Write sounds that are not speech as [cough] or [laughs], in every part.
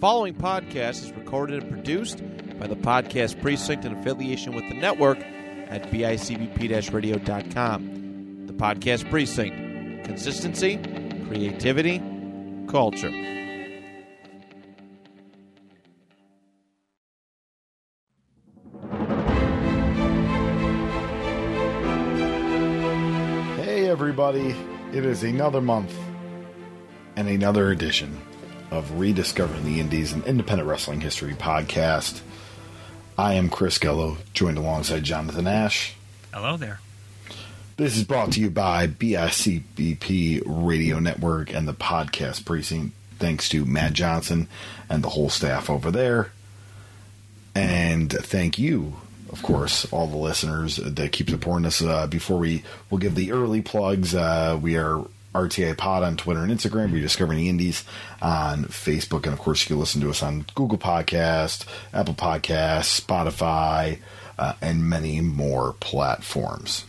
following podcast is recorded and produced by the Podcast Precinct in affiliation with the network at bicbp radio.com. The Podcast Precinct consistency, creativity, culture. Hey, everybody. It is another month and another edition of Rediscovering the Indies, an independent wrestling history podcast. I am Chris Gello, joined alongside Jonathan Ash. Hello there. This is brought to you by BICBP Radio Network and the Podcast Precinct. Thanks to Matt Johnson and the whole staff over there. And thank you, of course, all the listeners that keep supporting us. Uh, before we will give the early plugs, uh, we are RTA Pod on Twitter and Instagram. We're discovering the indies on Facebook, and of course, you can listen to us on Google Podcast, Apple Podcasts, Spotify, uh, and many more platforms.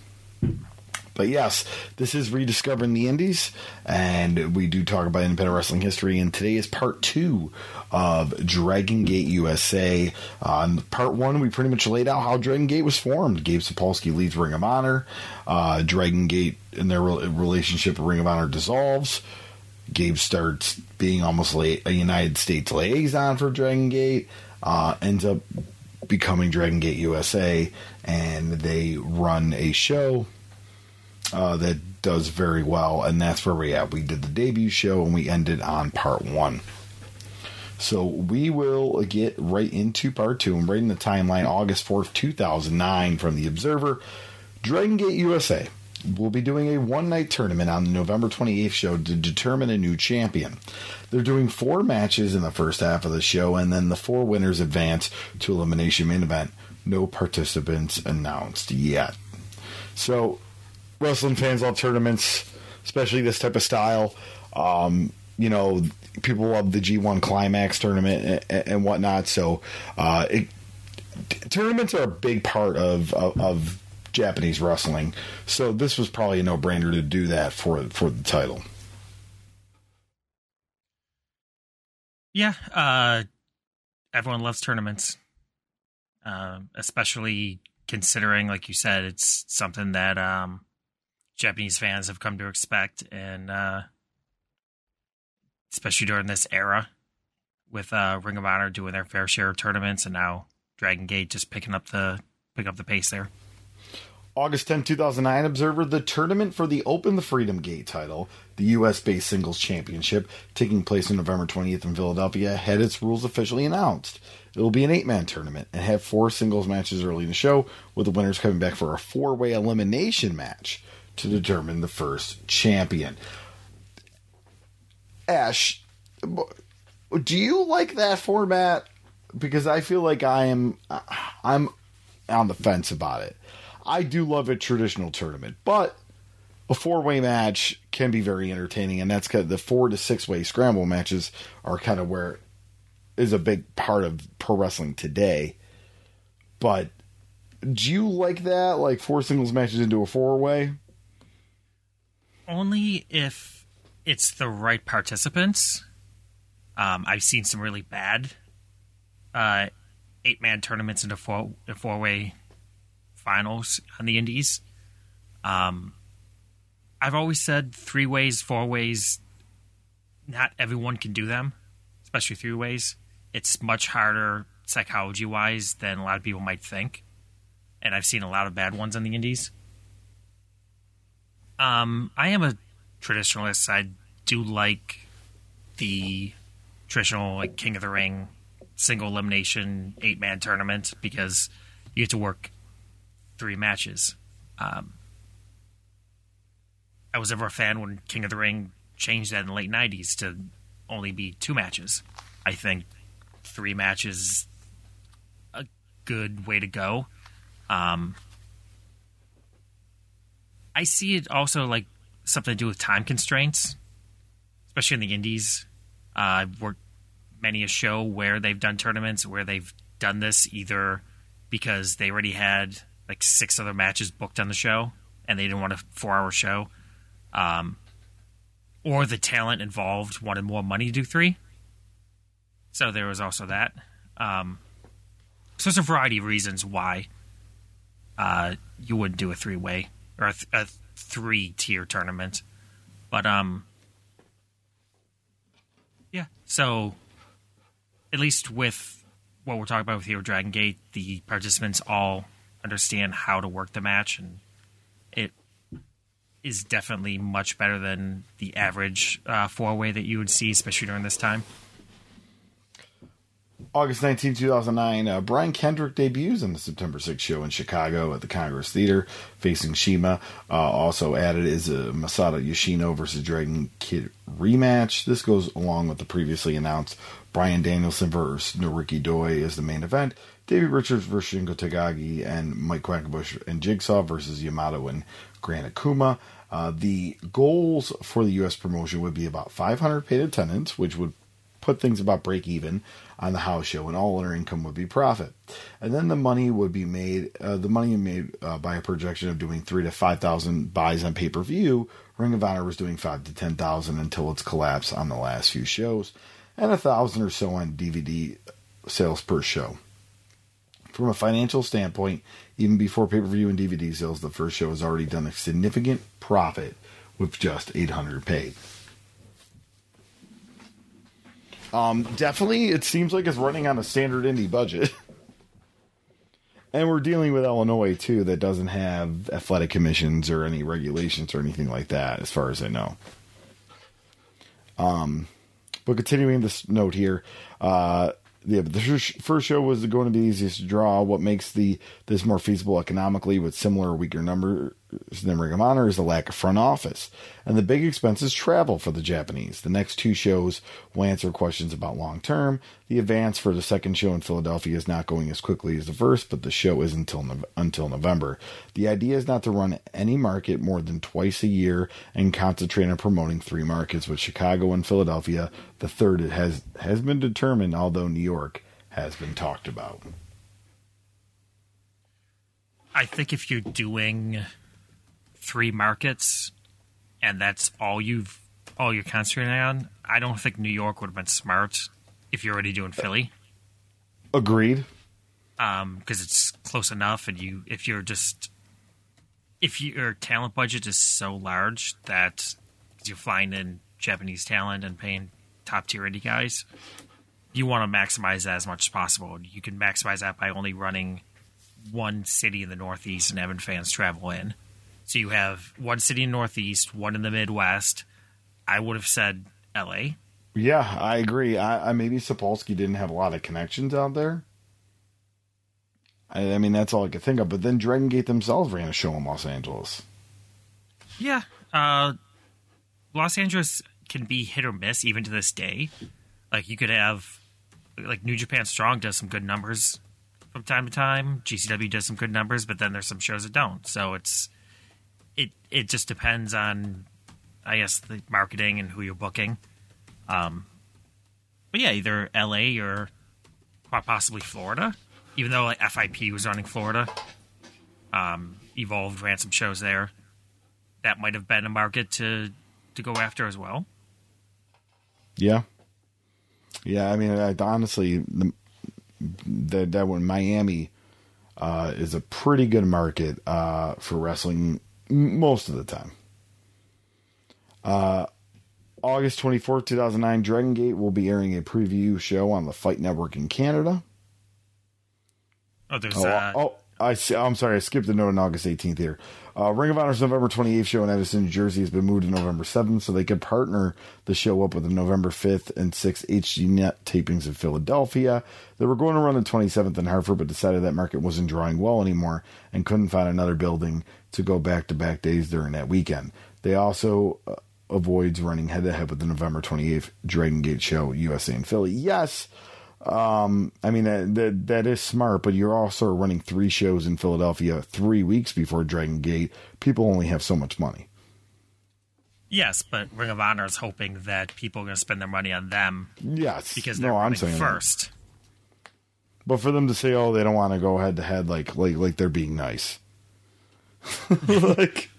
But yes, this is rediscovering the indies, and we do talk about independent wrestling history. And today is part two of Dragon Gate USA. On part one, we pretty much laid out how Dragon Gate was formed. Gabe Sapolsky leads Ring of Honor. Uh, Dragon Gate and their re- relationship with Ring of Honor dissolves. Gabe starts being almost like a United States liaison for Dragon Gate. Uh, ends up becoming Dragon Gate USA, and they run a show uh, that does very well, and that's where we at. We did the debut show, and we ended on part one. So we will get right into part two. I'm right in the timeline, August 4th, 2009, from the Observer. Dragon Gate USA will be doing a one night tournament on the November 28th show to determine a new champion. They're doing four matches in the first half of the show, and then the four winners advance to elimination main event. No participants announced yet. So, wrestling fans love tournaments, especially this type of style. Um, you know, people love the G1 Climax tournament and, and whatnot. So, uh, it, tournaments are a big part of, of, of Japanese wrestling. So this was probably a no brainer to do that for for the title. Yeah, uh, everyone loves tournaments, uh, especially considering, like you said, it's something that um, Japanese fans have come to expect, and uh, especially during this era with uh, Ring of Honor doing their fair share of tournaments, and now Dragon Gate just picking up the pick up the pace there. August 10, 2009, Observer, the tournament for the Open the Freedom Gate title, the U.S. based singles championship, taking place on November 20th in Philadelphia, had its rules officially announced. It will be an eight man tournament and have four singles matches early in the show, with the winners coming back for a four way elimination match to determine the first champion. Ash, do you like that format? Because I feel like I am, I'm on the fence about it. I do love a traditional tournament, but a four way match can be very entertaining, and that's kind of the four to six way scramble matches are kind of where is a big part of pro wrestling today. But do you like that, like four singles matches into a four way? Only if it's the right participants. Um, I've seen some really bad uh, eight man tournaments into four four way finals on the indies. Um, I've always said three ways, four ways. Not everyone can do them, especially three ways. It's much harder psychology wise than a lot of people might think, and I've seen a lot of bad ones on the indies. Um, I am a traditionalist. I do like the traditional like King of the Ring single elimination eight man tournament because you get to work three matches. Um, I was ever a fan when King of the Ring changed that in the late '90s to only be two matches. I think three matches a good way to go. Um, I see it also like something to do with time constraints, especially in the indies. Uh, I've worked many a show where they've done tournaments where they've done this either because they already had like six other matches booked on the show and they didn't want a four hour show. Um, or the talent involved wanted more money to do three. So there was also that. Um, so there's a variety of reasons why uh, you wouldn't do a three way or a, th- a three tier tournament. But um, yeah. So at least with what we're talking about with Hero Dragon Gate, the participants all understand how to work the match, and it is definitely much better than the average uh, four way that you would see, especially during this time. August 19, 2009, uh, Brian Kendrick debuts in the September 6th show in Chicago at the Congress Theater, facing CIMA. Uh, also added is a Masato Yoshino versus Dragon Kid rematch. This goes along with the previously announced Brian Danielson versus Naruki Doi as the main event. David Richards versus Shingo Takagi and Mike Quackenbush and Jigsaw versus Yamato and Gran Akuma. Uh, the goals for the U.S. promotion would be about 500 paid attendance, which would put things about break even on the house show, and all other income would be profit. And then the money would be made. Uh, the money made uh, by a projection of doing three to five thousand buys on pay per view. Ring of Honor was doing five to ten thousand until its collapse on the last few shows, and a thousand or so on DVD sales per show. From a financial standpoint, even before pay per view and DVD sales, the first show has already done a significant profit with just 800 paid. Um, definitely, it seems like it's running on a standard indie budget. [laughs] and we're dealing with Illinois, too, that doesn't have athletic commissions or any regulations or anything like that, as far as I know. Um, but continuing this note here, uh, the first show was going to be easiest to draw. What makes the this more feasible economically with similar weaker numbers than Ring of Honor is the lack of front office and the big expenses travel for the Japanese. The next two shows will answer questions about long term. The advance for the second show in Philadelphia is not going as quickly as the first, but the show is until until November. The idea is not to run any market more than twice a year and concentrate on promoting three markets with Chicago and Philadelphia. The third has has been determined, although New York has been talked about. I think if you're doing three markets and that's all you've all you're concentrating on, I don't think New York would have been smart if you're already doing Philly. Agreed. Um, because it's close enough, and you if you're just if your talent budget is so large that you're flying in Japanese talent and paying top tier indie guys, you want to maximize that as much as possible. You can maximize that by only running one city in the Northeast and having fans travel in. So you have one city in Northeast, one in the Midwest. I would have said L.A. Yeah, I agree. I, I maybe Sapolsky didn't have a lot of connections out there. I, I, mean, that's all I could think of. But then Dragon Gate themselves ran a show in Los Angeles. Yeah, uh, Los Angeles can be hit or miss even to this day. Like you could have, like New Japan Strong does some good numbers from time to time. GCW does some good numbers, but then there's some shows that don't. So it's it it just depends on, I guess, the marketing and who you're booking. Um, but yeah, either L.A. or possibly Florida. Even though like FIP was running Florida, um, Evolved ran some shows there. That might have been a market to to go after as well. Yeah, yeah. I mean, I, honestly, the, that that one Miami uh, is a pretty good market uh, for wrestling most of the time. Uh, August 24th, 2009, Dragon Gate will be airing a preview show on the Fight Network in Canada. Oh, there's oh, uh, oh I, I'm sorry, I skipped the note on August 18th here. Uh, Ring of Honor's November 28th show in Edison, New Jersey has been moved to November 7th, so they could partner the show up with the November 5th and 6th HDNet tapings in Philadelphia. They were going to run the 27th in Hartford, but decided that market wasn't drawing well anymore and couldn't find another building to go back to back days during that weekend. They also uh, avoids running head to head with the November 28th Dragon Gate show, USA and Philly. Yes, um, I mean that, that, that is smart, but you're also running three shows in Philadelphia three weeks before Dragon Gate. People only have so much money. Yes, but Ring of Honor is hoping that people are going to spend their money on them. Yes, because they're no, I'm saying first. That. But for them to say, "Oh, they don't want to go head to head," like like like they're being nice. [laughs] like,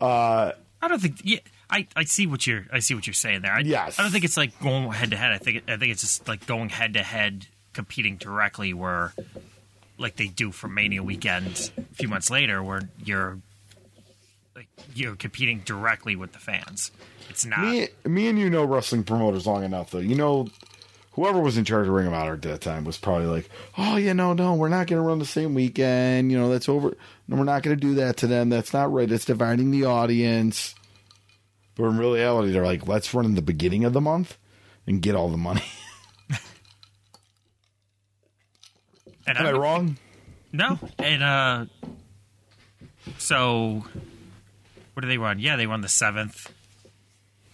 uh, I don't think. Yeah, I, I see what you're I see what you're saying there. I, Yes. I don't think it's like going head to head. I think I think it's just like going head to head, competing directly, where like they do for Mania weekend a few months later, where you're like you're competing directly with the fans. It's not. me, me and you know wrestling promoters long enough, though. You know, whoever was in charge of Ring of Honor at that time was probably like, "Oh, yeah, no, no, we're not going to run the same weekend. You know, that's over. No, we're not going to do that to them. That's not right. It's dividing the audience." But in reality, they're like, "Let's run in the beginning of the month and get all the money." [laughs] and Am I I'm- wrong? No, and uh, so what do they run? Yeah, they run the seventh.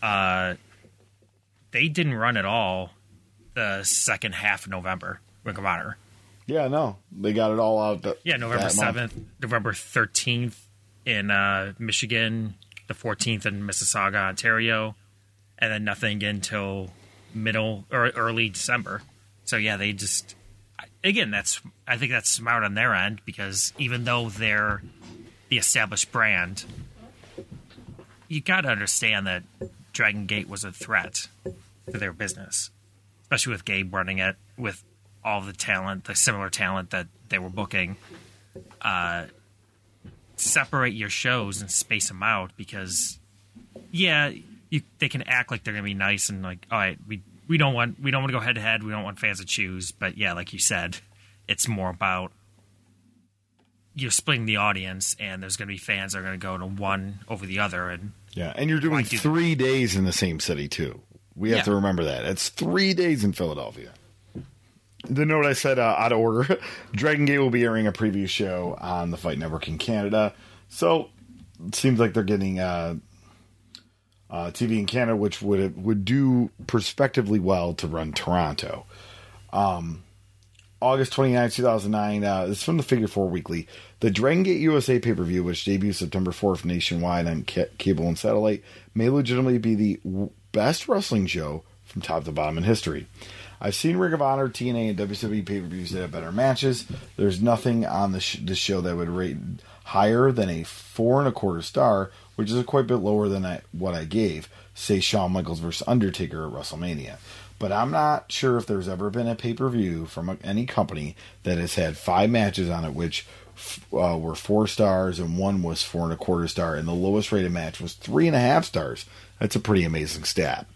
Uh, they didn't run at all the second half of November. Ring of Honor. Yeah, no, they got it all out. That, Yeah, November seventh, November thirteenth in uh, Michigan, the fourteenth in Mississauga, Ontario, and then nothing until middle or early December. So yeah, they just again that's I think that's smart on their end because even though they're the established brand, you got to understand that Dragon Gate was a threat to their business, especially with Gabe running it with all the talent, the similar talent that they were booking. Uh, separate your shows and space them out because, yeah, you they can act like they're gonna be nice and like, all right, we we don't want we don't want to go head to head. We don't want fans to choose, but yeah, like you said, it's more about you're splitting the audience, and there's going to be fans that are going to go to one over the other, and Yeah, and you're doing Why do that? three days in the same city too. We have Yeah. to remember that it's three days in Philadelphia. The note I said uh, out of order. [laughs] Dragon Gate will be airing a preview show on the Fight Network in Canada, so it seems like they're getting uh, uh, TV in Canada, which would would do prospectively well to run Toronto. August 29, 2009. Uh, this is from the Figure 4 Weekly. The Dragon Gate USA pay per view, which debuts September 4th nationwide on ca- cable and satellite, may legitimately be the w- best wrestling show from top to bottom in history. I've seen Ring of Honor, TNA, and WWE pay per views that have better matches. There's nothing on the sh- this show that would rate higher than a four and a quarter star, which is a quite bit lower than I, what I gave, say Shawn Michaels versus Undertaker at WrestleMania but I'm not sure if there's ever been a pay per view from any company that has had five matches on it, which uh, were four stars and one was four and a quarter star, and the lowest rated match was three and a half stars. That's a pretty amazing stat.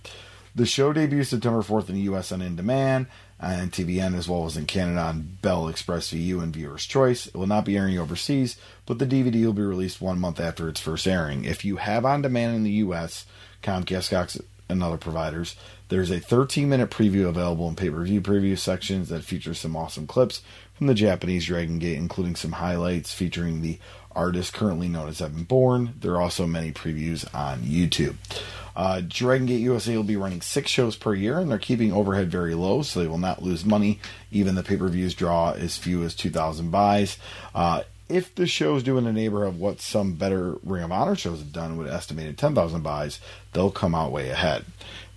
The show debuts September 4th in the U.S. on In Demand and TVN as well as in Canada on Bell Express VU and Viewer's Choice. It will not be airing overseas, but the DVD will be released one month after its first airing. If you have on demand in the U.S., Comcast, Cox, and other providers, there's a 13 minute preview available in pay per view preview sections that features some awesome clips from the Japanese Dragon Gate, including some highlights featuring the artist currently known as Evan Bourne. There are also many previews on YouTube. Uh, Dragon Gate USA will be running six shows per year, and they're keeping overhead very low, so they will not lose money. Even the pay per views draw as few as 2,000 buys. Uh, if the shows do in the neighborhood of what some better Ring of Honor shows have done with estimated 10,000 buys, they'll come out way ahead.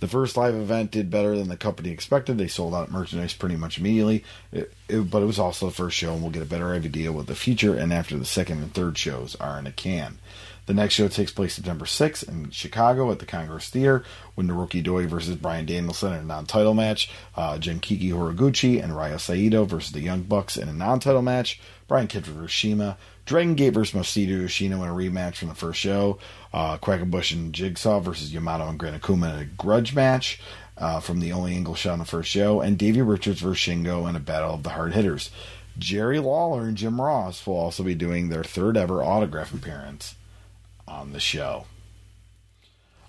The first live event did better than the company expected. They sold out merchandise pretty much immediately, it, it- but it was also the first show, and we'll get a better idea what the future and after the second and third shows are in a can. The next show takes place September 6th in Chicago at the Congress Theater with Naruki Doi versus Brian Danielson in a non-title match. Uh, Genki Horiguchi and Ryo Saito versus the Young Bucks in a non-title match. Brian Kidd versus CIMA. Dragon Gate versus Masato Yoshino in a rematch from the first show. Uh, Quackenbush and Jigsaw versus Yamato and Gran Akuma in a grudge match uh, from the only angle shot on the first show. And Davey Richards versus Shingo in a battle of the hard hitters. Jerry Lawler and Jim Ross will also be doing their third ever autograph appearance on the show.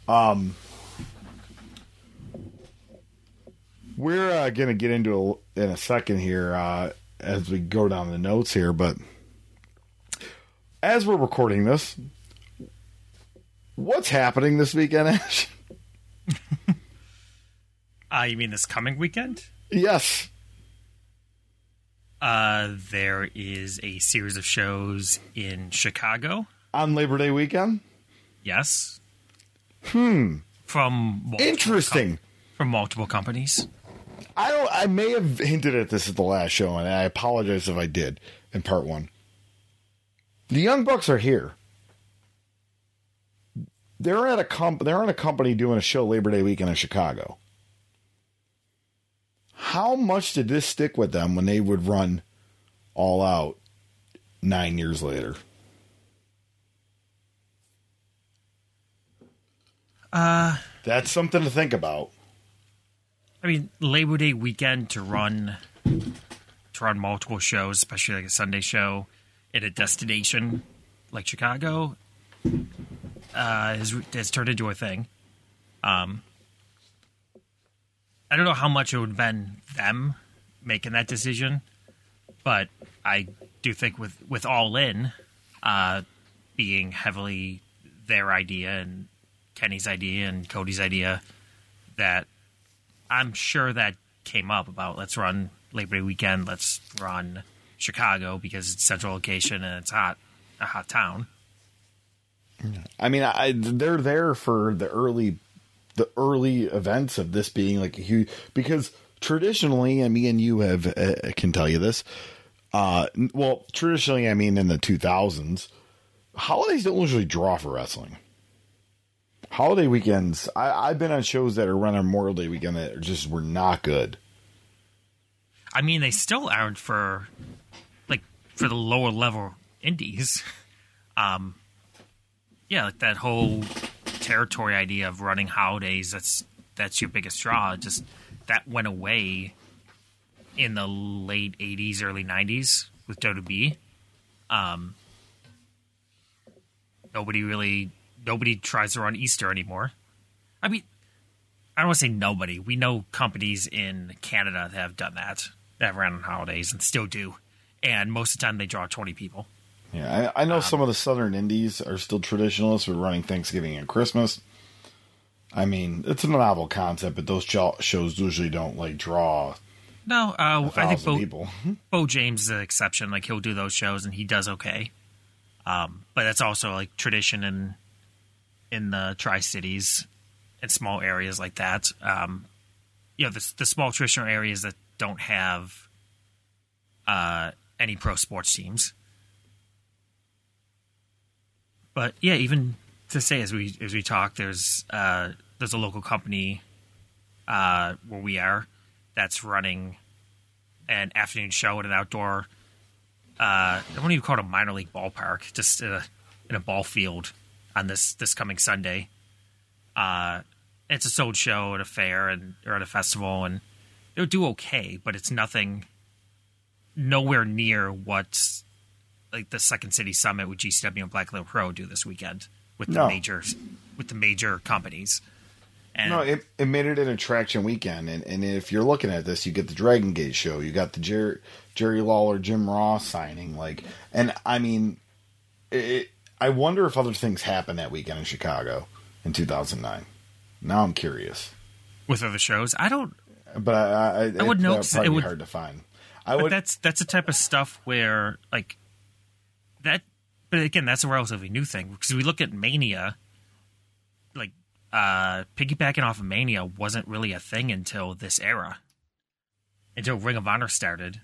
Um, we're uh, going to get into a, in a second here uh, as we go down the notes here, but as we're recording this, what's happening this weekend, Ash? [laughs] uh, you mean this coming weekend? yes. Uh, there is a series of shows in Chicago. On Labor Day weekend? Yes. Hmm. From multiple Interesting. com- from multiple companies. I don't. I may have hinted at this at the last show, and I apologize if I did in part one. The Young Bucks are here. they're at a comp they're on a company doing a show Labor Day weekend in Chicago. How much did this stick with them when they would run all out nine years later? Uh, That's something to think about. I mean, Labor Day weekend to run to run multiple shows, especially like a Sunday show at a destination like Chicago, uh, has has turned into a thing. Um, I don't know how much it would have been them making that decision, but I do think with with All In uh, being heavily their idea and Kenny's idea and Cody's idea, that I'm sure that came up about let's run Labor Day weekend, let's run Chicago because it's central location and it's hot, a hot town. I mean, I they're there for the early the early events of this being like a huge because traditionally, and me and you have uh, can tell you this. Uh, well, traditionally, I mean, in the 2000s, holidays don't usually draw for wrestling. Holiday weekends, I, I've been on shows that are run on Memorial Day weekend that just were not good. I mean, they still aren't for for the lower level indies. [laughs] Um, yeah, like that whole territory idea of running holidays. That's that's your biggest draw. Just that went away in the late '80s, early '90s with WWE. Um, nobody really nobody tries to run Easter anymore. I mean, I don't want to say nobody. We know companies in Canada that have done that, that have ran on holidays and still do. And most of the time they draw 20 people. Yeah, I, I know some of the Southern Indies are still traditionalists with running Thanksgiving and Christmas. I mean, it's a novel concept, but those shows usually don't like draw No, uh, I think Bo, people. [laughs] Bo James is an exception. Like he'll do those shows and he does okay. Um, but that's also like tradition in in the Tri Cities and small areas like that. Um, you know, the, the small traditional areas that don't have uh, any pro sports teams. But yeah, even to say as we as we talk, there's uh, there's a local company uh, where we are that's running an afternoon show at an outdoor. Uh, I don't even call it a minor league ballpark, just uh, in a ball field on this this coming Sunday. Uh, it's a sold show at a fair and or at a festival, and it'll do okay, but it's nothing, nowhere near what like the Second City Summit with GCW and Black Label Pro do this weekend with the No. major with the major companies. And No, it, it made it an attraction weekend, and, and if you're looking at this, you get the Dragon Gate show, you got the Jerry, Jerry Lawler, Jim Ross signing, like, and I mean, it, I wonder if other things happened that weekend in Chicago in 2009. Now I'm curious, with other shows, I don't but I, I, it, would that'd probably it be would- hard to find. I but that's that's the type of stuff where like that but again that's a relatively new thing because we look at mania like uh piggybacking off of mania wasn't really a thing until this era. Until ring of honor started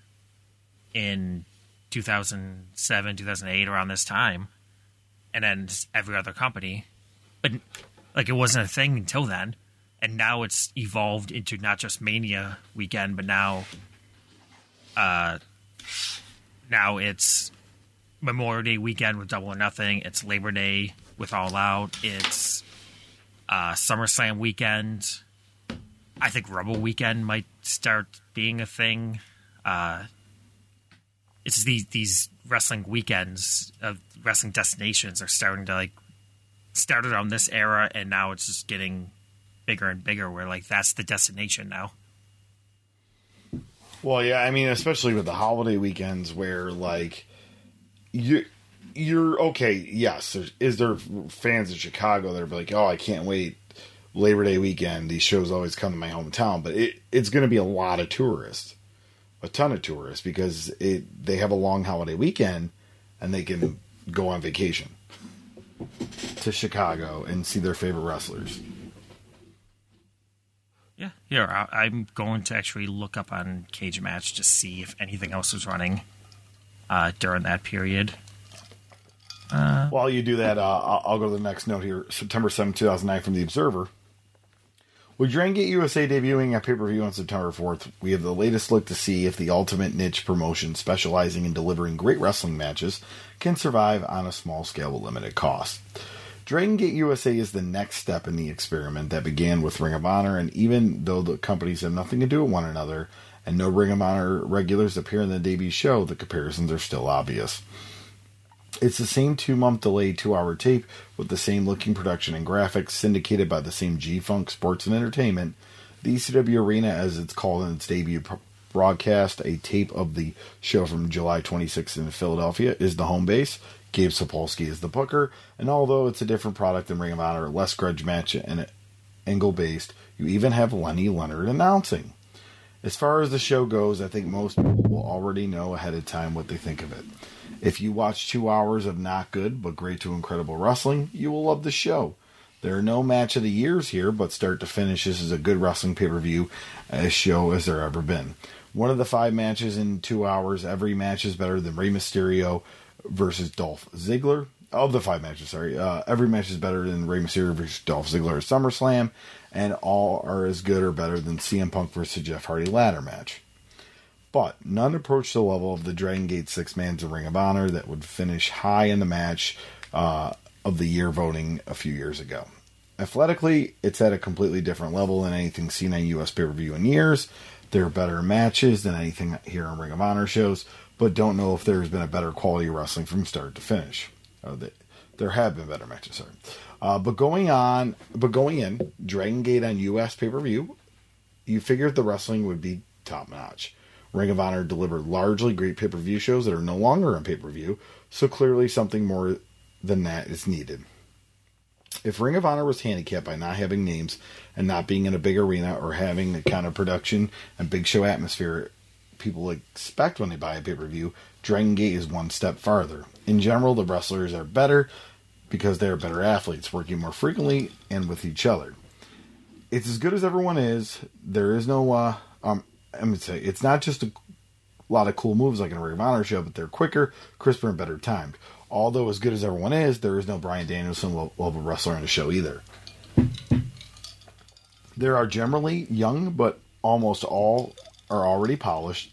in 2007 2008 around this time and then every other company. But like it wasn't a thing until then. And now it's evolved into not just mania weekend but now uh, now it's Memorial Day weekend with Double or Nothing. It's Labor Day with All Out. It's uh, SummerSlam weekend. I think Rebel weekend might start being a thing. Uh, it's these these wrestling weekends of wrestling destinations are starting to like started on this era, and now it's just getting bigger and bigger. Where like that's the destination now. Well, yeah, I mean, especially with the holiday weekends where like you you're okay. Yes, there's, is there fans in Chicago that are like, oh, I can't wait Labor Day weekend. These shows always come to my hometown, but it it's going to be a lot of tourists, a ton of tourists because it they have a long holiday weekend and they can go on vacation to Chicago and see their favorite wrestlers. Yeah, here I, I'm going to actually look up on Cage Match to see if anything else was running uh, during that period. While you do that, uh, I'll, go to the next note here. September 7, 2009, from The Observer. With Dragon Gate USA debuting at pay per view on September 4th, we have the latest look to see if the ultimate niche promotion specializing in delivering great wrestling matches can survive on a small scale with limited cost. Dragon Gate USA is the next step in the experiment that began with Ring of Honor, and even though the companies have nothing to do with one another and no Ring of Honor regulars appear in the debut show, the comparisons are still obvious. It's the same two month delay, two hour tape with the same looking production and graphics, syndicated by the same G Funk Sports and Entertainment. The ECW Arena, as it's called in its debut broadcast, a tape of the show from July 26th in Philadelphia, is the home base. Gabe Sapolsky is the booker, and although it's a different product than Ring of Honor, less grudge match and angle based, you even have Lenny Leonard announcing. As far as the show goes, I think most people will already know ahead of time what they think of it. If you watch two hours of not good but great to incredible wrestling, you will love the show. There are no match of the years here, but start to finish, this is a good wrestling pay per view as uh, show as there ever been. One of the five matches in two hours, every match is better than Rey Mysterio versus Dolph Ziggler. Of the five matches, sorry, uh, every match is better than Rey Mysterio versus Dolph Ziggler at SummerSlam, and all are as good or better than CM Punk versus Jeff Hardy ladder match but none approached the level of the Dragon Gate six man to Ring of Honor that would finish high in the match uh, of the year voting a few years ago. Athletically, it's at a completely different level than anything seen on US pay per view in years. There are better matches than anything here on Ring of Honor shows, but don't know if there's been a better quality wrestling from start to finish. Uh, there have been better matches, sorry. Uh, but going on, but going in, Dragon Gate on US pay per view, you figured the wrestling would be top notch. Ring of Honor delivered largely great pay per view shows that are no longer on pay per view, so clearly something more than that is needed. If Ring of Honor was handicapped by not having names and not being in a big arena or having the kind of production and big show atmosphere people expect when they buy a pay per view, Dragon Gate is one step farther. In general, the wrestlers are better because they are better athletes, working more frequently and with each other. It's as good as everyone is. There is no uh, um, I'm gonna say it's not just a lot of cool moves like in a Ring of Honor show, but they're quicker, crisper, and better timed. Although as good as everyone is, there is no Brian Danielson level wrestler in the show either. There are generally young, but almost all are already polished.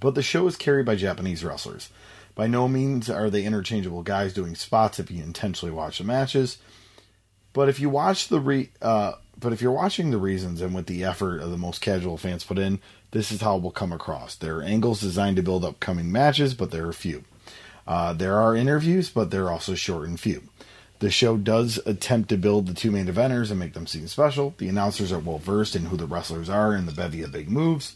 But the show is carried by Japanese wrestlers. By no means are they interchangeable guys doing spots if you intentionally watch the matches. But if you watch the re, uh, but if you're watching the reasons and with the effort of the most casual fans put in, this is how it will come across. There are angles designed to build upcoming matches, but there are few. Uh, there are interviews, but they're also short and few. The show does attempt to build the two main eventers and make them seem special. The announcers are well versed in who the wrestlers are and the bevy of big moves.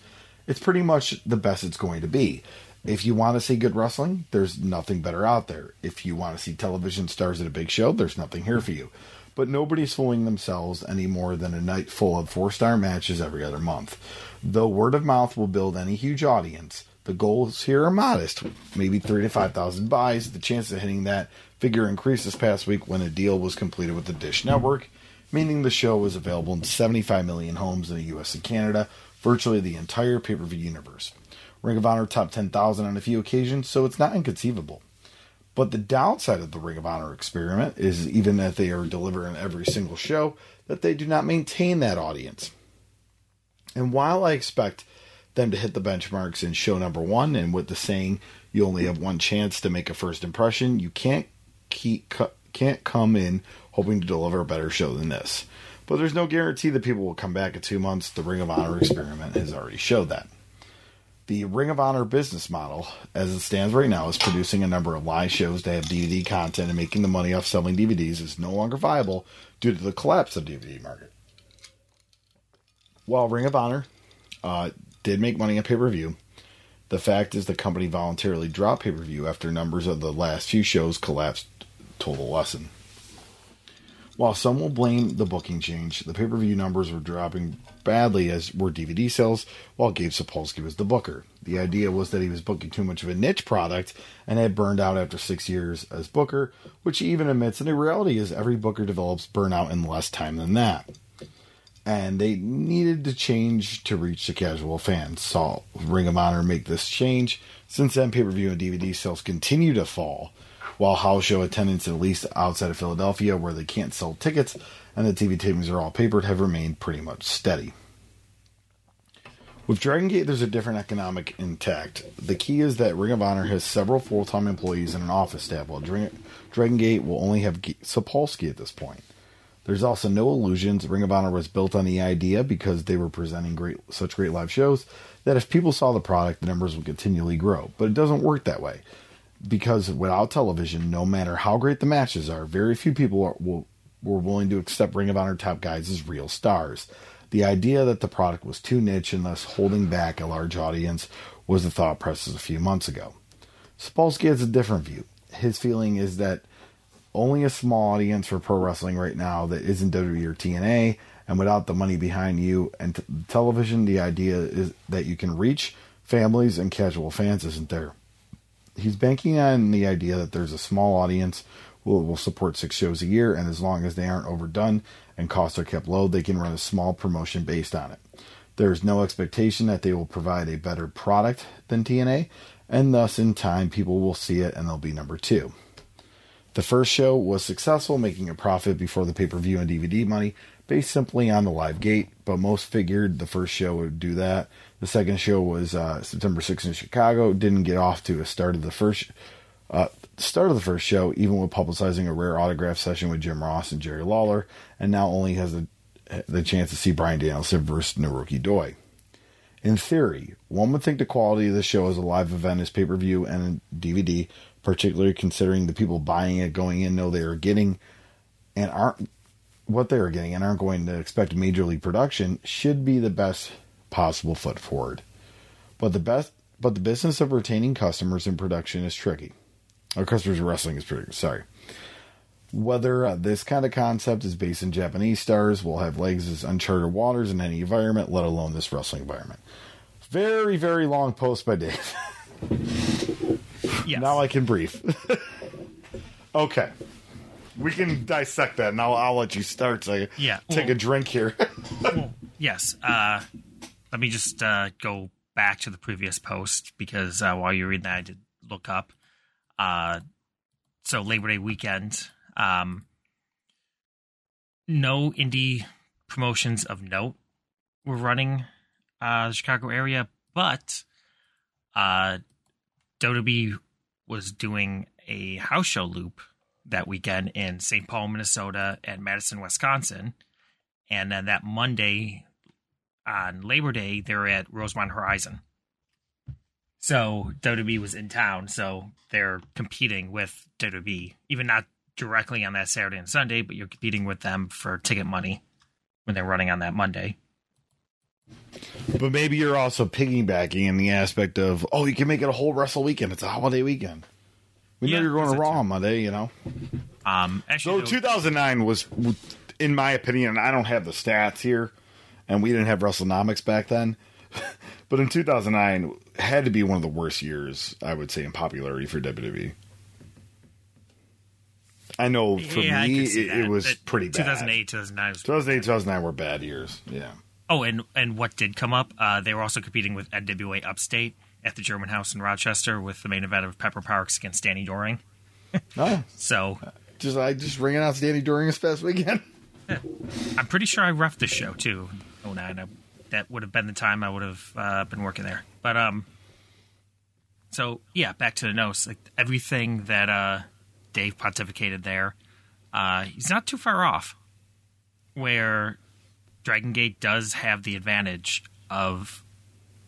It's pretty much the best it's going to be. If you want to see good wrestling, there's nothing better out there. If you want to see television stars at a big show, there's nothing here for you but nobody's fooling themselves any more than a night full of four star matches every other month. Though word of mouth will build any huge audience, the goals here are modest, maybe three to five thousand buys. The chance of hitting that figure increased this past week when a deal was completed with the Dish Network, meaning the show was available in 75 million homes in the US and Canada, virtually the entire pay per view universe. Ring of Honor top 10,000 on a few occasions, so it's not inconceivable. But the downside of the Ring of Honor experiment is even that they are delivering every single show, that they do not maintain that audience. And while I expect them to hit the benchmarks in show number one, and with the saying you only have one chance to make a first impression, you can't keep can't come in hoping to deliver a better show than this. But there's no guarantee that people will come back in two months. The Ring of Honor experiment has already showed that. The Ring of Honor business model, as it stands right now, is producing a number of live shows to have DVD content and making the money off selling DVDs is no longer viable due to the collapse of the DVD market. While Ring of Honor uh, did make money on pay per view, the fact is the company voluntarily dropped pay per view after numbers of the last few shows collapsed told a lesson. While some will blame the booking change, the pay per view numbers were dropping badly as were DVD sales, while Gabe Sapolsky was the booker. The idea was that he was booking too much of a niche product and had burned out after six years as booker, which he even admits, and the reality is every booker develops burnout in less time than that. And they needed to change to reach the casual fans. Saw Ring of Honor make this change. Since then, pay per view and DVD sales continue to fall while house show attendance, at least outside of Philadelphia, where they can't sell tickets and the TV tapings are all papered, have remained pretty much steady. With Dragon Gate, there's a different economic intact. The key is that Ring of Honor has several full time employees and an office staff, while Dragon Gate will only have Sapolsky at this point. There's also no illusions. Ring of Honor was built on the idea because they were presenting great, such great live shows that if people saw the product, the numbers would continually grow. But it doesn't work that way because without television, no matter how great the matches are, very few people are, will, were willing to accept Ring of Honor top guys as real stars. The idea that the product was too niche and thus holding back a large audience was the thought process a few months ago. Sapolsky has a different view. His feeling is that only a small audience for pro wrestling right now that isn't WWE or TNA, and without the money behind you and t- television, the idea is that you can reach families and casual fans isn't there. He's banking on the idea that there's a small audience will will support six shows a year, and as long as they aren't overdone and costs are kept low, they can run a small promotion based on it. There's no expectation that they will provide a better product than TNA, and thus in time people will see it and they'll be number two. The first show was successful, making a profit before the pay per view and DVD money, based simply on the live gate, but most figured the first show would do that. The second show was uh, September 6th in Chicago, didn't get off to a start of the first uh, start of the first show, even with publicizing a rare autograph session with Jim Ross and Jerry Lawler, and now only has the, the chance to see Brian Danielson versus Naruki Doi. In theory, one would think the quality of the show as a live event is pay per view and DVD, particularly considering the people buying it going in know they are getting and aren't what they are getting and aren't going to expect major league production, should be the best possible foot forward. But the best but the business of retaining customers in production is tricky. Or customers wrestling is pretty sorry. Whether uh, this kind of concept is based in Japanese stars will have legs as uncharted waters in any environment, let alone this wrestling environment. Very, very long post by Dave. yes. Now I can breathe. [laughs] okay. We can dissect that, and I'll, I'll let you start so yeah, take well, a drink here. [laughs] well, yes. Uh, let me just uh, go back to the previous post because uh, while you read that, I did look up. Uh, so Labor Day weekend, um, no indie promotions of note were running uh, the Chicago area, but uh, WWE was doing a house show loop that weekend in St. Paul, Minnesota, and Madison, Wisconsin. And then that Monday on Labor Day, they're at Rosemont Horizon. So WWE was in town, so they're competing with WWE, even not directly on that Saturday and Sunday, but you're competing with them for ticket money when they're running on that Monday. But maybe you're also piggybacking in the aspect of, oh, you can make it a whole Wrestle weekend. It's a holiday weekend. We yeah, know you're going to Raw on Monday, you know. Um, actually, so 2009 was, in my opinion, I don't have the stats here, and we didn't have WrestleNomics back then. [laughs] but in 2009, had to be one of the worst years, I would say, in popularity for WWE. I know for yeah, me, it, it, was pretty bad. 2008, 2009. 2008, 2009 were bad years. Yeah. Oh, and and what did come up? Uh, they were also competing with NWA Upstate at the German House in Rochester with the main event of Pepper Parks against Danny Doring. oh. [laughs] So just I just ringing out Danny Doring this past weekend. I'm pretty sure I roughed the show too. 09. I, that would have been the time I would have uh, been working there. But um, so yeah, back to the notes. Like everything that uh Dave pontificated there, uh, he's not too far off. Where Dragon Gate does have the advantage of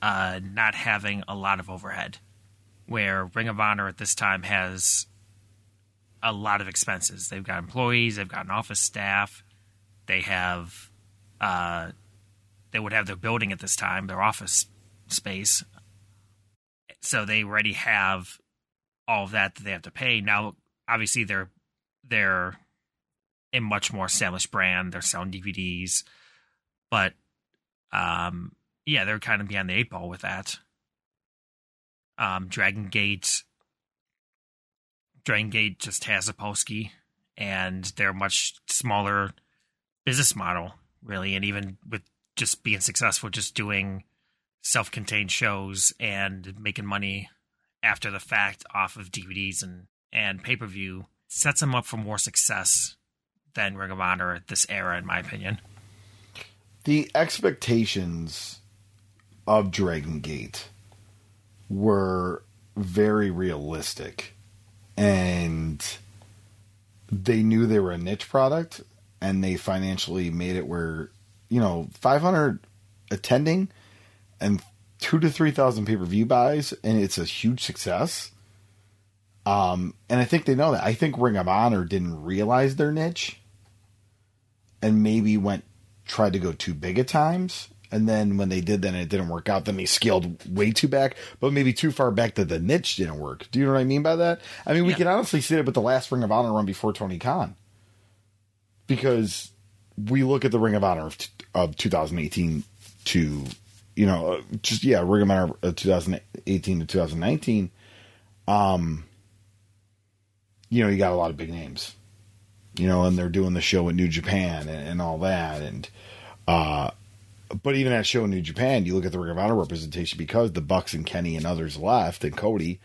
uh, not having a lot of overhead, where Ring of Honor at this time has a lot of expenses. They've got employees, they've got an office staff, they have, uh, they would have their building at this time, their office space. So they already have all of that that they have to pay. Now, obviously, they're they're a much more established brand. They're selling DVDs, but um, yeah, they're kind of behind the eight ball with that. Um, Dragon Gate, Dragon Gate just has Sapolsky, and they're much smaller business model, really, and even with just being successful, just doing self-contained shows and making money after the fact off of DVDs and and pay per view sets them up for more success than Ring of Honor this era, in my opinion. The expectations of Dragon Gate were very realistic and they knew they were a niche product and they financially made it where you know 500 attending and two to three thousand pay-per-view buys and it's a huge success. Um and i think they know that. I think ring of honor didn't realize their niche and maybe went tried to go too big at times. And then when they did then it didn't work out. Then they scaled way too back but maybe too far back that the niche didn't work. Do you know what i mean by that? I mean we can honestly see it with the last ring of honor run before tony khan. Because we look at the ring of honor of, t- of 2018 to you know uh, just yeah ring of honor of 2018 to 2019 um you know you got a lot of big names you know and they're doing the show at new japan and, and all that and uh but even at show in New Japan, you look at the Ring of Honor representation because the Bucks and Kenny and others left and Cody,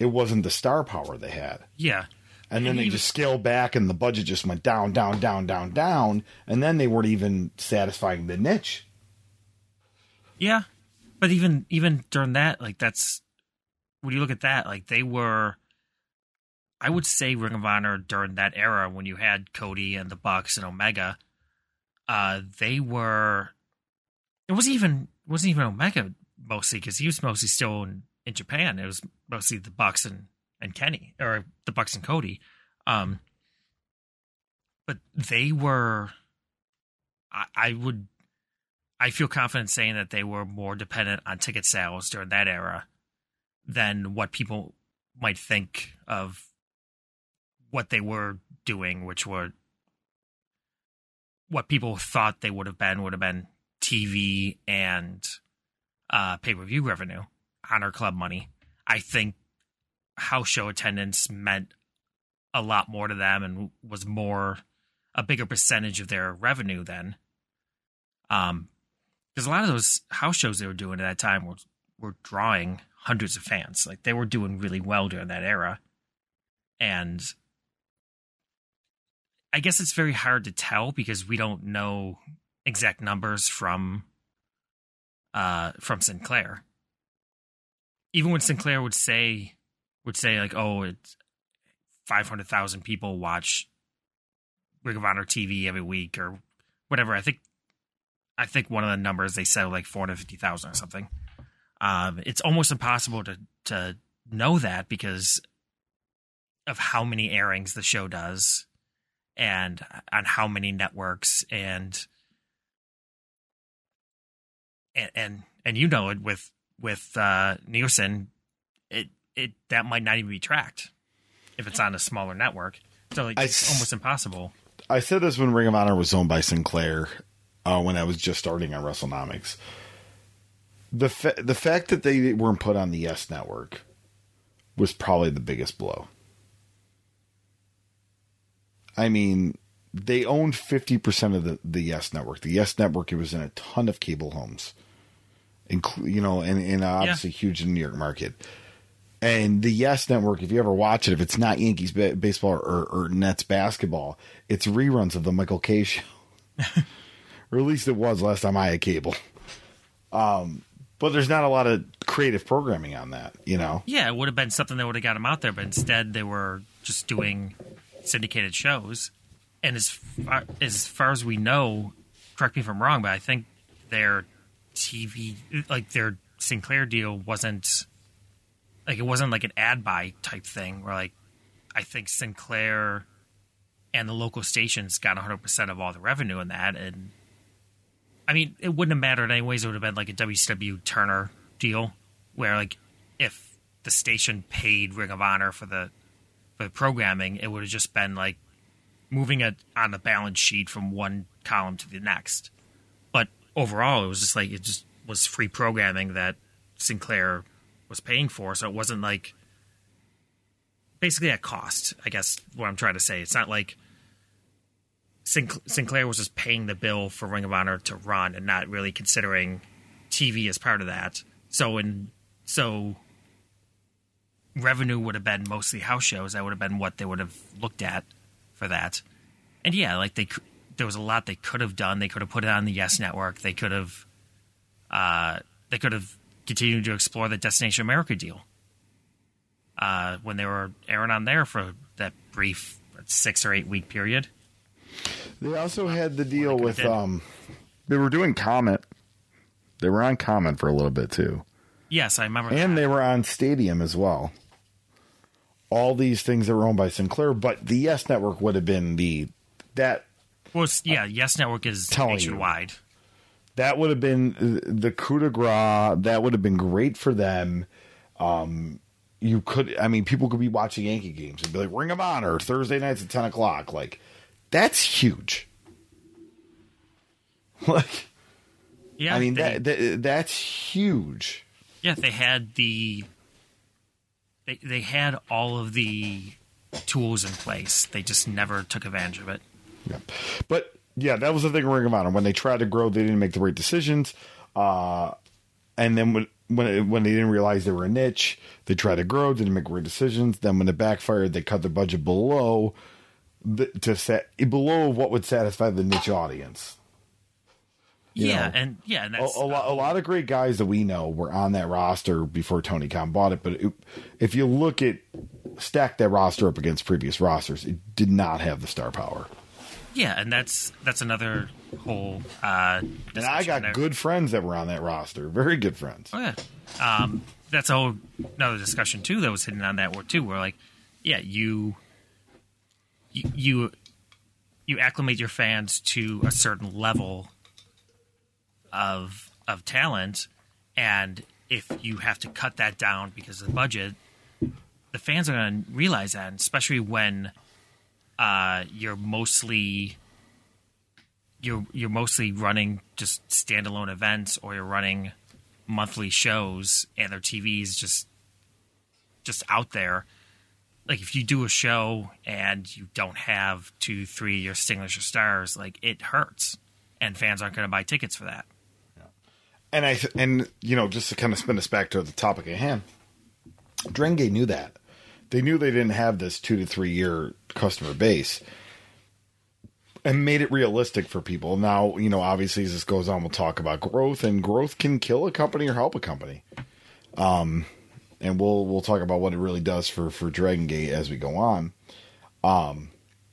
it wasn't the star power they had. Yeah. And then they just scaled back and the budget just went down, down, down, down, down. And then they weren't even satisfying the niche. Yeah, but even even during that, like that's when you look at that, like they were. I would say Ring of Honor during that era when you had Cody and the Bucks and Omega, uh, they were. It wasn't even wasn't even Omega mostly because he was mostly still in, in Japan. It was mostly the Bucks and and Kenny or the Bucks and Cody, um. But they were. I, I would I feel confident saying that they were more dependent on ticket sales during that era than what people might think of what they were doing, which were what people thought they would have been would have been TV and uh, pay per view revenue, Honor Club money. I think house show attendance meant a lot more to them and was more a bigger percentage of their revenue then. Um, because a lot of those house shows they were doing at that time were were drawing hundreds of fans. Like they were doing really well during that era, and I guess it's very hard to tell because we don't know exact numbers from uh from Sinclair. Even when Sinclair would say would say like, "Oh, it's five hundred thousand people watch Ring of Honor TV every week or whatever," I think I think one of the numbers they said like 450,000 or something. Um, it's almost impossible to to know that because of how many airings the show does and on how many networks and and and, and you know it with with uh, Nielsen it that might not even be tracked if it's on a smaller network. So like, I it's almost impossible. I said this when Ring of Honor was owned by Sinclair uh, when I was just starting on WrestleNomics. The fa- the fact that they weren't put on the Yes Network was probably the biggest blow. I mean, they owned fifty percent of the, the Yes Network. The Yes Network it was in a ton of cable homes, inclu- you know, and, and obviously huge in the New York market. And the Yes Network, if you ever watch it, if it's not Yankees ba- baseball or, or Nets basketball, it's reruns of the Michael Kay show. [laughs] or at least it was last time I had cable. Um, but there's not a lot of creative programming on that, you know. Yeah, it would have been something that would have got them out there, but instead they were just doing syndicated shows. And as far, as far as we know, correct me if I'm wrong, but I think their TV, like their Sinclair deal, wasn't like it wasn't like an ad buy type thing. Where like I think Sinclair and the local stations got 100 percent of all the revenue in that, and I mean, it wouldn't have mattered anyways. It would have been like a WCW Turner deal, where like if the station paid Ring of Honor for the for the programming, it would have just been like moving it on the balance sheet from one column to the next. But overall, it was just like it just was free programming that Sinclair was paying for, so it wasn't like basically at cost. I guess what I'm trying to say. It's not like Sinc- Sinclair was just paying the bill for Ring of Honor to run and not really considering TV as part of that. So in so revenue would have been mostly house shows. That would have been what they would have looked at for that. And yeah, like they, there was a lot they could have done. They could have put it on the Yes Network. They could have, uh, they could have continued to explore the Destination America deal. Uh, when they were airing on there for that brief six or eight week period. They also had the deal with um, they were doing Comet. They were on Comet for a little bit too, Yes, I remember. and that. they were on Stadium as well. All these things that were owned by Sinclair, but the Yes Network would have been the that well, yeah, Yes Network is you. That would have been the coup de grace. That would have been great for them. Um, you could, I mean, people could be watching Yankee games and be like, "Ring of Honor Thursday nights at ten o'clock." Like, that's huge. [laughs] Like, Yeah, I mean, they, that, that that's huge. yeah, they had the they they had all of the tools in place. They just never took advantage of it. Yeah. But yeah, that was the thing. with Ring of Honor when they tried to grow, they didn't make the right decisions. Uh, and then when when it, when they didn't realize they were a niche, they tried to grow, didn't make right decisions. Then when it backfired, they cut their budget below the, to set below what would satisfy the niche audience. You yeah, know, and yeah, and A, a, lot, a lot of great guys that we know were on that roster before Tony Khan bought it. But it, if you look at stack that roster up against previous rosters, it did not have the star power. Yeah, and that's that's another whole. Uh, And I got there. good friends that were on that roster, very good friends. Oh yeah, um, that's a whole another discussion too that was hitting on that word too. Where like, yeah, you you you, acclimate your fans to a certain level of of talent, and if you have to cut that down because of the budget, the fans are going to realize that, especially when uh, you're mostly you're you're mostly running just standalone events or you're running monthly shows and their TV's just just out there. Like if you do a show and you don't have two, three your stinglers or stars, like it hurts, and fans aren't going to buy tickets for that. And I and you know just to kind of spin us back to the topic at hand, Drenge knew that. They knew they didn't have this two to three year customer base, and made it realistic for people. Now you know obviously as this goes on, we'll talk about growth, and growth can kill a company or help a company. Um, and we'll we'll talk about what it really does for for Dragon Gate as we go on. Um,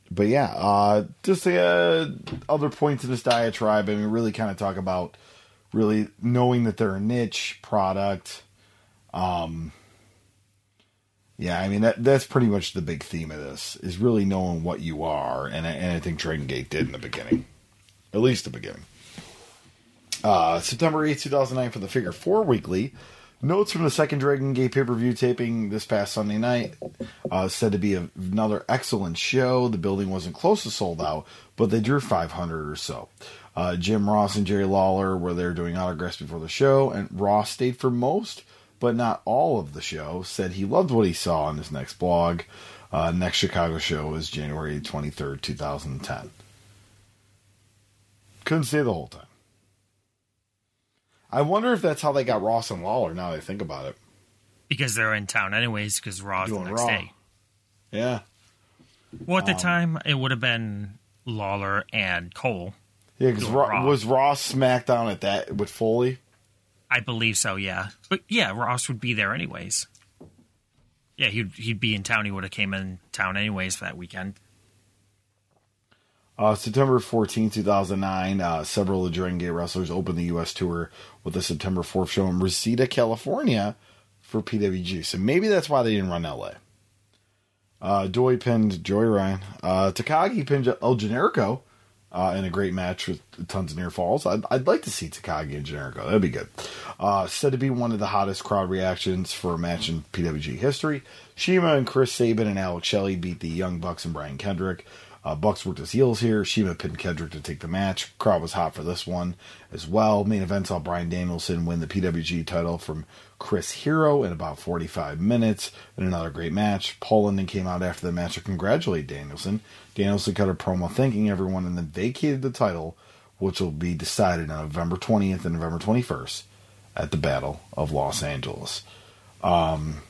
but yeah, uh, just the uh, other points of this diatribe. I mean, really kind of talk about really knowing that they're a niche product. Um, yeah, I mean that that's pretty much the big theme of this is really knowing what you are, and I- and I think Dragon Gate did in the beginning, at least the beginning. Uh, September eighth, two thousand nine, for the Figure Four Weekly. Notes from the second Dragon Gate pay per view taping this past Sunday night. Uh, said to be a, another excellent show. The building wasn't close to sold out, but they drew 500 or so. Uh, Jim Ross and Jerry Lawler were there doing autographs before the show, and Ross stayed for most, but not all of the show. Said he loved what he saw on his next blog. Uh, next Chicago show is January 23rd, 2010. Couldn't stay the whole time. I wonder if that's how they got Ross and Lawler. Now that I think about it. Because they're in town anyways, because Raw's the next Raw. day. Yeah, Well, at the Um, time, it would have been Lawler and Cole. yeah. Because Raw. was Ross SmackDown at that with Foley? I believe so, yeah. But yeah, Ross would be there anyways. Yeah, he'd he'd be in town. He would have came in town anyways for that weekend. Uh, September 14, 2009, uh, several of the Dragon Gate wrestlers opened the U.S. tour with a September 4th show in Reseda, California for PWG. So maybe that's why they didn't run L.A. Uh, Doi pinned Joey Ryan. Uh, Takagi pinned El Generico uh, in a great match with tons of near falls. I'd, I'd like to see Takagi and Generico. That'd be good. Uh, said to be one of the hottest crowd reactions for a match in PWG history. CIMA and Chris Sabin and Alex Shelley beat the Young Bucks and Brian Kendrick. Uh, Bucks worked his heels here. CIMA pinned Kendrick to take the match. Crowd was hot for this one as well. Main event saw Bryan Danielson win the PWG title from Chris Hero in about 45 minutes in another great match. Paul London came out after the match to congratulate Danielson. Danielson cut a promo thanking everyone and then vacated the title, which will be decided on November 20th and November 21st at the Battle of Los Angeles. Um,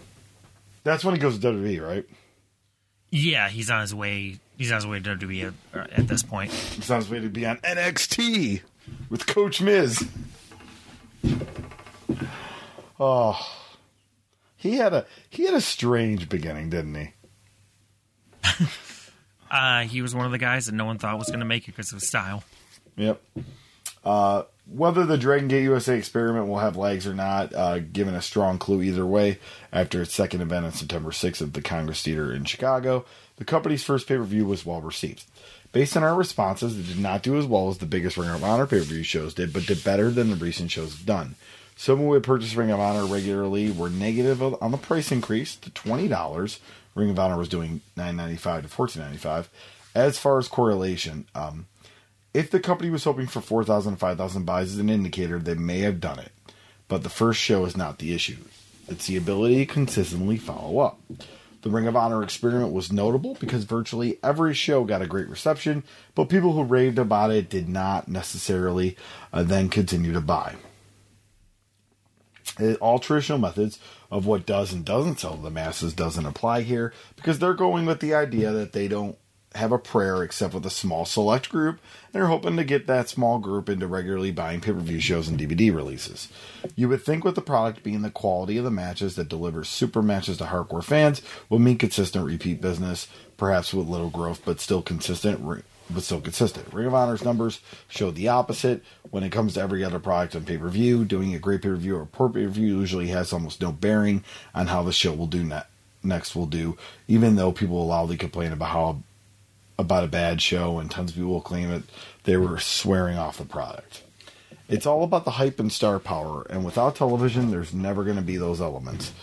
That's when he goes to WWE, right? Yeah, he's on his way. He's on his way to WWE at, at this point. He's on his way to be on NXT with Coach Miz. Oh, he had a he had a strange beginning, didn't he? [laughs] Uh, he was one of the guys that no one thought was going to make it because of his style. Yep. Uh, whether the Dragon Gate USA experiment will have legs or not, uh, given a strong clue either way, after its second event on September 6th at the Congress Theater in Chicago, the company's first pay per view was well received. Based on our responses, it did not do as well as the biggest Ring of Honor pay per view shows did, but did better than the recent shows have done. Some who would purchase Ring of Honor regularly were negative on the price increase to twenty dollars. Ring of Honor was doing nine ninety five to fourteen ninety five. As far as correlation, um, if the company was hoping for 4,000 5,000 buys as an indicator, they may have done it. But the first show is not the issue. It's the ability to consistently follow up. The Ring of Honor experiment was notable because virtually every show got a great reception, but people who raved about it did not necessarily uh, then continue to buy. All traditional methods of what does and doesn't sell to the masses doesn't apply here because they're going with the idea that they don't have a prayer except with a small select group, and they're hoping to get that small group into regularly buying pay per view shows and DVD releases. You would think, with the product being the quality of the matches that delivers super matches to hardcore fans, will mean consistent repeat business, perhaps with little growth, but still consistent. But still consistent. Ring of Honor's numbers showed the opposite. When it comes to every other product on pay per view, doing a great pay per view or poor pay per view usually has almost no bearing on how the show will do ne- next. Will do, even though people will loudly complain about how about a bad show and tons of people will claim it they were swearing off the product it's all about the hype and star power and without television there's never going to be those elements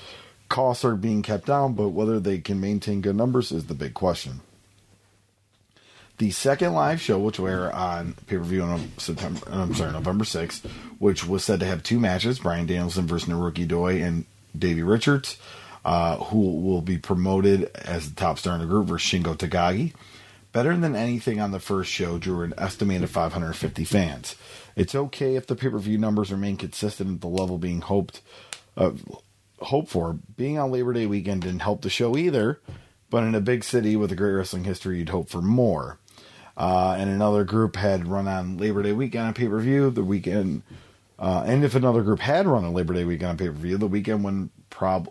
costs are being kept down but whether they can maintain good numbers is the big question the second live show, which will air on pay per view on September, I'm sorry, November 6th, which was said to have two matches: Bryan Danielson versus Naruki Doi and Davey Richards, uh, who will be promoted as the top star in the group versus Shingo Takagi better than anything on the first show drew an estimated 550 fans. It's okay if the pay per view numbers remain consistent at the level being hoped uh, hoped for. Being on Labor Day weekend didn't help the show either, but in a big city with a great wrestling history, you'd hope for more. Uh, and another group had run on Labor Day weekend on pay per view. The weekend, uh, and if another group had run on Labor Day weekend on pay per view, the weekend when prob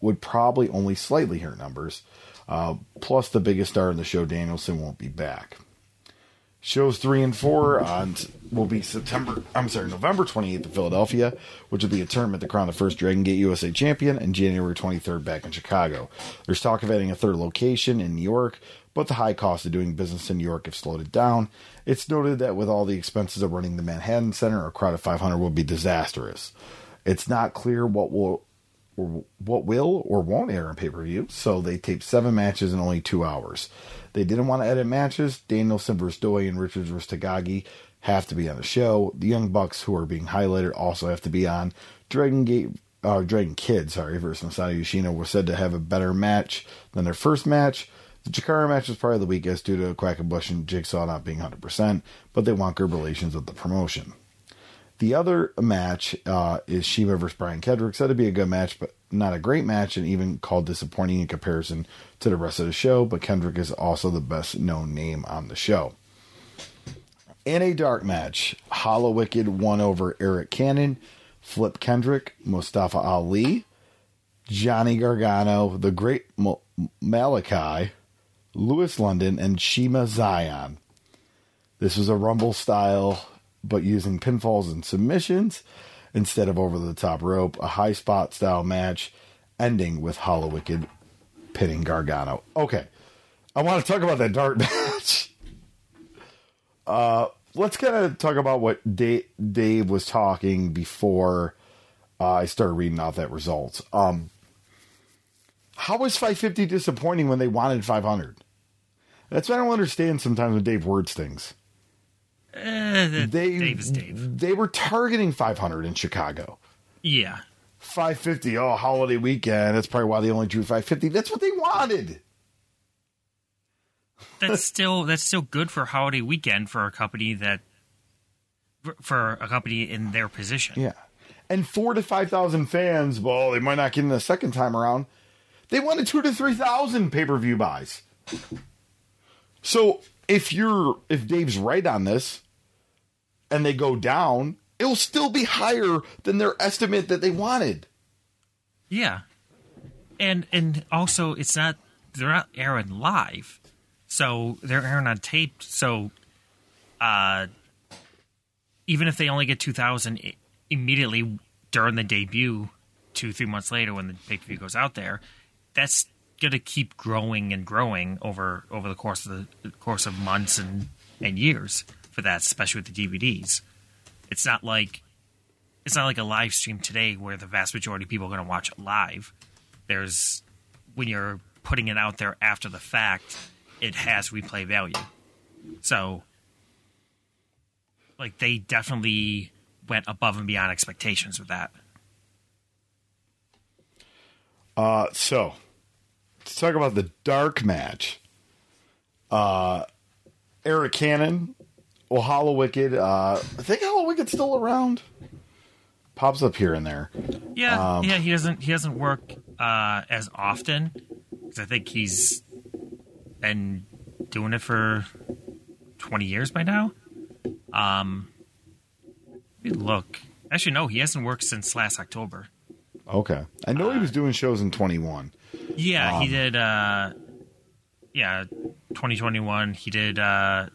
would probably only slightly hurt numbers. Uh, plus, the biggest star in the show, Danielson, won't be back. Shows three and four on will be September. I'm sorry, November 28th in Philadelphia, which will be a tournament to crown the first Dragon Gate USA champion, and January 23rd back in Chicago. There's talk of adding a third location in New York, but the high cost of doing business in New York have slowed it down. It's noted that with all the expenses of running the Manhattan Center, a crowd of 500 will be disastrous. It's not clear what will or what will or won't air on pay per view, so they taped seven matches in only two hours. They didn't want to edit matches. Danielson versus Doi and Richards versus Takagi have to be on the show. The Young Bucks, who are being highlighted, also have to be on. Dragon Gate, uh, Dragon Kid, sorry, versus Masato Yoshino were said to have a better match than their first match. The Chikara match was probably the weakest due to Quackenbush and Jigsaw not being 100%, but they want good relations with the promotion. The other match uh, is CIMA versus Brian Kendrick. Said to be a good match, but not a great match, and even called disappointing in comparison to the rest of the show. But Kendrick is also the best known name on the show. In a dark match, Hallowicked won over Eric Cannon, Flip Kendrick, Mustafa Ali, Johnny Gargano, the Great Malachi, Louis Lyndon, and Zema Ion. This was a Rumble style, but using pinfalls and submissions instead of over the top rope. A high spot style match ending with Hallowicked pinning Gargano. Okay, I want to talk about that dark [laughs] match. Uh, let's kind of talk about what Dave, was talking before uh, I started reading off that results. Um, how was 550 disappointing when they wanted 500? That's what I don't understand sometimes when Dave words things. Uh, the, They Dave Dave. they were targeting 500 in Chicago. Yeah. 550, oh, holiday weekend. That's probably why they only drew 550. That's what they wanted. That's [laughs] still that's still good for holiday weekend for a company that for a company in their position. Yeah. And four to 5,000 fans, well, they might not get in the second time around. They wanted two to three thousand pay per view buys. So if you're if Dave's right on this, and they go down, it will still be higher than their estimate that they wanted. Yeah, and and also it's not they're not airing live, so they're airing on tape. So, uh, even if they only get two thousand immediately during the debut, two three months later when the pay per view goes out there, that's going to keep growing and growing over over the course of the, course of months and and years for that, especially with the DVDs. It's not like it's not like a live stream today where the vast majority of people are going to watch it live. There's when you're putting it out there after the fact, it has replay value. So, like they definitely went above and beyond expectations with that. Uh, so let's talk about the dark match. Uh, Eric Cannon, well, Hallowicked. Uh, I think Hallowicked's still around. Pops up here and there. Yeah, Um, yeah, he doesn't he doesn't work uh, as often because I think he's been doing it for twenty years by now. Um, look. Actually, no, he hasn't worked since last October. Okay, I know he was doing shows in twenty one. Yeah, he did. Uh, yeah, 2021. He did uh,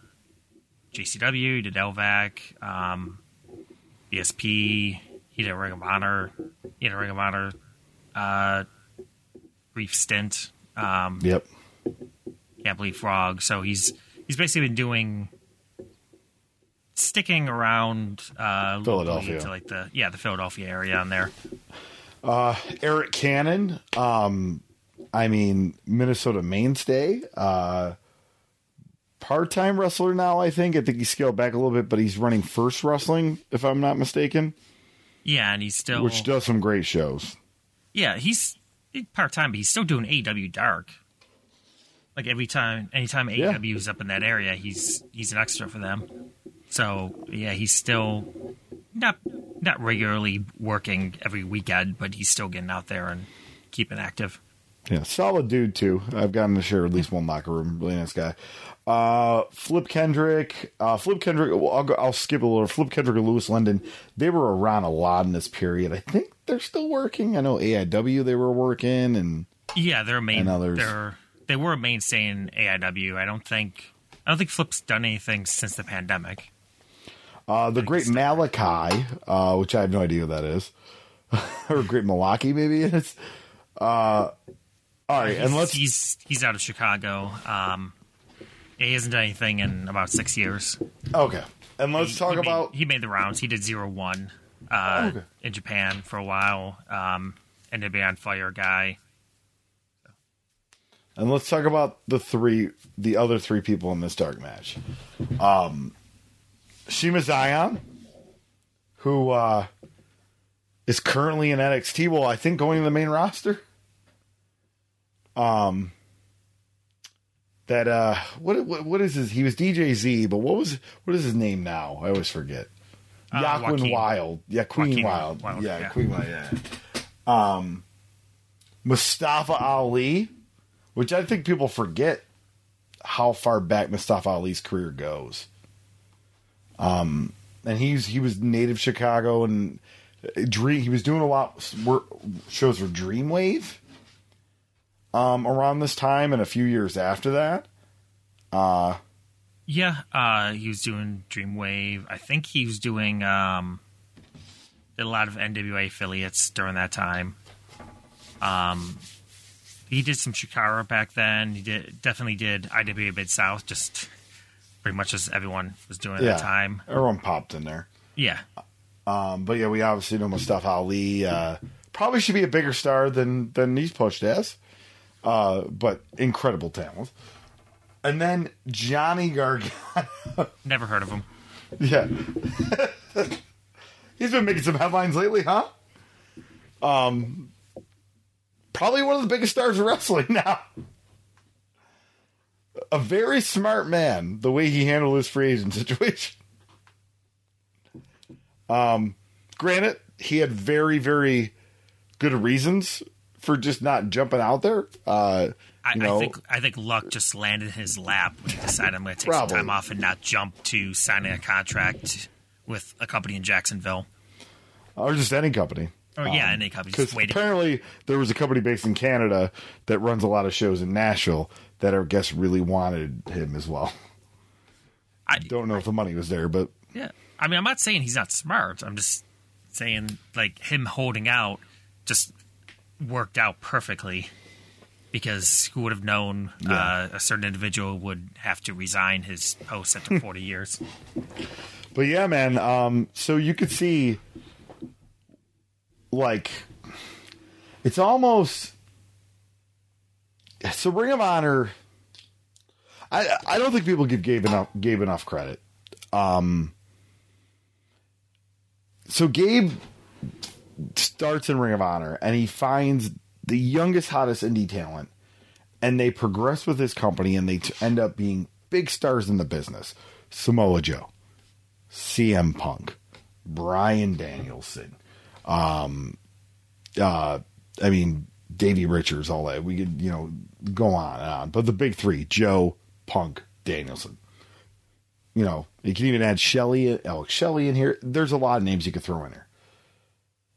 JCW. He did LVAC. Um, ESP. He did Ring of Honor. He did Ring of Honor. Uh, brief stint. Um, Yep. Can't believe frog. So he's he's basically been doing sticking around uh, Philadelphia. to like the yeah the Philadelphia area on there. Eric Cannon. Um, I mean Minnesota mainstay. Uh, part time wrestler now. I think. I think he scaled back a little bit, but he's running First Wrestling, if I'm not mistaken, Yeah, and he's still which does some great shows. Yeah, he's part time, but he's still doing AEW Dark. Like every time, anytime Yeah. AEW is up in that area, he's he's an extra for them. So yeah, he's still not not regularly working every weekend, but he's still getting out there and keeping active. Yeah, solid dude too. I've gotten to share at least one locker room. Really nice guy. Uh, Flip Kendrick, uh, Flip Kendrick. I'll, go, I'll skip a little. Flip Kendrick and Louis Lyndon. They were around a lot in this period. I think they're still working. I know AIW they were working, and Yeah, they're main. And. They're they were a mainstay in AIW. I don't think I don't think Flip's done anything since the pandemic. Uh, the Great Malachi, uh, which I have no idea who that is, [laughs] or Great Malaki maybe it is. Uh, all right, and He's- let's he's he's out of Chicago. Um, he hasn't done anything in about six years. okay, and let's He- talk he made- about he made the rounds. He did zero one uh, Okay. in Japan for a while. Um, ended up being on fire guy. And let's talk about the three, the other three people in this dark match. Um, Zema Ion, who uh, is currently in NXT. Well, I think going to the main roster. Um, that uh, what what, what is his? He was DJ Z, but what was what is his name now? I always forget. Uh, Joaquin Wilde, yeah, Queen Joaquin Wilde, Wild, yeah, yeah. Queen Wild, yeah. Um, Mustafa Ali, which I think people forget how far back Mustafa Ali's career goes. Um, and he's he was native Chicago and Dream. He was doing a lot work, shows for Dreamwave. Um, around this time and a few years after that. Uh, yeah, uh, he was doing Dreamwave. I think he was doing um, a lot of NWA affiliates during that time. Um, he did some Chikara back then. He did definitely did IWA Mid South, just pretty much as everyone was doing at the time. everyone popped in there. Yeah, Um, but yeah, we obviously know Mustafa Ali. Uh, probably should be a bigger star than than he's pushed as. Uh, but incredible talent. And then Johnny Gargano. [laughs] never heard of him. yeah, [laughs] he's been making some headlines lately, huh? Um, probably one of the biggest stars of wrestling [laughs] now. A very smart man, the way he handled his free agent [laughs] situation. Um, granted, he had very, very good reasons for just not jumping out there. Uh, I, you know, I think I think luck just landed in his lap when he decided I'm going to take Probably. some time off and not jump to signing a contract with a company in Jacksonville. or just any company. Or yeah, any company Because apparently there was a company based in Canada that runs a lot of shows in Nashville that I guess really wanted him as well. I, Don't know if the money was there, but Yeah, I mean, I'm not saying he's not smart. I'm just saying like him holding out just worked out perfectly because who would have known uh, a certain individual would have to resign his post after [laughs] 40 years? But yeah, man. Um, so you could see, like, it's almost. So Ring of Honor. I I don't think people give Gabe enough Gabe enough credit. Um. So Gabe starts in Ring of Honor and he finds the youngest, hottest indie talent, and they progress with his company and they t- end up being big stars in the business. Samoa Joe. CM Punk, Bryan Danielson, um, uh, I mean Davey Richards, all that. We could you know go on and on, but the big three: Joe, Punk, Danielson. You know, you can even add Shelley, Alex Shelley in here. There's a lot of names you could throw in there.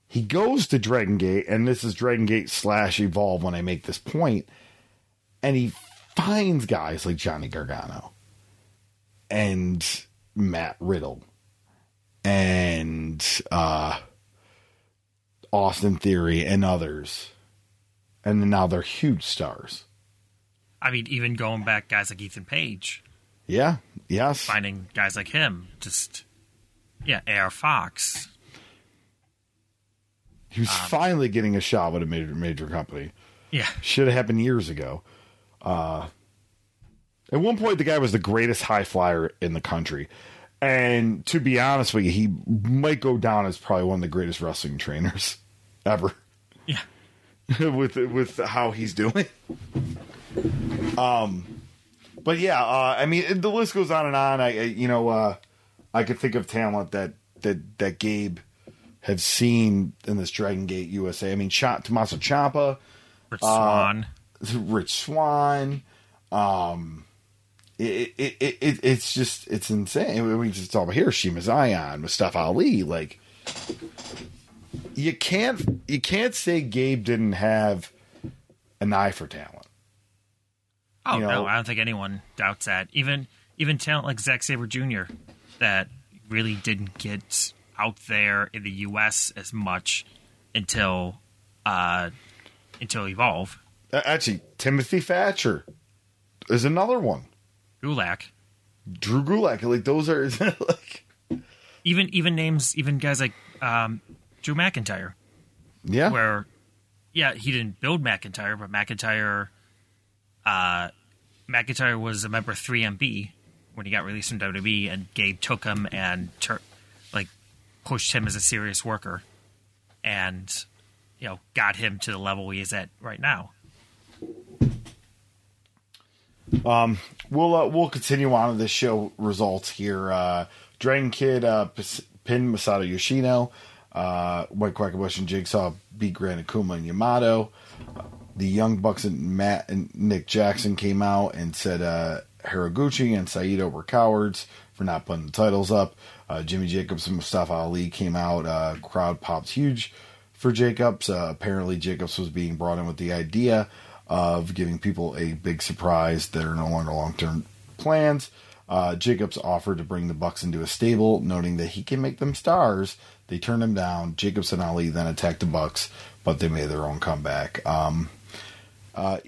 He goes to Dragon Gate, and this is Dragon Gate slash Evolve when I make this point, and he finds guys like Johnny Gargano and Matt Riddle and uh, Austin Theory and others, and now they're huge stars. I mean, even going back, guys like Ethan Page, Yeah. Yes. finding guys like him, just yeah, AR Fox. He was finally getting a shot with a major major company. Yeah, Should have happened years ago. Uh, at one point, the guy was the greatest high flyer in the country. And to be honest with you, he might go down as probably one of the greatest wrestling trainers [laughs] ever. yeah. [laughs] with with how he's doing. Um, but yeah, uh, I mean the list goes on and on. I, I you know uh, I could think of talent that that that Gabe had seen in this Dragon Gate USA. I mean, Ch- Tommaso Ciampa, Rich Swann. Rich Swann. Um, it, it, it, it it's just it's insane. We just talk about Hiroshima Zion, Mustafa Ali. Like you can't you can't say Gabe didn't have an eye for talent. Oh you know- no, I don't think anyone doubts that. Even even talent like Zack Sabre Jr. that really didn't get out there in the U.S. as much until uh, until Evolve. Actually, Timothy Thatcher is another one. Gulak. Drew Gulak, like those are [laughs] like Even even names even guys like um, Drew McIntyre, yeah. where yeah he didn't build McIntyre, but McIntyre uh, McIntyre was a member of 3MB when he got released from WWE, and Gabe took him and tur- like pushed him as a serious worker, and you know got him to the level he is at right now. We'll uh, we'll continue on with this show results here. Uh, Dragon Kid uh, Pis- pin Masato Yoshino. Uh, White Quackenbush and Jigsaw beat Gran Akuma and Yamato. The Young Bucks and Matt and Nick Jackson came out and said uh, Horiguchi and Saito were cowards for not putting the titles up. Uh, Jimmy Jacobs and Mustafa Ali came out. Uh, crowd popped huge for Jacobs. Uh, apparently, Jacobs was being brought in with the idea of giving people a big surprise that are no longer long term plans. Uh, Jacobs offered to bring the Bucks into a stable, noting that he can make them stars. They turned him down. Jacobs and Ali then attacked the Bucks, but they made their own comeback. Um, uh,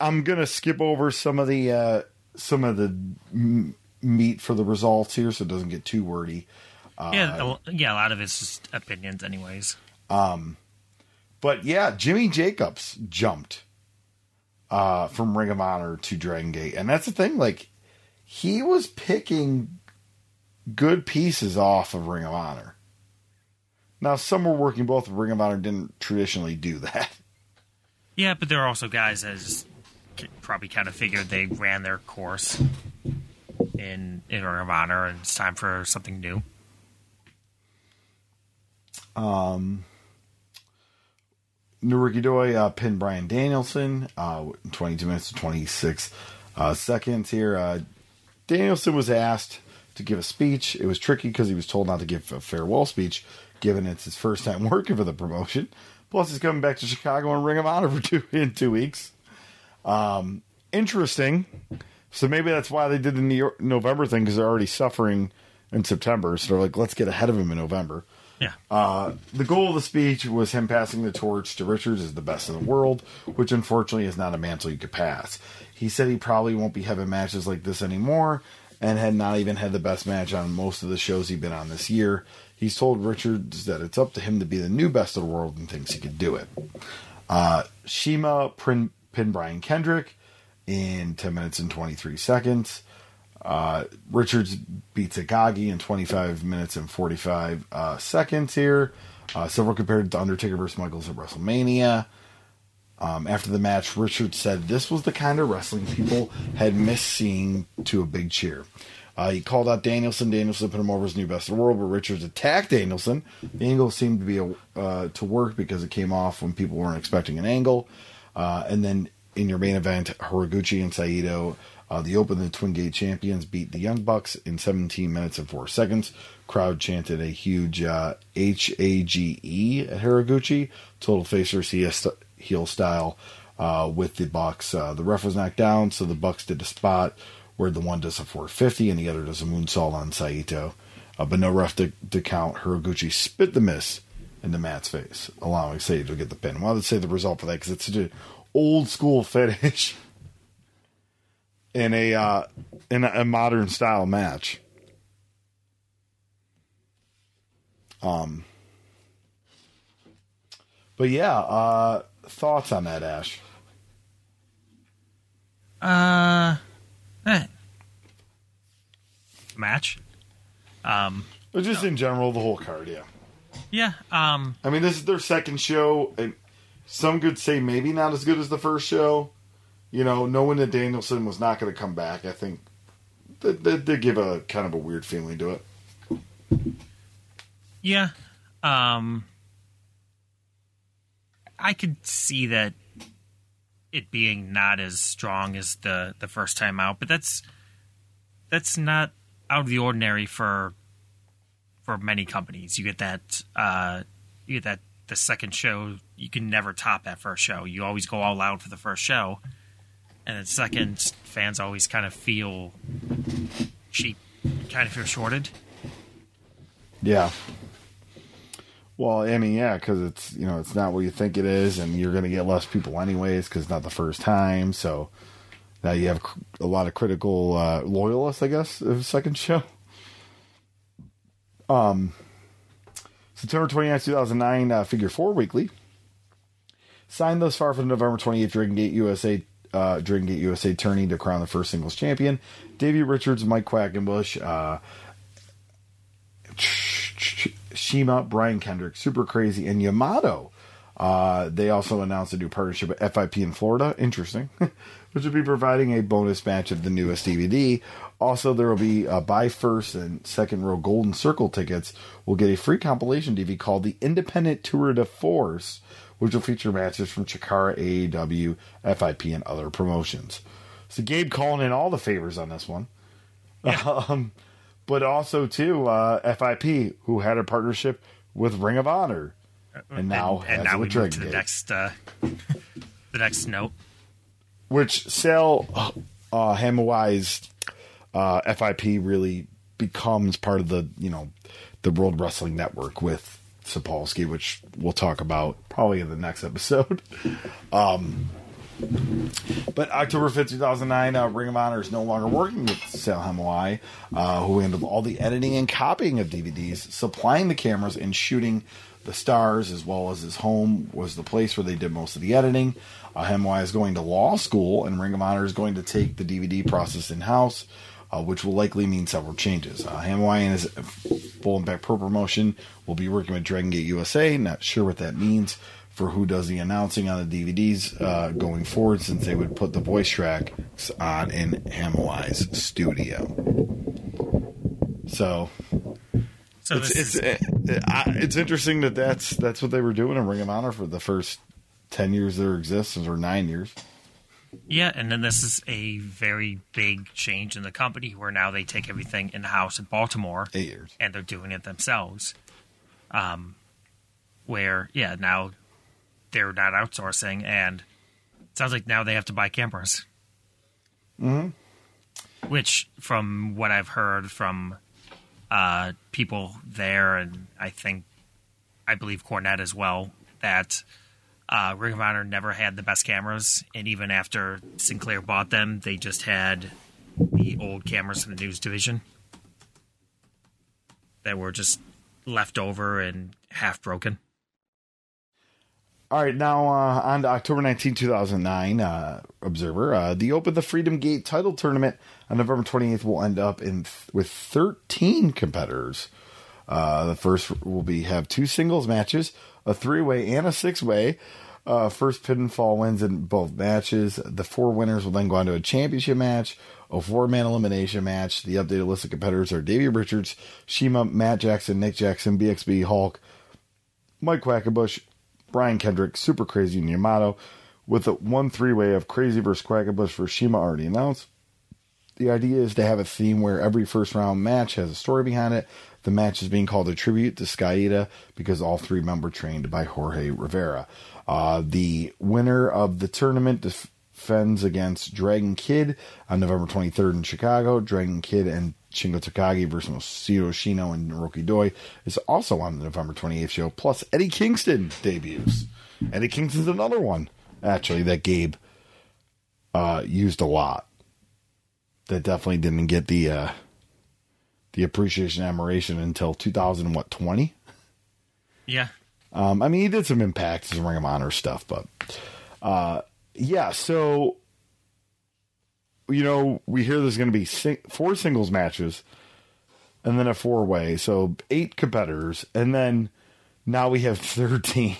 I'm gonna skip over some of the uh, some of the m- meat for the results here, so it doesn't get too wordy. yeah, a- yeah, a lot of it's just opinions, anyways. But yeah, Jimmy Jacobs jumped uh, from Ring of Honor to Dragon Gate, and that's the thing. Like he was picking good pieces off of Ring of Honor. Now, some were working both. Of Ring of Honor didn't traditionally do that. Yeah, but there are also guys that just probably kind of figured they ran their course in in Ring of Honor, and it's time for something new. Naruki Doi uh, pinned Bryan Danielson uh, in 22 minutes to 26 uh, seconds here. Uh, Danielson was asked to give a speech. It was tricky because he was told not to give a farewell speech, given it's his first time [laughs] working for the promotion. Plus, he's coming back to Chicago and Ring of Honor for [laughs] two in two weeks. Um, interesting. So maybe that's why they did the New York, November thing because they're already suffering in September. So they're like, let's get ahead of him in November. Yeah. Uh, the goal of the speech was him passing the torch to Richards as the best in the world, which unfortunately is not a mantle you could pass. He said he probably won't be having matches like this anymore and had not even had the best match on most of the shows he'd been on this year. He's told Richards that it's up to him to be the new best of the world and thinks he could do it. Uh, CIMA pin, Brian Kendrick in 10 minutes and 23 seconds. Uh, Richards beats Takagi in 25 minutes and 45 uh, seconds here. Uh, several compared to Undertaker versus Michaels at WrestleMania. Um, after the match, Richards said this was the kind of wrestling people had missed seeing to a big cheer. Uh, he called out Danielson. Danielson put him over as new best of the world, but Richards attacked Danielson. The angle seemed to be a, uh, to work because it came off when people weren't expecting an angle. Uh, and then in your main event, Horiguchi and Saito, uh, the Open the Twin Gate champions, beat the Young Bucks in 17 minutes and 4 seconds. Crowd chanted a huge uh, H A G E at Horiguchi, total face versus heel style uh, with the Bucks. Uh, the ref was knocked down, so the Bucks did a spot where the one does a 450 and the other does a moonsault on Saito. Uh, but no ref to, to count. Horiguchi spit the miss into Matt's face, allowing Saito to get the pin. Why did say the result for that? Because it's such an old school finish [laughs] in a uh, in a, a modern style match. Um, but yeah, uh, thoughts on that, Ash? Uh, eh. match. Um, But just in general, the whole card, yeah. yeah. Um, I mean, this is their second show, and some could say maybe not as good as the first show. You know, knowing that Danielson was not going to come back, I think that they, they give a kind of a weird feeling to it. yeah. Um, I could see that it being not as strong as the the first time out, but that's that's not out of the ordinary for for many companies. You get that uh, you get that the second show you can never top that first show. You always go all out for the first show, and then second fans always kind of feel cheap, kind of feel shorted. Yeah. Well, I mean, yeah, because it's you know it's not what you think it is, and you're going to get less people anyways because it's not the first time. So now you have a lot of critical uh, loyalists, I guess, of second show. Um, September 29th, 2009, uh, Figure 4 Weekly. Signed thus far for the November 28th Dragon Gate USA uh, Dragon Gate USA tourney to crown the first singles champion. Davey Richards, Mike Quackenbush, uh, CIMA, Brian Kendrick, Super Crazy, and Yamato. Uh, they also announced a new partnership with FIP in Florida. Interesting. [laughs] Which will be providing a bonus match of the newest DVD. Also, there will be uh, buy first and second row Golden Circle tickets. We'll get a free compilation DVD called the Independent Tour de Force, which will feature matches from Chikara, AEW, FIP, and other promotions. So Gabe calling in all the favors on this one. [laughs] Um, but also too uh, FIP, who had a partnership with Ring of Honor, and now and, has now we move to the Gate, next uh, [laughs] the next note. which Sal uh, Hamaoui's uh, FIP really becomes part of the you know the World Wrestling Network with Sapolsky, which we'll talk about probably in the next episode. [laughs] Um, but October 5th, 2009, uh, Ring of Honor is no longer working with Sal Hamaoui, uh, who handled all the editing and copying of DVDs, supplying the cameras and shooting the stars, as well as his home was the place where they did most of the editing. Uh, is going to law school, and Ring of Honor is going to take the DVD process in house, uh, which will likely mean several changes. Uh, his Full Impact Pro promotion will be working with Dragon Gate USA. Not sure what that means for who does the announcing on the DVDs uh, going forward, since they would put the voice tracks on in Hamaoui's studio. So So it's it's is, uh, I- it's interesting that that's that's what they were doing in Ring of Honor for the first ten years of their existence or nine years. Yeah, and then this is a very big change in the company where now they take everything in house in Baltimore Eight years. and they're doing it themselves. Um, where yeah, now they're not outsourcing, and it sounds like now they have to buy cameras. Mm-hmm. Which, from what I've heard from uh, people there, and I think I believe Cornette as well, that uh, Ring of Honor never had the best cameras, and even after Sinclair bought them, they just had the old cameras from the news division that were just left over and half broken. All right, now uh, on to October 19, 2009, uh, Observer. Uh, the Open the Freedom Gate title tournament on November 28th will end up in th- with 13 competitors. Uh, the first will be have two singles matches, a three way, and a six way. Uh, first pinfall wins in both matches. The four winners will then go on to a championship match, a four man elimination match. The updated list of competitors are Davey Richards, CIMA, Matt Jackson, Nick Jackson, BXB, Hulk, Mike Quackenbush, Brian Kendrick, Super Crazy, and Yamato, with a one three way of Crazy versus Quackenbush for CIMA already announced. The idea is to have a theme where every first round match has a story behind it. The match is being called a tribute to Skayde because all three men were trained by Jorge Rivera. Uh, the winner of the tournament defends against Dragon Kid on November 23rd in Chicago. Dragon Kid and Shingo Takagi versus Masato Yoshino and Naruki Doi is also on the November 28th show. Plus, Eddie Kingston debuts. Eddie Kingston's another one, actually, that Gabe uh, used a lot. That definitely didn't get the uh, the appreciation and admiration until 2000 what 20. Yeah. Um, I mean, he did some impacts and Ring of Honor stuff, but uh, yeah. So you know, we hear there's going to be sing- four singles matches and then a four way. So eight competitors. And then now we have 13.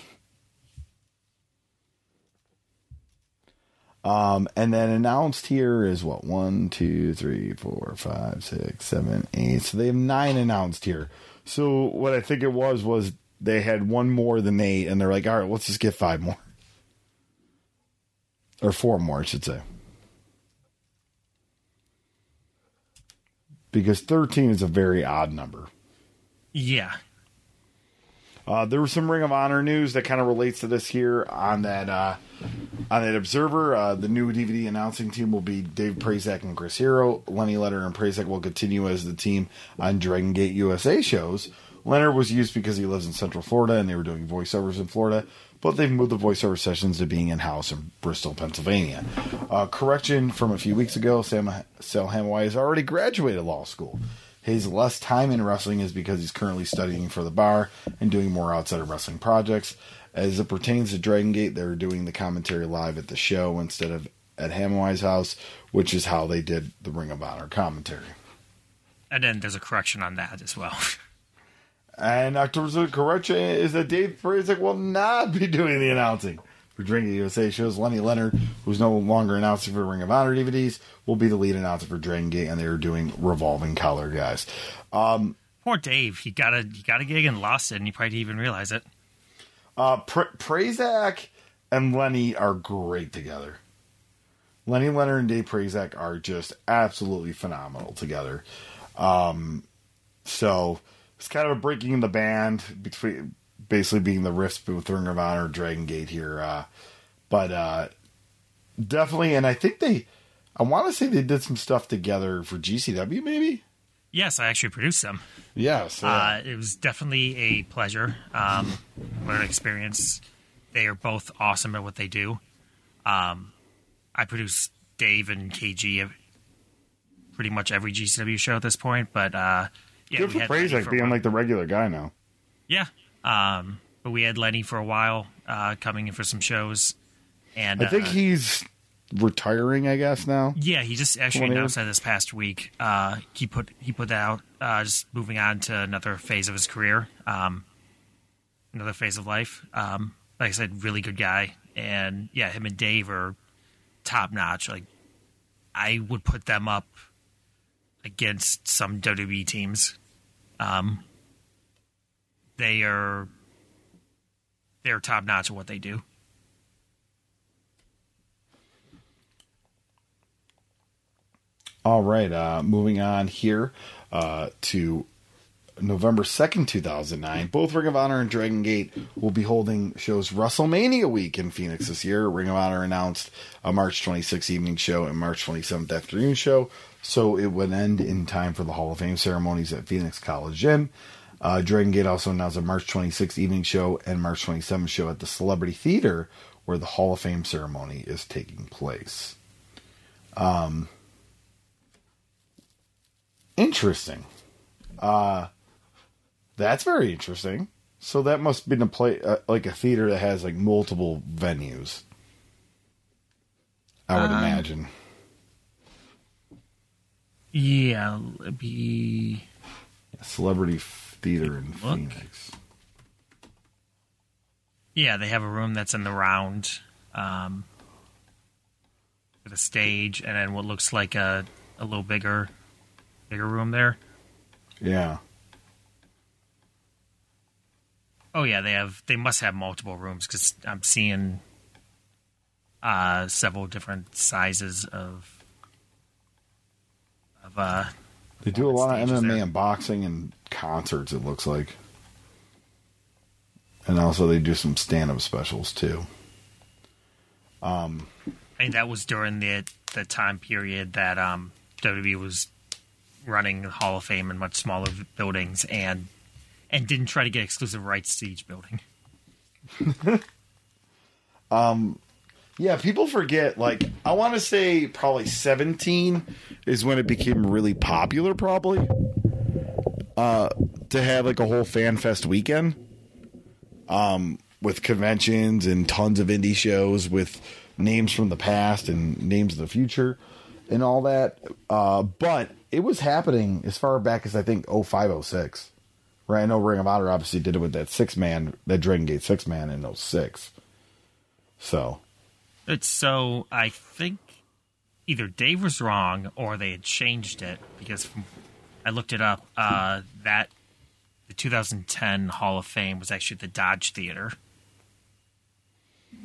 Um, and then announced here is what one, two, three, four, five, six, seven, eight. So they have nine announced here. So what I think it was was they had one more than eight, and they're like, all right, let's just get five more or four more, I should say. because 13 is a very odd number. Yeah. Uh, there was some Ring of Honor news that kind of relates to this here on that uh, on that Observer. Uh, the new DVD announcing team will be Dave Prazak and Chris Hero. Lenny Leonard and Prazak will continue as the team on Dragon Gate USA shows. Leonard was used because he lives in Central Florida and they were doing voiceovers in Florida, but they've moved the voiceover sessions to being in house in Bristol, Pennsylvania. Uh, correction from a few weeks ago Sam Sal Hamaoui has already graduated law school. His less time in wrestling is because he's currently studying for the bar and doing more outside of wrestling projects. As it pertains to Dragon Gate, they're doing the commentary live at the show instead of at Hamaoui's house, which is how they did the Ring of Honor commentary. And then there's a correction on that as well. [laughs] And October's correction is that Dave Prazak will not be doing the announcing for Drinking USA shows. Lenny Leonard, who's no longer announcing for Ring of Honor DVDs, will be the lead announcer for Dragon Gate, and they are doing revolving collar guys. Um, Poor Dave. He got a he got a gig and lost it, and he probably didn't even realize it. uh, Pr- Prazak and Lenny are great together. Lenny Leonard and Dave Prazak are just absolutely phenomenal together. Um, so it's kind of a breaking in the band between basically being the rifts with Ring of Honor, Dragon Gate here. Uh, but uh, definitely, and I think they, I want to say they did some stuff together for GCW, maybe. Yes, I actually produced them. Yes, Uh, it was definitely a pleasure. Um, what an experience. They are both awesome at what they do. Um, I produce Dave and KG pretty much every GCW show at this point, but uh, yeah, good for had Lenny Prazak for a being like the regular guy now. yeah. Um, but we had Lenny for a while uh, coming in for some shows, and I think uh, he's retiring, I guess now. Yeah, he just actually announced that this past week. Uh, he put he put that out, uh, just moving on to another phase of his career, um, another phase of life. Um, like I said, really good guy, and yeah, him and Dave are top notch. Like I would put them up against some WWE teams. Um, they are they're top notch at what they do. All right, uh, moving on here uh, to November 2nd, 2009. Both Ring of Honor and Dragon Gate will be holding shows WrestleMania week in Phoenix this year. Ring of Honor announced a March 26th evening show and March 27th afternoon show, so it would end in time for the Hall of Fame ceremonies at Phoenix College Gym. Uh, Dragon Gate also announced a March 26th evening show and March 27th show at the Celebrity Theater, where the Hall of Fame ceremony is taking place. Um, interesting. Uh, that's very interesting. So that must have been a play uh, like a theater that has like multiple venues. I would Um, imagine. Yeah, it'd be Celebrity theater in Look. Phoenix. yeah. They have a room that's in the round, um, with a stage, and then what looks like a a little bigger, bigger room there. Yeah. Oh yeah, they have. They must have multiple rooms because I'm seeing uh, several different sizes of of uh, They do a lot of MMA there. and boxing and concerts, it looks like. And also they do some stand up specials too. I think that was during the the time period that um, WWE was running the Hall of Fame in much smaller buildings and and didn't try to get exclusive rights to each building. [laughs] Yeah, people forget. Like, I want to say probably 17 is when it became really popular, probably. Uh, to have like a whole fan fest weekend. Um, with conventions and tons of indie shows with names from the past and names of the future and all that. Uh, but it was happening as far back as I think 0506. Right? I know Ring of Honor obviously did it with that six man, that Dragon Gate six man in 06. So. It's so I think either Dave was wrong or they had changed it because from, I looked it up. Uh, that the 2010 Hall of Fame was actually the Dodge Theater.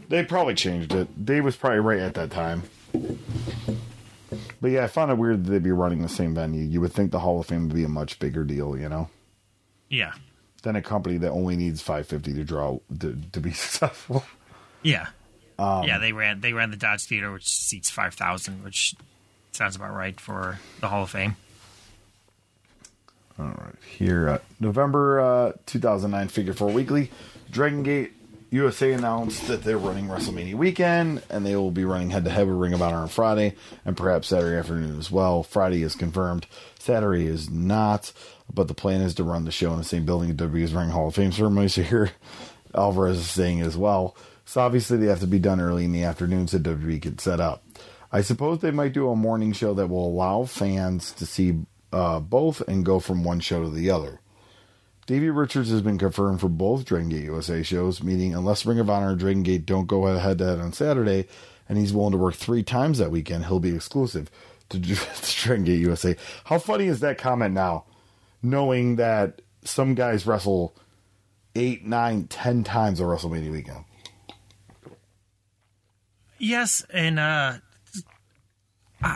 They probably changed it. Dave was probably right at that time. But yeah, I found it weird that they'd be running the same venue. You would think the Hall of Fame would be a much bigger deal, you know, Yeah, than a company that only needs 550 to draw to, to be [laughs] successful. yeah, yeah. They ran they ran the Dodge Theater, which seats 5,000, which sounds about right for the Hall of Fame. All right, here, uh, November uh, 2009 Figure Four Weekly, Dragon Gate USA announced that they're running WrestleMania weekend, and they will be running head to head with Ring of Honor on Friday and perhaps Saturday afternoon as well. Friday is confirmed, Saturday is not, but the plan is to run the show in the same building at WWE's Ring Hall of Fame ceremony. So here, Alvarez is saying as well. So obviously they have to be done early in the afternoon so WWE can set up. I suppose they might do a morning show that will allow fans to see uh, both and go from one show to the other. Davey Richards has been confirmed for both Dragon Gate USA shows, meaning unless Ring of Honor and Dragon Gate don't go head to head on Saturday, and he's willing to work three times that weekend, he'll be exclusive to, [laughs] to Dragon Gate USA. How funny is that comment now, knowing that some guys wrestle eight, nine, ten times a WrestleMania weekend? Yes, and uh, [sighs]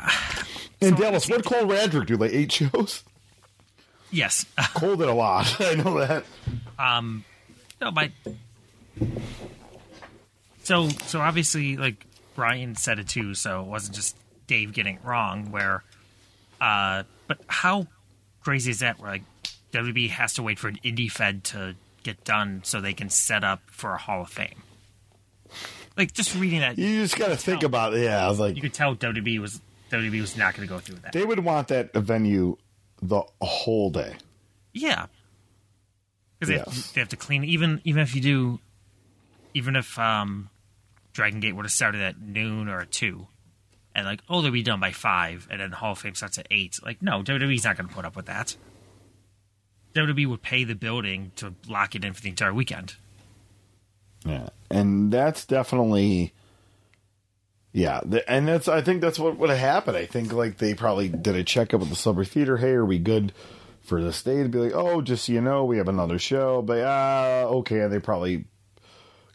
In Dallas, what did Cole Radrick do? Like eight shows? yes. [laughs] Cole did a lot. [laughs] I know that. um no my so so obviously like brian said it too so it wasn't just dave getting it wrong where uh but how crazy is that where like wb has to wait for an indie fed to get done so they can set up for a hall of fame like just reading that You just got to think about it. Yeah, I was like, you could tell wb was wb was not going to go through that they would want that venue the whole day. Yeah, because they, Yes. have- they have to clean even even if you do, even if um, Dragon Gate would have started at noon or at two, and like oh they'll be done by five, and then Hall of Fame starts at eight. Like no, WWE's not going to put up with that. WWE would pay the building to lock it in for the entire weekend. Yeah, and that's definitely, yeah, and that's I think that's what would have happened. I think like they probably did a checkup with the Silver Theater. Hey, are we good for this day? To be like, oh, just so you know, we have another show, but uh okay. And they probably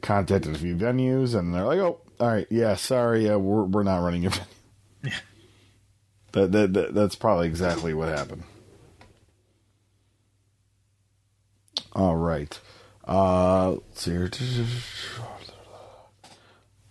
contacted a few venues, and they're like, oh, all right, yeah, sorry, uh, we're we're not running your venue. That, that, that that's probably exactly what happened. All right. Uh, let's see here.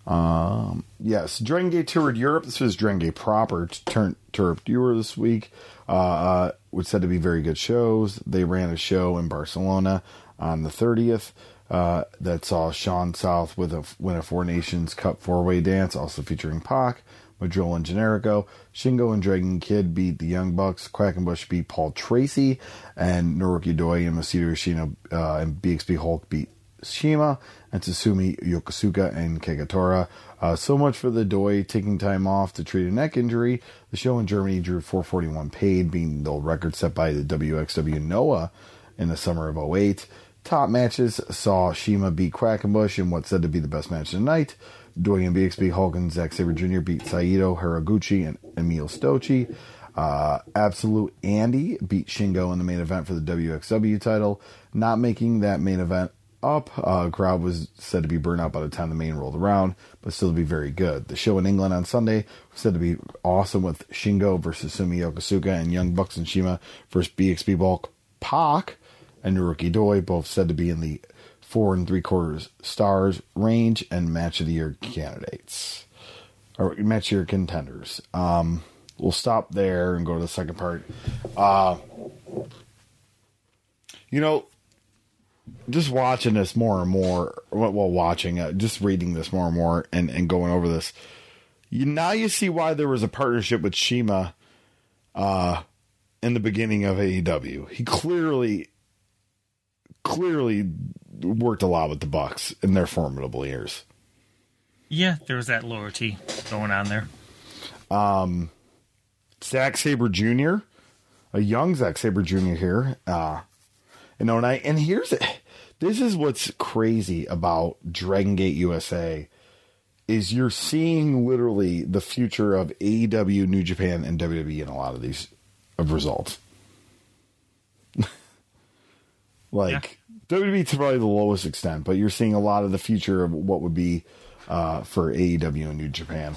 Um, yes, Dragon Gate toured Europe. This was Dragon Gate proper to turn tour Europe this week, uh, uh, which said to be very good shows. They ran a show in Barcelona on the 30th uh, that saw Sean South with a win a Four Nations Cup four way dance, also featuring Pac, Mandrill and Generico. Shingo and Dragon Kid beat the Young Bucks. Quackenbush beat Paul Tracy, and Naruki Doi and Masato Yoshino uh, and BXB Hulk beat CIMA and Susumu Yokosuka and Kagetora. Uh, so much for the Doi taking time off to treat a neck injury. The show in Germany drew 441 paid, being the record set by the WXW Noah in the summer of 08. Top matches saw CIMA beat Quackenbush in what's said to be the best match of the night. Doi and BXB Hulk and Zack Sabre Jr. beat Saito, Horiguchi, and Emil Sitoci. Uh, Absolute Andy beat Shingo in the main event for the WXW title, not making that main event up. Uh, crowd was said to be burnt out by the time the main rolled around, but still to be very good. The show in England on Sunday was said to be awesome with Shingo versus Susumu Yokosuka and Young Bucks and CIMA versus BXB Hulk Pac and Naruki Doi, both said to be in the four and three quarters stars range and match of the year candidates or match of year contenders. Um, we'll stop there and go to the second part. Uh, you know, just watching this more and more, well, watching, uh, just reading this more and more, and, and going over this, you now you see why there was a partnership with CIMA, uh, in the beginning of AEW. He clearly, clearly worked a lot with the Bucks in their formidable years. Yeah, there was that loyalty going on there. Um, Zack Sabre Jr., a young Zack Sabre Jr. here, uh, you know, and I and here's it. this is what's crazy about Dragon Gate USA is you're seeing literally the future of AEW, New Japan, and WWE in a lot of these of results. [laughs] like. WWE to probably the lowest extent, but you're seeing a lot of the future of what would be uh, for AEW and New Japan.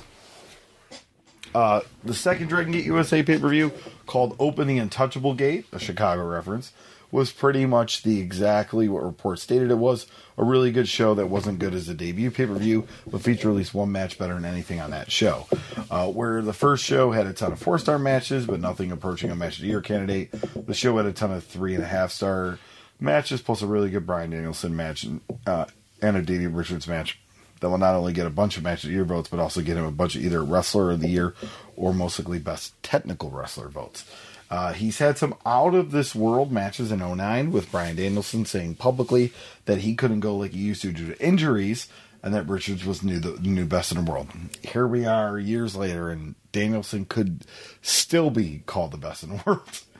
Uh, the second Dragon Gate USA pay per view called Open the Untouchable Gate, a Chicago reference, was pretty much the exactly what reports stated it was a really good show that wasn't good as a debut pay per view, but featured at least one match better than anything on that show. Uh, where the first show had a ton of four star matches, but nothing approaching a match of the year candidate. The show had a ton of three and a half star matches, plus a really good Bryan Danielson match and, uh, and a Davey Richards match that will not only get a bunch of match of the year votes, but also get him a bunch of either wrestler of the year or most likely best technical wrestler votes. Uh, he's had some out of this world matches in 09 with Bryan Danielson saying publicly that he couldn't go like he used to due to injuries and that Richards was new the new best in the world. Here we are years later and Danielson could still be called the best in the world. [laughs]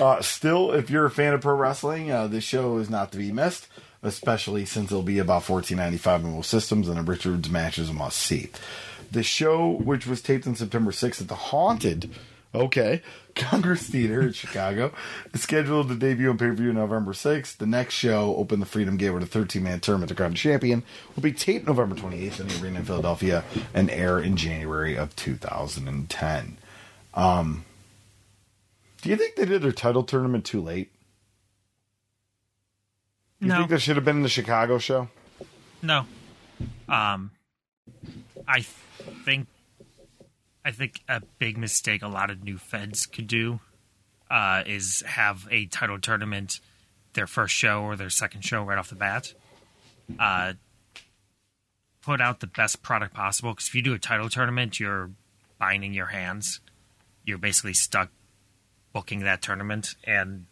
Uh, still, if you're a fan of pro wrestling, uh, this show is not to be missed, especially since it'll be about 14.95 in most systems and a Richards match is a must see. The show, which was taped on September 6th at the Haunted Okay. [laughs] Congress Theater in Chicago is scheduled to debut on pay per view November 6th. The next show, Open the Freedom Gate with a 13 man tournament to crown champion, will be taped November 28th in the arena in Philadelphia and air in January of 2010. Um, do you think they did their title tournament too late? Do you no. think that should have been in the Chicago show? No. Um, I think I think a big mistake a lot of new feds could do uh, is have a title tournament their first show or their second show right off the bat. Uh, put out the best product possible because if you do a title tournament, you're binding your hands. You're basically stuck booking that tournament, and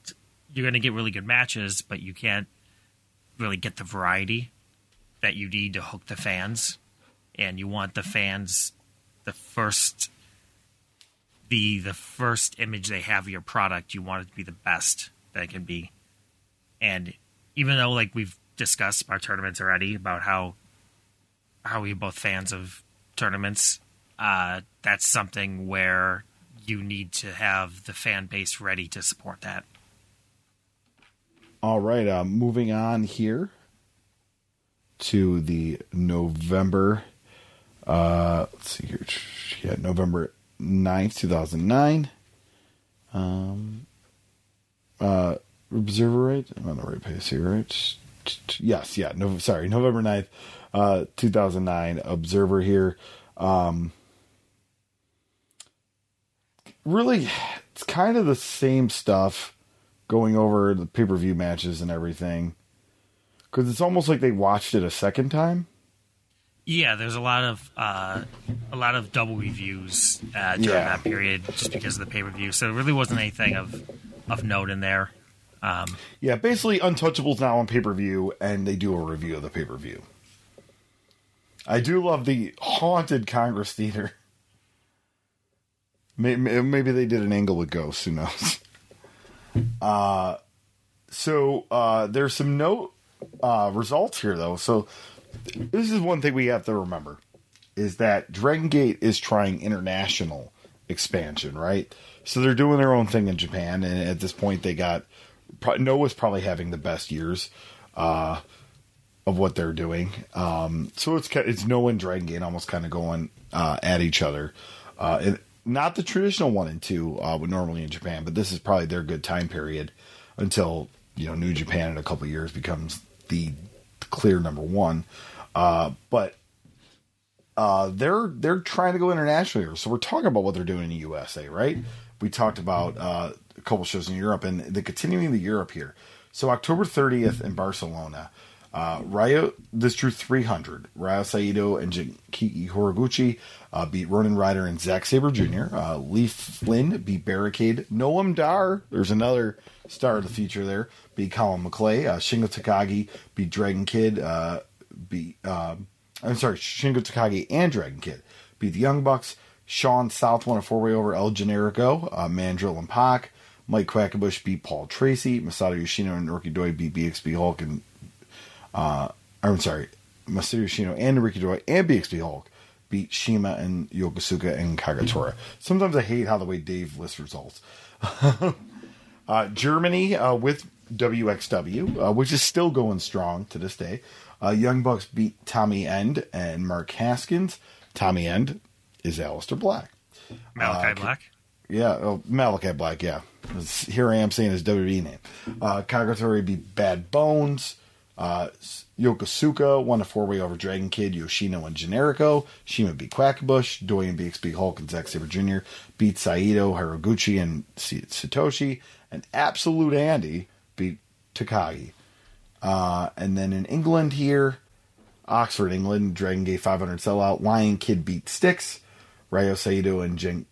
you're going to get really good matches, but you can't really get the variety that you need to hook the fans. And you want the fans the first be the first image they have of your product, you want it to be the best that it can be. And even though like we've discussed our tournaments already about how how we're both fans of tournaments, uh, that's something where you need to have the fan base ready to support that. All right, uh, moving on here to the November uh, let's see here. Yeah, November 9th, 2009. Um, uh, Observer, right? I'm on the right page here, right? Yes, yeah. No, sorry, November 9th, uh, 2009. Observer here. Um, really, it's kind of the same stuff going over the pay per view matches and everything. Because it's almost like they watched it a second time. Yeah, there's a lot of uh, a lot of double reviews uh, during Yeah. that period, just because of the pay per view. So it really wasn't anything of of note in there. Um, Yeah, basically, Untouchables now on pay per view, and they do a review of the pay per view. I do love the haunted Congress Theater. [laughs] May- may- Maybe they did an angle with ghosts. Who knows? [laughs] Uh, so uh, there's some note uh, results here, though. So this is one thing we have to remember: is that Dragon Gate is trying international expansion, right? So they're doing their own thing in Japan, and at this point, they got pro- Noah's probably having the best years uh, of what they're doing. Um, so it's it's Noah and Dragon Gate almost kind of going uh, at each other. Uh, not the traditional one and two uh, normally in Japan, but this is probably their good time period until you know New Japan in a couple years becomes the clear number one. Uh, but uh, they're they're trying to go international here. So we're talking about what they're doing in the USA, right? We talked about uh, a couple shows in Europe and the continuing the Europe here. So October 30th in Barcelona, uh, Ryo this drew 300. Ryo Saito and Genki Horiguchi uh, beat Ronan Ryder and Zack Sabre Jr. Uh, Lee Flynn beat Barricade. Noam Dar, there's another star of the future there, beat Colin McKay. Uh, Shingo Takagi beat Dragon Kid. Uh, beat um, I'm sorry, Shingo Takagi and Dragon Kid beat the Young Bucks. Sean South won a four way over El Generico, uh, Mandrill and Pac. Mike Quackenbush beat Paul Tracy. Masato Yoshino and Naruki Doi beat BXB Hulk and uh, I'm sorry, Masato Yoshino and Naruki Doi and BXB Hulk beat CIMA and Yokosuka and Kagetora. Sometimes I hate how the way Dave lists results. [laughs] uh, Germany uh, with WXW, uh, which is still going strong to this day. Uh, Young Bucks beat Tommy End and Mark Haskins. Tommy End is Aleister Black. Malachi Uh, Black. Yeah, oh, Malachi Black, yeah. Here I am saying his WWE name. Uh, Kagetora beat Bad Bones. Uh, Yokosuka won a four way over Dragon Kid, Yoshino, and Generico. CIMA beat Quackenbush. Doi and BXB Hulk and Zack Sabre Jr. beat Saito, Horiguchi, and Sitoci. And Absolute Andy beat Takagi. Uh, and then in England here, Oxford, England, Dragon Gate 500 sellout. Lion Kid beat Styx. Ryo Saito and Gen-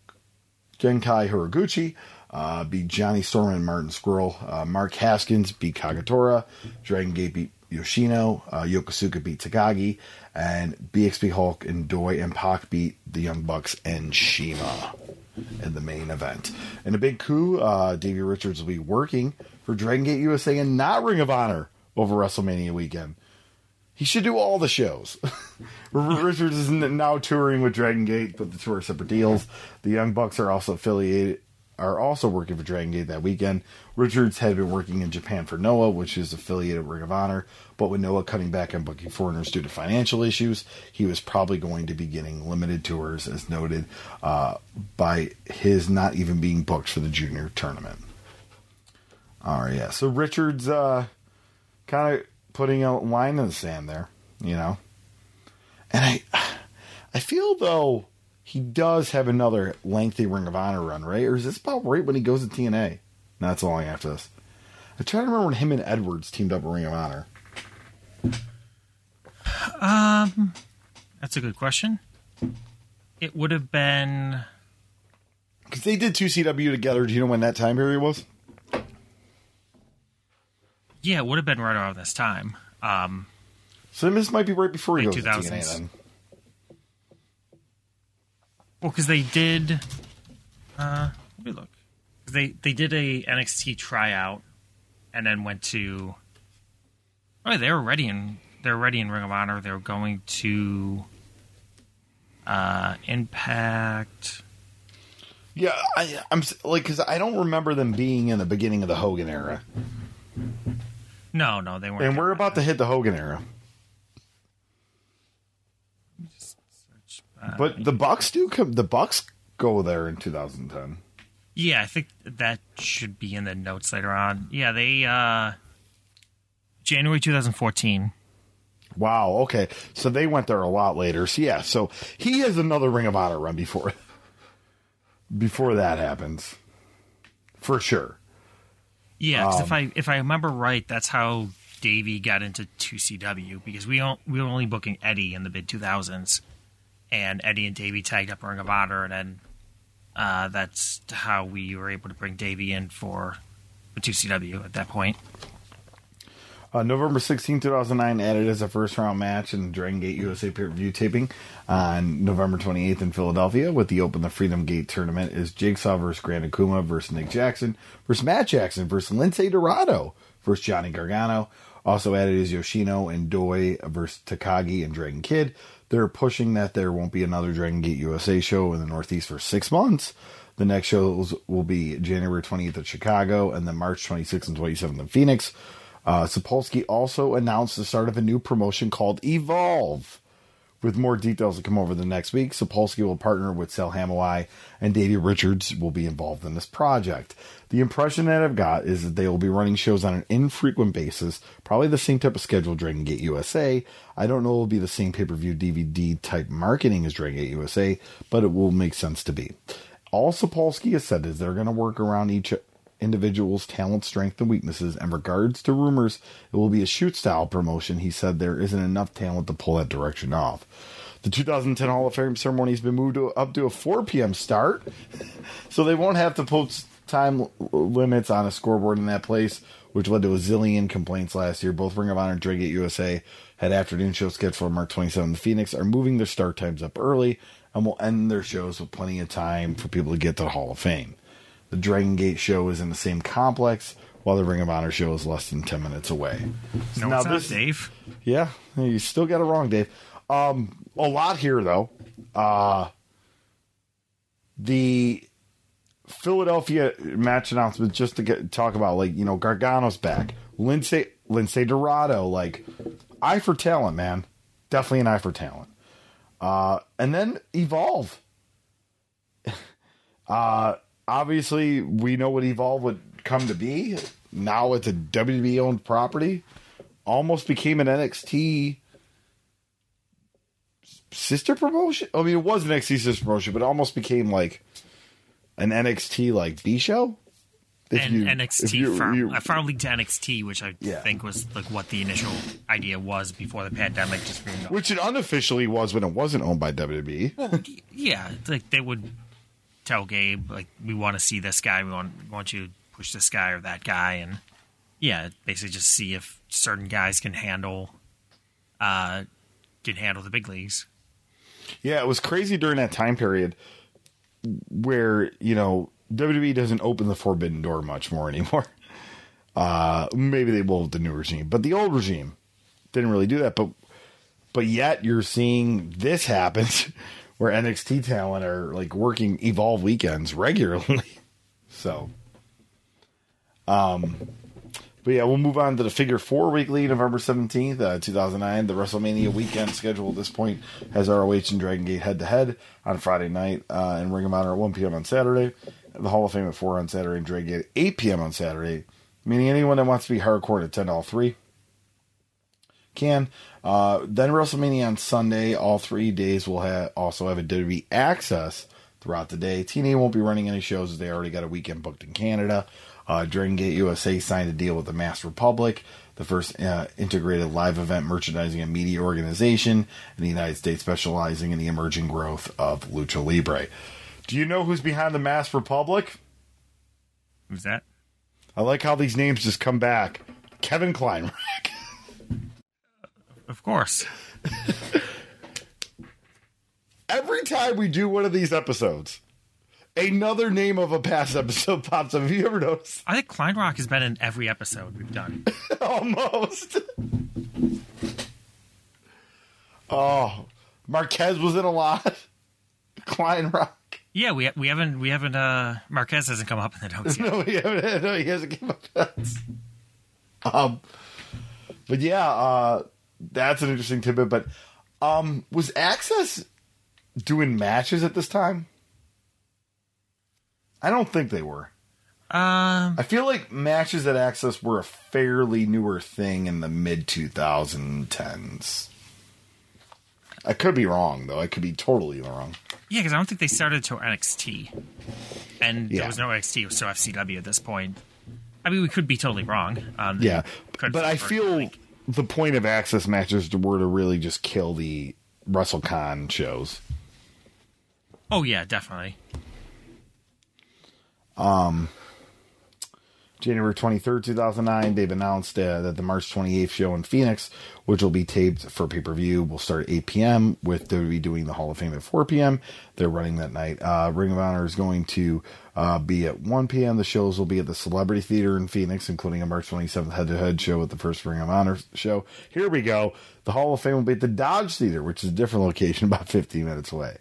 Genki Horiguchi uh, beat Johnny Storm and Martin Squirrel. Uh, Mark Haskins beat Kagetora. Dragon Gate beat Yoshino. Uh, Yokosuka beat Takagi. And BXB Hulk and Doi and Pac beat the Young Bucks and CIMA in the main event. In a big coup, uh, Davey Richards will be working for Dragon Gate USA and not Ring of Honor over WrestleMania weekend. He should do all the shows. [laughs] Richards is now touring with Dragon Gate, but the two are separate deals. The Young Bucks are also affiliated, are also working for Dragon Gate that weekend. Richards had been working in Japan for Noah, which is affiliated with Ring of Honor, but with Noah cutting back on booking foreigners due to financial issues, he was probably going to be getting limited tours, as noted uh, by his not even being booked for the junior tournament. All right, yeah. So Richards uh, kind of putting a line in the sand there, you know. And I, I feel though he does have another lengthy Ring of Honor run, right? Or is this about right when he goes to TNA? Not so long after this. I try to remember when him and Edwards teamed up at Ring of Honor. Um, that's a good question. It would have been Because they did 2CW together. Do you know when that time period was? yeah, it would have been right around this time. Um, So this might be right before he goes to TNA 2000s. then. well, because they did. Uh, let me look. They they did a NXT tryout, and then went to. Oh, they were ready in they're ready in Ring of Honor. They're going to. Uh, Impact. Yeah, I, I'm like because I don't remember them being in the beginning of the Hogan era, No, no, they weren't. and we're about to hit the Hogan era. Uh, But the Bucks do come. The Bucks go there in 2010. Yeah, I think that should be in the notes later on. Yeah, they uh January 2014. Wow. Okay. So they went there a lot later. So yeah. So he has another Ring of Honor run before [laughs] before that happens, for sure. Yeah, 'cause Um, if I if I remember right, that's how Davey got into 2CW because we don't we were only booking Eddie in the mid 2000s, and Eddie and Davey tagged up Ring of Honor, and then uh, that's how we were able to bring Davey in for for 2CW at that point. Uh, November 16, 2009, added as a first round match in the Dragon Gate USA pay per view taping on November 28th in Philadelphia with the Open the Freedom Gate tournament is Jigsaw versus Gran Akuma versus Nick Jackson versus Matt Jackson versus Lince Dorado versus Johnny Gargano. Also added is Yoshino and Doi versus Takagi and Dragon Kid. They're pushing that there won't be another Dragon Gate USA show in the Northeast for six months. The next shows will be January 20th at Chicago and then March 26th and 27th in Phoenix. Uh, Sapolsky also announced the start of a new promotion called Evolve. With more details to come over the next week, Sapolsky will partner with Sal Hamaoui and Davey Richards will be involved in this project. The impression that I've got is that they will be running shows on an infrequent basis, probably the same type of schedule Dragon Gate USA. I don't know it will be the same pay per view DVD type marketing as Dragon Gate USA, but it will make sense to be. All Sapolsky has said is they're going to work around each individual's talent, strength, and weaknesses. In regards to rumors, it will be a shoot style promotion. He said there isn't enough talent to pull that direction off. The 2010 Hall of Fame ceremony has been moved to, up to a 4 p.m. start, [laughs] so they won't have to post time limits on a scoreboard in that place, which led to a zillion complaints last year. Both Ring of Honor and Dragon Gate USA had afternoon shows scheduled for March 27th in Phoenix, are moving their start times up early, and will end their shows with plenty of time for people to get to the Hall of Fame. The Dragon Gate show is in the same complex, while the Ring of Honor show is less than 10 minutes away. So No, it's not, Dave. yeah, you still got it wrong, Dave. Um, a lot here though. Uh, the Philadelphia match announcement, just to get talk about, like you know, Gargano's back, Lince Lince Dorado, like eye for talent, man, definitely an eye for talent. Uh, and then Evolve. [laughs] uh, obviously, we know what Evolve would come to be. Now it's a WWE owned property. Almost became an NXT sister promotion. I mean, it was an NXT sister promotion, but it almost became like an NXT like B show. If and you- NXT you- farm, you- a farm league to NXT, which I Yeah. think was like what the initial idea was before the pandemic. Just which it unofficially was when it wasn't owned by. WWE. yeah, like they would tell Gabe like we want to see this guy, we want we want you to push this guy or that guy, and yeah, basically just see if certain guys can handle uh can handle the big leagues. Yeah, it was crazy during that time period where, you know, WWE doesn't open the forbidden door much more anymore. [laughs] Uh maybe they will with the new regime, but the old regime didn't really do that, but but yet you're seeing this happen [laughs] where NXT talent are like working evolve weekends regularly. [laughs] so um but yeah, we'll move on to the Figure Four Weekly, November seventeenth, uh, two thousand nine. The WrestleMania weekend schedule at this point has ROH and Dragon Gate head to head on Friday night, uh, and Ring of Honor at one p.m. on Saturday. The Hall of Fame at four on Saturday, and Dragon Gate at eight p.m. on Saturday. Meaning anyone that wants to be hardcore at ten all three can. Uh, then WrestleMania on Sunday. All three days will have also have a WWE access throughout the day. TNA won't be running any shows as they already got a weekend booked in Canada. Uh, Dragon Gate USA signed a deal with the Masked Republic, the first uh, integrated live event merchandising and media organization in the United States, specializing in the emerging growth of lucha libre. Do you know who's behind the Masked Republic? Who's that? I like how these names just come back. Kevin Kleinrock. [laughs] Of course. Every time we do one of these episodes, another name of a past episode pops up. Have you ever noticed? I think Kleinrock has been in every episode we've done. [laughs] Almost. oh, Marquez was in a lot. [laughs] Kleinrock. Yeah, we we haven't we haven't uh Marquez hasn't come up in the notes [laughs] yet. No, he hasn't, no, he hasn't come up. Um, but yeah, uh, that's an interesting tidbit. But um, was Access doing matches at this time? I don't think they were. Um, I feel like matches at Access were a fairly newer thing in the mid 2010s. I could be wrong, though. I could be totally wrong. yeah, because I don't think they started until NXT, and Yeah. there was no NXT, it was still FCW at this point. I mean, we could be totally wrong. Um, Yeah, but I feel like- the point of Access matches were to really just kill the WrestleCon shows. Oh yeah, definitely. January 23rd, 2009, they've announced uh, that the March 28th show in Phoenix, which will be taped for pay per view, will start at 8 p.m., with WWE doing the Hall of Fame at 4 p.m. They're running that night. Uh, Ring of Honor is going to uh, be at 1 p.m. The shows will be at the Celebrity Theater in Phoenix, including a March 27th head to head show with the first Ring of Honor show. Here we go. The Hall of Fame will be at the Dodge Theater, which is a different location [laughs] about 15 minutes away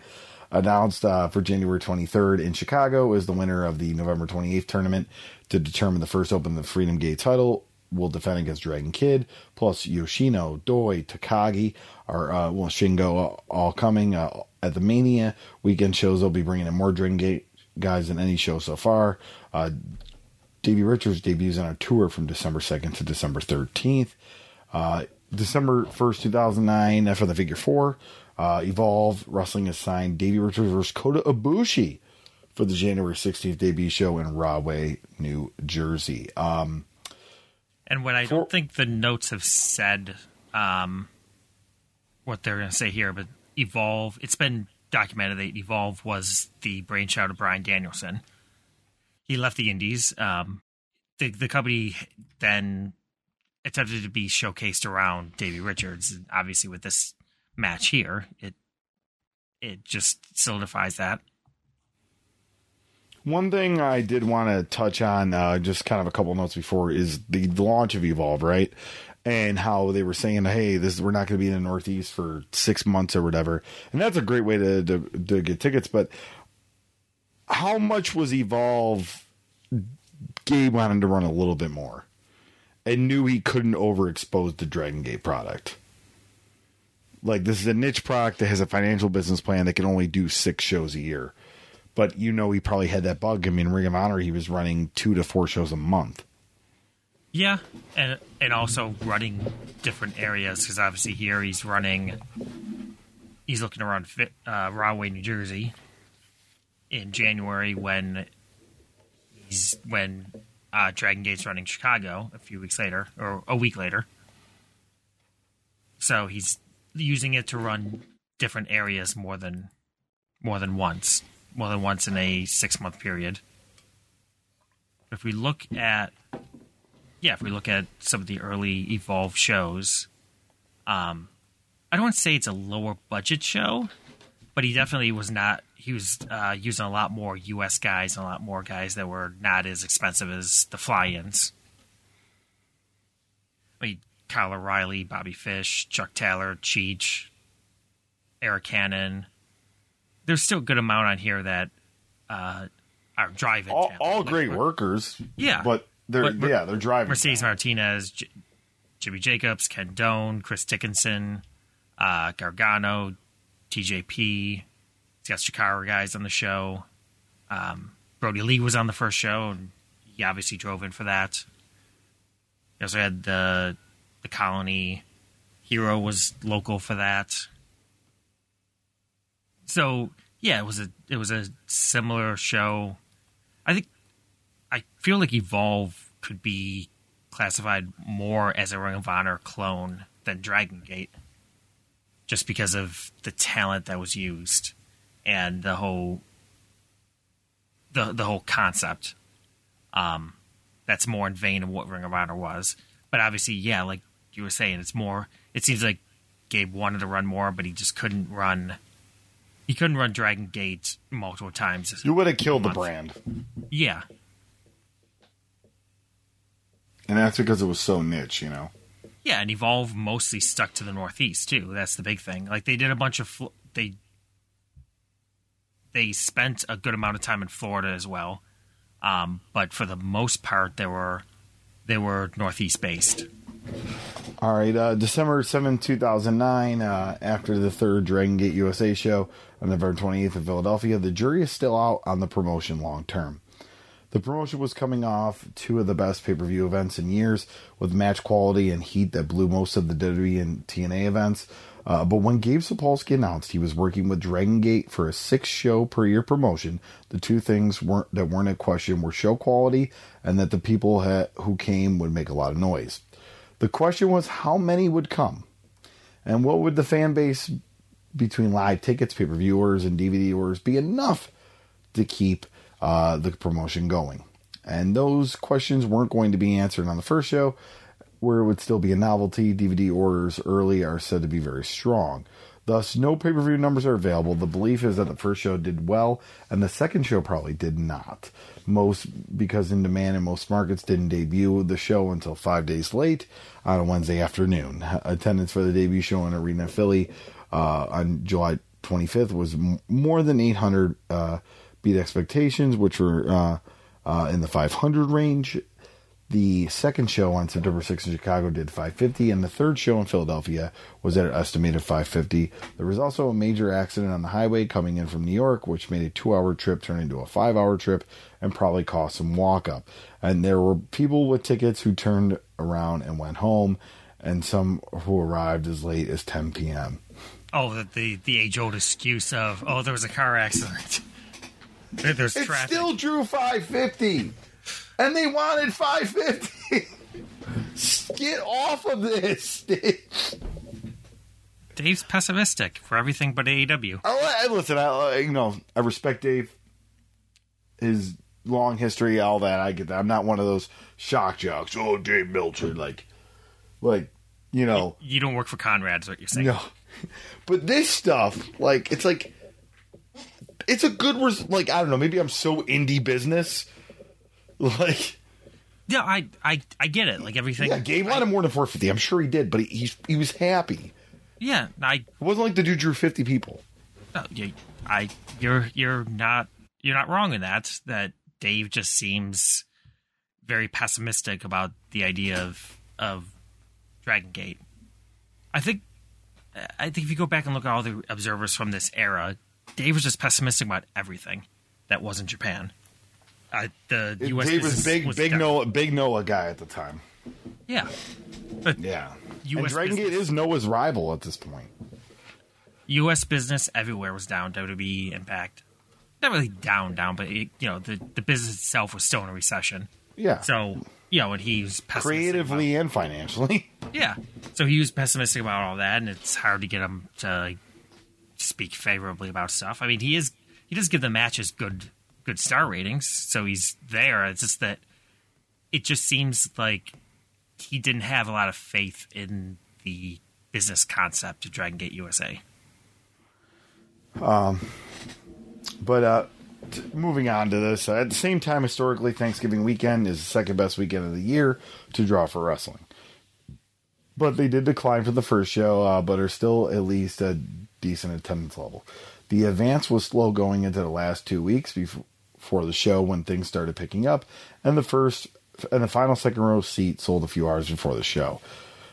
announced uh, for January 23rd in Chicago is the winner of the November 28th tournament to determine the first Open the Freedom Gate title. Will defend against Dragon Kid, plus Yoshino, Doi, Takagi, are uh, well Shingo all, all coming uh, at the Mania weekend shows. They'll be bringing in more Dragon Gate guys than any show so far. Uh, Davey Richards debuts on a tour from December 2nd to December 13th. Uh, December 1st, 2009, for the figure four, uh, Evolve Wrestling has signed Davey Richards versus Kota Ibushi for the January 16th debut show in Rahway, New Jersey. Um, And what I don't think the notes have said um, what they're going to say here, but Evolve, it's been documented that Evolve was the brainchild of Bryan Danielson. He left the Indies. Um, the, the company then attempted to be showcased around Davey Richards. Obviously, with this match here, it it just solidifies that. One thing I did want to touch on, uh, just kind of a couple notes before, is the, launch of Evolve, right? And how they were saying, "Hey, this we're not going to be in the Northeast for six months or whatever," and that's a great way to, to to get tickets. But how much was Evolve? Gabe wanted to run a little bit more, and knew he couldn't overexpose the Dragon Gate product. Like this is a niche product that has a financial business plan that can only do six shows a year but you know he probably had that bug. I mean, Ring of Honor, he was running two to four shows a month. Yeah, and and also running different areas because obviously here he's running. He's looking around uh, Rahway, New Jersey, in January when he's when uh, Dragon Gate's running Chicago a few weeks later or a week later. So he's using it to run different areas more than more than once, more than once in a six month period. If we look at yeah, if we look at some of the early Evolve shows, um, I don't want to say it's a lower budget show, but he definitely was not. He was uh, using a lot more U.S. guys and a lot more guys that were not as expensive as the fly-ins. I mean, Kyle O'Reilly, Bobby Fish, Chuck Taylor, Cheech, Eric Cannon. There's still a good amount on here that uh, are driving. All, all Like, great workers. Yeah. but they're But- yeah they're driving. Mercedes Martinez, J- Jimmy Jacobs, Ken Doane, Chris Dickinson, uh, Gargano, TJP. He's got Chikara guys on the show. Um, Brodie Lee was on the first show, and he obviously drove in for that. He also had the the Colony Hero was local for that. So yeah, it was a it was a similar show. I think I feel like Evolve could be classified more as a Ring of Honor clone than Dragon Gate, just because of the talent that was used and the whole the the whole concept. Um, that's more in vein of what Ring of Honor was. But obviously, yeah, like you were saying, it's more. It seems like Gabe wanted to run more, but he just couldn't run. He couldn't run Dragon Gate multiple times. you would have killed the brand, Yeah, and that's because it was so niche. You know, Yeah, and Evolve mostly stuck to the Northeast too. That's the big thing. Like they did a bunch of fl- they they spent a good amount of time in Florida as well, um, but for the most part, they were they were Northeast based. All right, uh, December 7, 2009, uh, after the third Dragon Gate USA show on November 28th in Philadelphia, the jury is still out on the promotion long term. The promotion was coming off two of the best pay per view events in years, with match quality and heat that blew most of the WWE and TNA events. Uh, but when Gabe Sapolsky announced he was working with Dragon Gate for a six show per year promotion, the two things weren't that weren't in question were show quality and that the people ha- who came would make a lot of noise. The question was how many would come, and what would the fan base between live tickets, pay per viewers, and DVD orders be enough to keep uh, the promotion going? And those questions weren't going to be answered on the first show, where it would still be a novelty. DVD orders early are said to be very strong. Thus, no pay per view numbers are available. The belief is that the first show did well, and the second show probably did not. Most because in demand in most markets didn't debut the show until five days late on a Wednesday afternoon. Attendance for the debut show in Arena Philly uh, on July 25th was m- more than 800, uh, beat expectations, which were uh, uh in the 500 range. The second show on September 6th in Chicago did 550, and the third show in Philadelphia was at an estimated 550. There was also a major accident on the highway coming in from New York, which made a two hour trip turn into a five hour trip and probably cost some walk up. And there were people with tickets who turned around and went home, and some who arrived as late as 10 p.m. Oh, the the, the age old excuse of oh, there was a car accident. [laughs] There's it traffic. still drew 550 and they wanted 550. [laughs] Get off of this. Dave's pessimistic for everything but AEW. I listen. I uh, you know I respect Dave. His long history, all that. I get that. I'm not one of those shock jocks. Oh, Dave Meltzer, like, like, you know. You, you don't work for Conrad's, what you're saying? No, [laughs] but this stuff, like, it's like, it's a good. Res- like, I don't know. Maybe I'm so indie business [laughs] Like, yeah, I, I, I get it. Like everything. Yeah, Gabe wanted more than 450. I'm sure he did, but he he, he was happy. Yeah, I. It wasn't like the dude drew 50 people. No, you, I, you're you're not you're not wrong in that. That Dave just seems very pessimistic about the idea of of Dragon Gate. I think I think if you go back and look at all the observers from this era, Dave was just pessimistic about everything that wasn't Japan. Uh, the U.S. Dave was big, was big down. Noah, big Noah guy at the time. Yeah, but Yeah, US and Dragon Gate is Noah's rival at this point. U.S. business everywhere was down. WWE Impact, not really down, down, but it, you know the the business itself was still in a recession. Yeah, So you know, and he's pessimistic creatively and financially. [laughs] yeah. So he was pessimistic about all that, and it's hard to get him to like, speak favorably about stuff. I mean, he is he does give the matches good good star ratings, so he's there. It's just that it just seems like he didn't have a lot of faith in the business concept of Dragon Gate USA. Um, but uh, t- moving on to this, uh, at the same time, historically, Thanksgiving weekend is the second best weekend of the year to draw for wrestling. But they did decline for the first show, uh, but are still at least a decent attendance level. The advance was slow going into the last two weeks before before the show when things started picking up, and the first and the final second row seat sold a few hours before the show.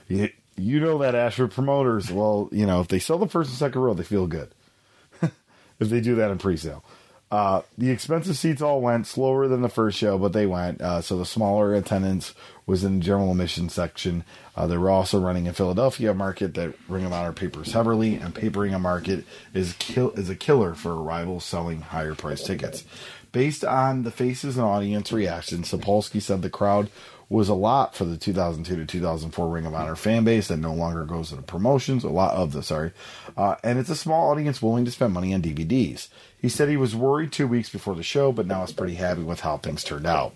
You, you know that Ashford promoters, well, you know if they sell the first and second row, they feel good [laughs] if they do that in pre-sale. Uh, the expensive seats all went slower than the first show, but they went. Uh, so the smaller attendance was in the general admission section. Uh, they were also running in Philadelphia, market that Ring of Honor papers heavily, and papering a market is kill is a killer for rivals selling higher price tickets. Based on the faces and audience reaction, Sapolsky said the crowd was a lot for the 2002 to 2004 Ring of Honor fan base that no longer goes to the promotions. A lot of the sorry, uh, and it's a small audience willing to spend money on DVDs. He said he was worried two weeks before the show, but now is pretty happy with how things turned out.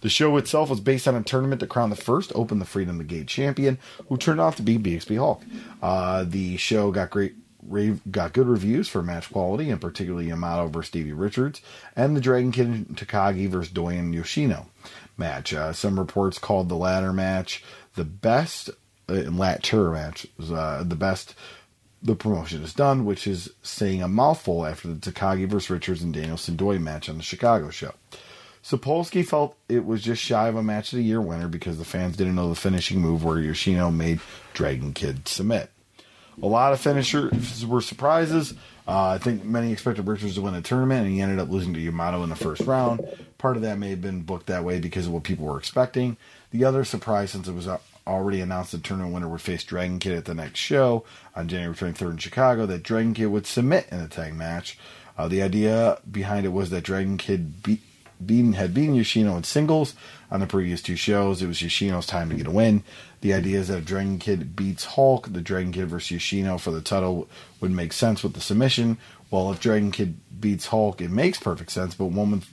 The show itself was based on a tournament to crown the first Open the Freedom the Gate champion, who turned out to be BXB Hulk. Uh, the show got great rave, got good reviews for match quality, and particularly Yamato versus Stevie Richards, and the Dragon Kid and Takagi versus Doyen Yoshino match. Uh, some reports called the latter match the best, uh, latter match uh, the best the promotion has done, which is saying a mouthful after the Takagi versus Richards and Danielson Doi match on the Chicago show. Sapolsky felt it was just shy of a match of the year winner because the fans didn't know the finishing move where Yoshino made Dragon Kid submit. A lot of finishers were surprises. Uh, I think many expected Richards to win the tournament, and he ended up losing to Yamato in the first round. Part of that may have been booked that way because of what people were expecting. The other surprise, since it was already announced the tournament winner would face Dragon Kid at the next show on January 23rd in Chicago, that Dragon Kid would submit in a tag match. Uh, the idea behind it was that Dragon Kid beat, beaten, had beaten Yoshino in singles on the previous two shows. It was Yoshino's time to get a win. The idea is that if Dragon Kid beats Hulk, the Dragon Kid versus Yoshino for the title would make sense with the submission. Well, if Dragon Kid beats Hulk, it makes perfect sense, but one would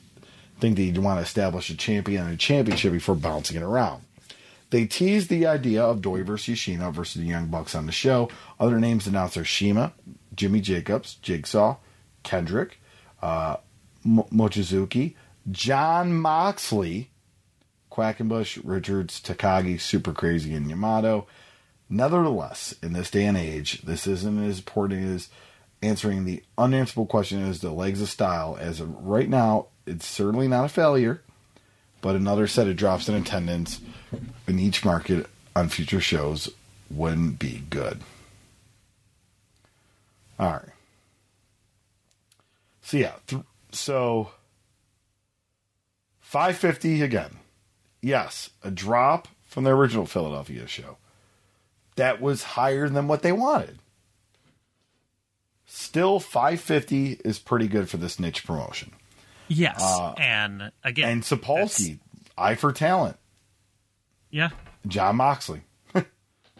think that you'd want to establish a champion and a championship before bouncing it around. They teased the idea of Doi versus Yoshino versus the Young Bucks on the show. Other names announced are CIMA, Jimmy Jacobs, Jigsaw, Kendrick, uh, Mochizuki, John Moxley, Quackenbush, Richards, Takagi, Super Crazy, and Yamato. Nevertheless, in this day and age, this isn't as important as answering the unanswerable question as the legs of style. As of right now, it's certainly not a failure, but another set of drops in attendance in each market on future shows wouldn't be good. All right. So yeah, th- so 550 again. Yes, a drop from the original Philadelphia show. That was higher than what they wanted. Still 550 is pretty good for this niche promotion. Yes. Uh, and again, and Sapolsky, eye for talent. Yeah. John Moxley. [laughs] First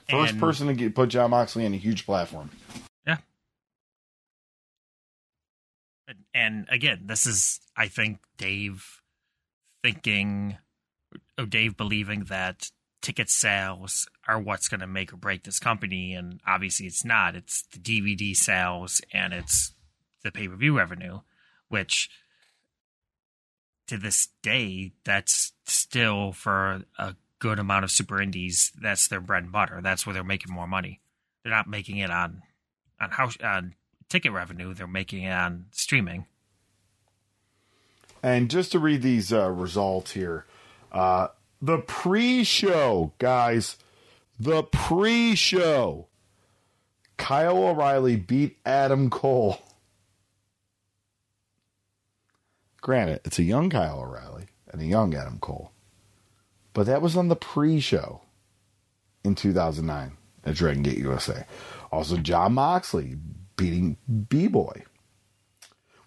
and, person to get, put John Moxley in a huge platform. Yeah. And again, this is, I think, Dave thinking, or Dave believing that ticket sales are what's going to make or break this company. And obviously, it's not. It's the DVD sales and it's the pay per view revenue, which to this day, that's still for a good amount of super indies. That's their bread and butter. That's where they're making more money. They're not making it on on house on ticket revenue. They're making it on streaming. And just to read these uh, results here, uh, the pre-show, guys, the pre-show, Kyle O'Reilly beat Adam Cole. Granted, it's a young Kyle O'Reilly and a young Adam Cole. But that was on the pre show in 2009 at Dragon Gate USA. Also, John Moxley beating B Boy.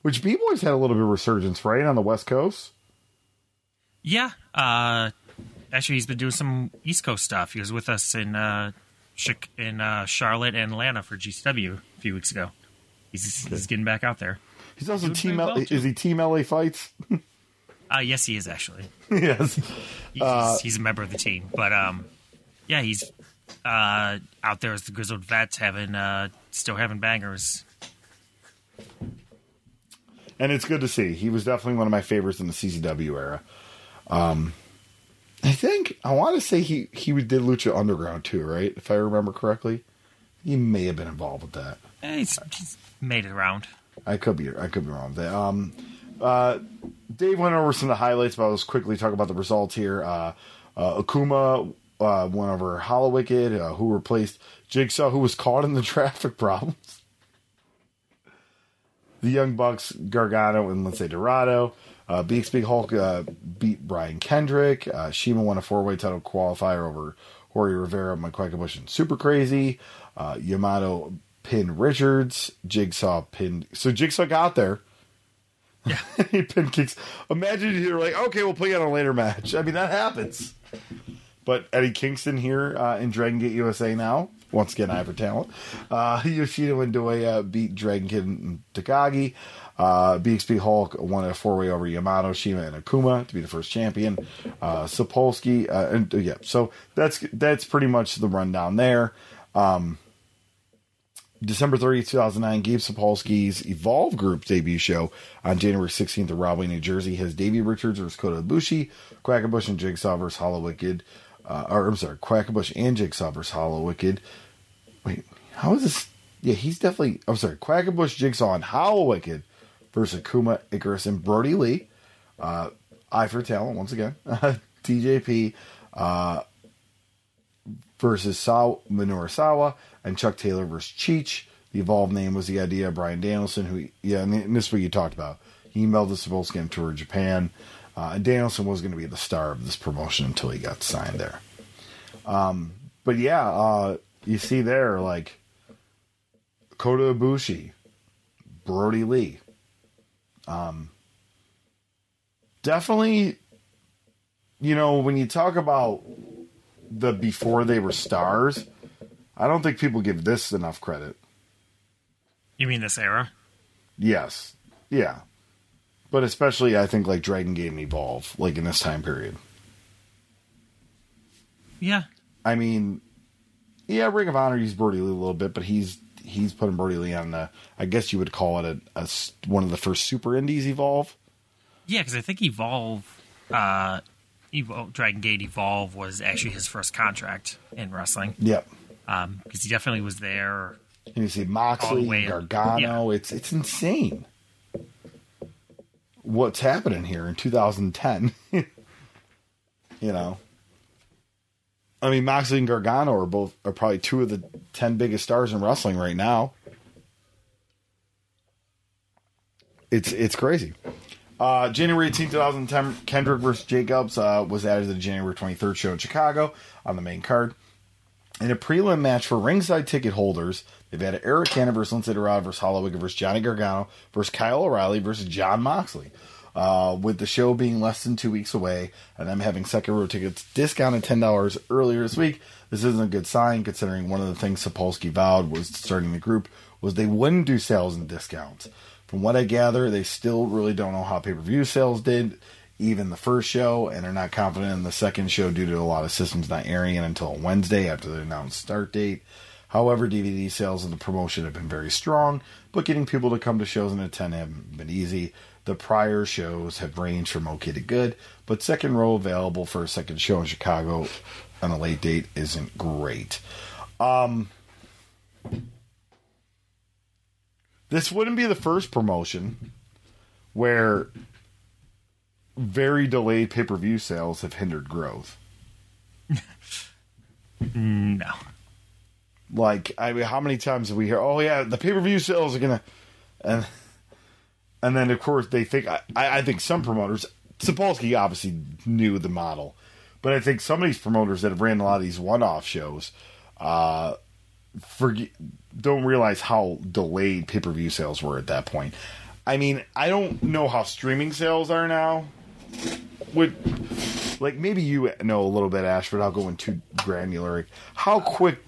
Which B Boy's had a little bit of resurgence, right, on the West Coast? Yeah. Uh, actually, he's been doing some East Coast stuff. He was with us in uh, in uh, Charlotte and Atlanta for GCW a few weeks ago. He's, he's getting back out there. He's also team. L- well, is he team LA fights? [laughs] uh, yes, he is actually. [laughs] yes, he's, uh, he's, a member of the team. But um, yeah, he's uh, out there as the grizzled vets, having uh, still having bangers. And it's good to see. He was definitely one of my favorites in the CZW era. Um, I think I want to say he he did Lucha Underground too, right? If I remember correctly, he may have been involved with that. He's, he's made it around. I could be I could be wrong. Um, uh, Dave went over some of the highlights, but I'll just quickly talk about the results here. Uh, uh, Akuma uh, went over Hallowicked, uh, who replaced Jigsaw, who was caught in the [laughs] traffic problems. The Young Bucks, Gargano, and Lince Dorado. Uh, BXB Hulk uh, beat Brian Kendrick. Uh, CIMA won a four way title qualifier over Jorge Rivera, Mike Quackenbush, and Super Crazy. Uh, Yamato pinned Richards. Jigsaw pinned. So Jigsaw got there. Yeah. [laughs] he pin kicks. Imagine you're like, okay, we'll put you on a later match. I mean, that happens. But Eddie Kingston here uh, in Dragon Gate USA now. Once again, I have a talent. Uh, Yoshino and uh, beat Dragon Kid and Takagi. Uh, BXB Hulk won a four way over Yamato, CIMA, and Akuma to be the first champion. Uh, Sapolsky, uh, and yeah, so that's that's pretty much the rundown there. Um, December 30th, 2009, Gabe Sapolsky's Evolve Group debut show on January 16th in Rahway, New Jersey has Davey Richards versus Kota Ibushi, Quackenbush and Jigsaw versus Hallowicked. Uh, or, I'm sorry, Quackenbush and Jigsaw versus Hallowicked. Wait, how is this? Yeah, he's definitely. I'm sorry, Quackenbush, Jigsaw, and Hallowicked versus Akuma, Icarus, and Brodie Lee. Uh, Eye for Talent, once again. [laughs] TJP, uh, versus Saw, Minoru and Chuck Taylor versus Cheech. The evolved name was the idea of Bryan Danielson, who, yeah, and this is what you talked about. He emailed the Sapolsky on tour Japan. Uh, and Danielson was going to be the star of this promotion until he got signed there. Um, but yeah, uh, you see there, like, Kota Ibushi, Brodie Lee. Um, definitely, you know, when you talk about the before they were stars, I don't think people give this enough credit. You mean this era? Yes. Yeah. But especially, I think, like Dragon Gate and Evolve, like in this time period. Yeah. I mean, yeah, Ring of Honor used Brodie Lee a little bit, but he's he's putting Brodie Lee on the, I guess you would call it a, a one of the first super indies Evolve. Yeah, because I think Evolve, uh, Evolve, Dragon Gate Evolve was actually his first contract in wrestling. Yep. Because um, he definitely was there. And you see Moxley, Gargano. Yeah. It's it's insane. What's happening here in 2010? [laughs] you know. I mean, Moxley and Gargano are both are probably two of the ten biggest stars in wrestling right now. It's it's crazy. Uh, January 18, 2010, Kendrick versus Jacobs uh, was added to the January 23rd show in Chicago on the main card. In a prelim match for ringside ticket holders, they've had Eric Cannon versus Lince Dorado versus Holloway versus Johnny Gargano versus Kyle O'Reilly versus John Moxley. Uh, with the show being less than two weeks away and I'm having second row tickets discounted $10 earlier this week, this isn't a good sign considering one of the things Sapolsky vowed was starting the group was they wouldn't do sales and discounts. From what I gather, they still really don't know how pay per view sales did, even the first show, and are not confident in the second show due to a lot of systems not airing until Wednesday after the announced start date. However, DVD sales and the promotion have been very strong, but getting people to come to shows and attend haven't been easy. The prior shows have ranged from okay to good, but second row available for a second show in Chicago on a late date isn't great. Um, this wouldn't be the first promotion where very delayed pay per view sales have hindered growth. [laughs] no. Like, I mean, how many times have we hear, oh, yeah, the pay per view sales are going to. And and then, of course, they think, I, I think some promoters, Sapolsky obviously knew the model, but I think some of these promoters that have ran a lot of these one off shows, uh, forget, don't realize how delayed pay per view sales were at that point. I mean, I don't know how streaming sales are now. Would like maybe you know a little bit, Ashford. I'll go into granular. How quick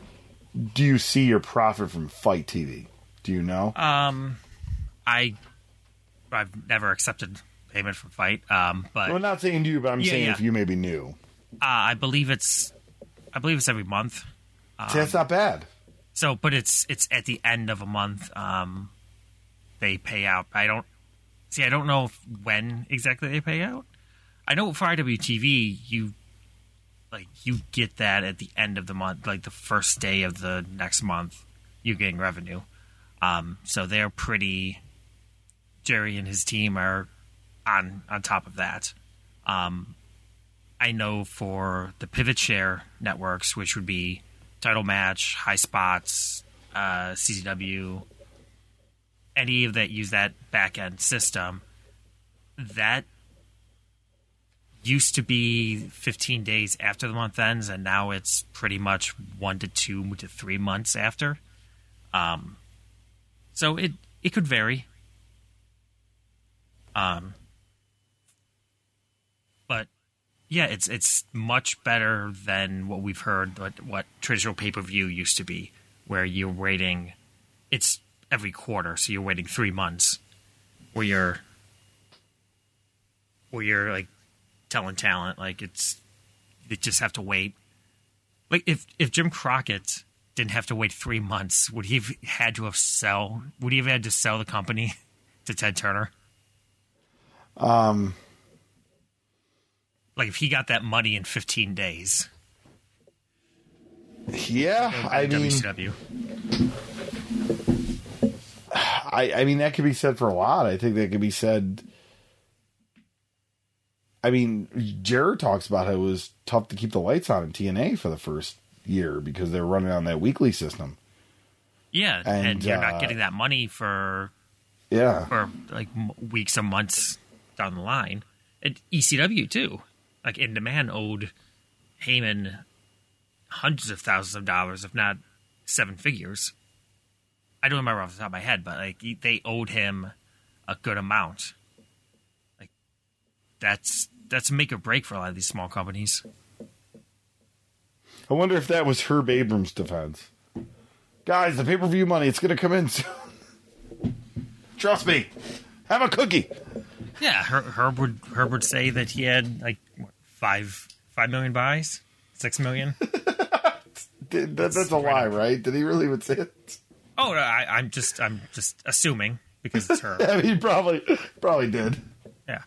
do you see your profit from FITE TV? Do you know? Um, I I've never accepted payment from FITE. Um, but well, I'm not saying you, but I'm yeah, saying yeah. if you maybe knew. Uh, I believe it's I believe it's every month. Um, See, that's not bad. So, but it's it's at the end of a month. Um, they pay out. I don't see. I don't know when exactly they pay out. I know for IWTV, you like you get that at the end of the month, like the first day of the next month, you're getting revenue. Um, so they're pretty. Jerry and his team are on on top of that. Um, I know for the Pivotshare networks, which would be title match, high spots, uh, any of that use that back end system, that used to be 15 days after the month ends, and now it's pretty much one to two to three months after. Um, so it it could vary. Um, but yeah, it's it's much better than what we've heard what, what traditional pay per view used to be, where you're waiting. It's every quarter, so you're waiting three months, where you're where you're like telling talent like it's you just have to wait. Like if if Jim Crockett didn't have to wait three months, would he have had to have sell? Would he have had to sell the company [laughs] to Ted Turner? Um like if he got that money in 15 days. Yeah, I mean, WCW. I I mean that could be said for a lot. I think that could be said. I mean, Jarrett talks about how it was tough to keep the lights on in TNA for the first year because they were running on that weekly system. Yeah, and, And, you're uh, not getting that money for Yeah, for like weeks or months down the line. And ECW too, like In Demand owed Heyman hundreds of thousands of dollars, if not seven figures. I don't remember off the top of my head, but like they owed him a good amount. Like that's that's make or break for a lot of these small companies. I wonder if that was Herb Abrams' defense. Guys, the pay per view money, it's going to come in soon. [laughs] Trust me. Have a cookie. Yeah, Her- Herb would Herb would say that he had like what, five five million buys, six million. [laughs] Did- that- that's a lie, right? Did he really would say it? Oh, no, I, I'm just I'm just assuming because it's Herb. I mean, he probably probably did. Yeah.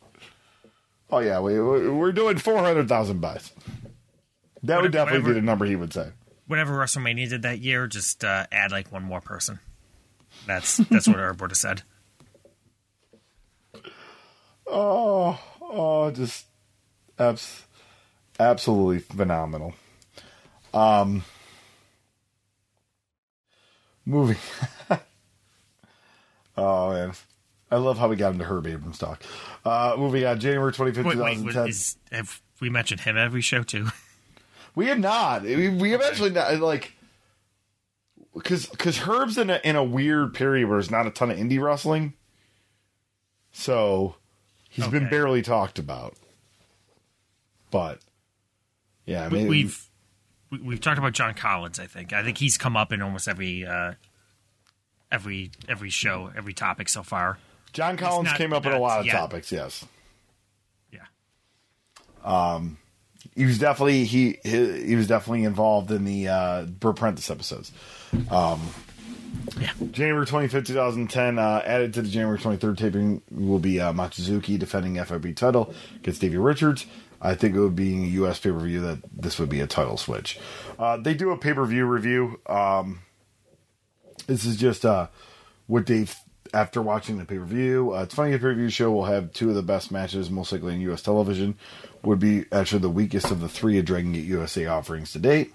Oh yeah, we we're doing four hundred thousand buys. That would Whatever- definitely be whatever- the number he would say. Whatever WrestleMania did that year, just uh, add like one more person. That's that's what [laughs] Herb would have said. Oh, oh, just abs- absolutely phenomenal. Um, moving. [laughs] oh man, I love how we got into Herb Abrams talk. Uh, moving on, January twenty fifth, two thousand ten. have we mentioned him every show too? [laughs] We have not. We, we have actually not like because because Herb's in a in a weird period where there's not a ton of indie wrestling, so he's been barely talked about. But yeah, I mean, we've we, we've talked about John Collins. I think I think he's come up in almost every uh, every every show, every topic so far. John Collins not- came up in a lot of yet. topics. Yes, Yeah. Um, he was definitely he he, he was definitely involved in the uh, Prentice episodes. Yeah. January 25th, 2010, uh, added to the January 23rd taping will be uh, Mochizuki defending FIP title against Davey Richards. I think it would be a U.S. pay per view that this would be a title switch. Uh, they do a pay per view review. Um, this is just uh, what Dave, after watching the pay per view, uh, it's funny the pay per view show will have two of the best matches, most likely in U.S. television, would be actually the weakest of the three of Dragon Gate USA offerings to date.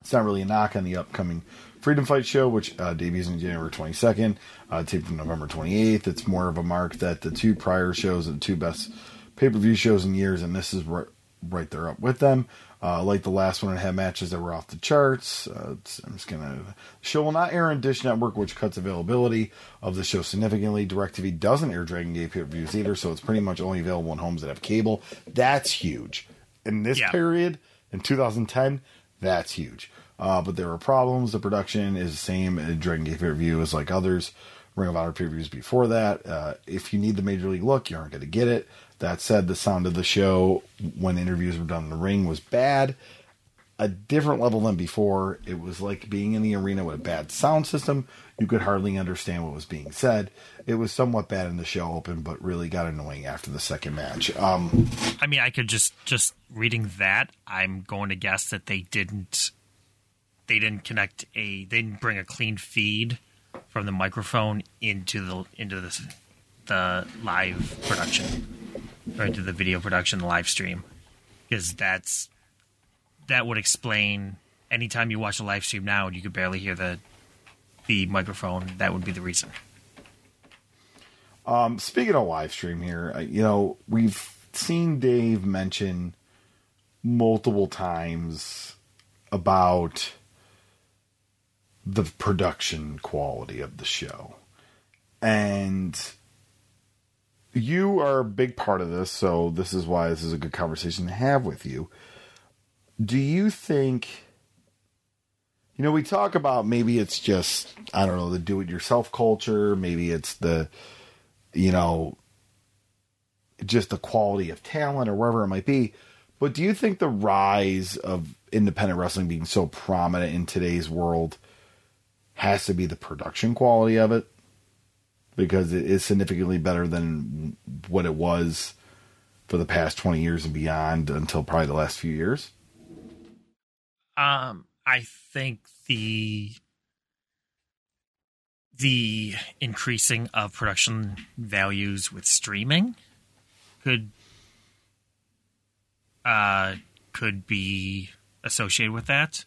It's not really a knock on the upcoming Freedom Fight show, which uh, debuts on January 22nd, uh, taped on November 28th. It's more of a mark that the two prior shows are the two best pay per view shows in years, and this is right, right there up with them. Uh, like the last one, it had matches that were off the charts. Uh, I'm just gonna. The show will not air on Dish Network, which cuts availability of the show significantly. DirecTV doesn't air Dragon Gate pay per views either, so it's pretty much only available in homes that have cable. That's huge. In this Yeah. period, in 2010, that's huge. Uh, but there were problems. The production is the same Dragon Gate pay per view as like others. Ring of Honor pay per views before that. Uh, if you need the major league look, you aren't going to get it. That said, the sound of the show when interviews were done in the ring was bad. A different level than before. It was like being in the arena with a bad sound system. You could hardly understand what was being said. It was somewhat bad in the show open, but really got annoying after the second match. Um, I mean, I could just just reading that. I'm going to guess that they didn't they didn't connect a they didn't bring a clean feed from the microphone into the into the the live production or into the video production, live stream, because that's that would explain. Anytime you watch a live stream now and you could barely hear the the microphone, that would be the reason. Um, speaking of live stream here, uh, you know, we've seen Dave mention multiple times about the production quality of the show. And you are a big part of this, so this is why this is a good conversation to have with you. Do you think you know, we talk about maybe it's just I don't know, the do it yourself culture, maybe it's the you know, just the quality of talent or wherever it might be. But do you think the rise of independent wrestling being so prominent in today's world has to be the production quality of it? Because it is significantly better than what it was for the past 20 years and beyond until probably the last few years? Um, I think the the increasing of production values with streaming could uh could be associated with that,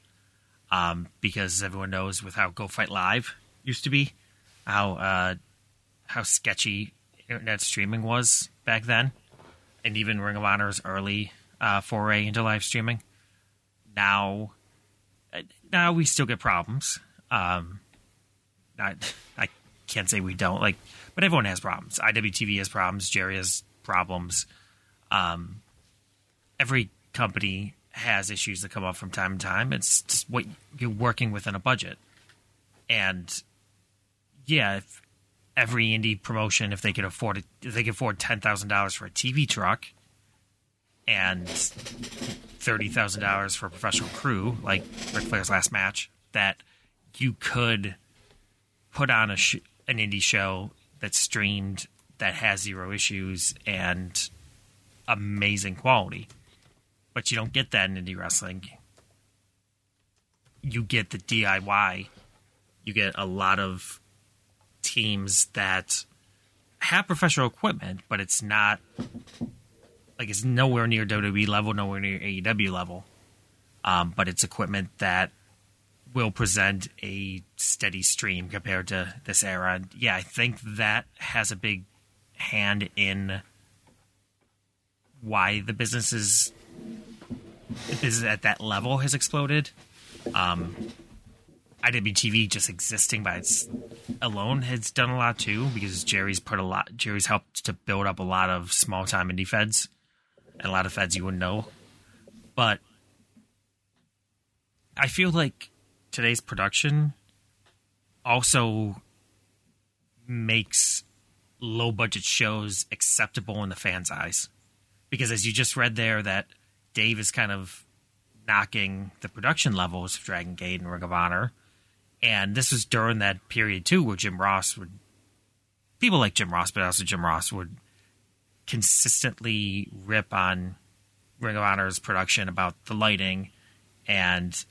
um, because everyone knows with how Go Fight Live used to be, how uh, how sketchy internet streaming was back then, and even Ring of Honor's early uh, foray into live streaming. Now, uh, now we still get problems. Um, not, I can't say we don't like, but everyone has problems. IWTV has problems. Jerry has problems. Um, every company has issues that come up from time to time. It's just what you're working within a budget, and yeah, if every indie promotion, if they could afford it, if they could afford ten thousand dollars for a TV truck and thirty thousand dollars for a professional crew, like Ric Flair's last match, that you could put on a sh- an indie show that's streamed that has zero issues and amazing quality. But you don't get that in indie wrestling. You get the DIY. You get a lot of teams that have professional equipment, but it's not like it's nowhere near WWE level, nowhere near AEW level. Um, but it's equipment that will present a steady stream compared to this era. And yeah, I think that has a big hand in why the business is business at that level has exploded. Um, IWTV just existing by its alone has done a lot too because Jerry's put a lot. Jerry's helped to build up a lot of small time indie feds and a lot of feds you wouldn't know. But I feel like today's production also makes low budget shows acceptable in the fans' eyes. Because as you just read there, that Dave is kind of knocking the production levels of Dragon Gate and Ring of Honor. And this was during that period too where Jim Ross would people like Jim Ross, but also Jim Ross would consistently rip on Ring of Honor's production about the lighting and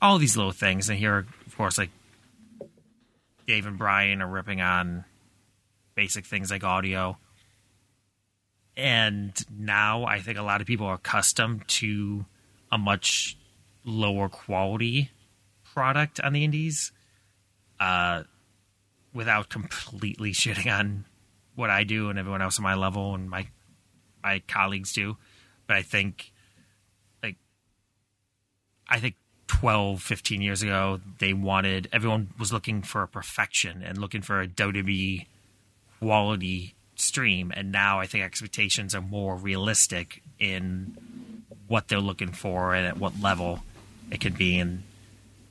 all these little things. And here, of course, like Dave and Brian are ripping on basic things like audio. And now I think a lot of people are accustomed to a much lower quality product on the indies uh, without completely [laughs] shitting on what I do and everyone else on my level and my my colleagues do. But I think like I think 12, 15 years ago, they wanted everyone was looking for a perfection and looking for a WWE quality stream. And now I think expectations are more realistic in what they're looking for and at what level it can be. And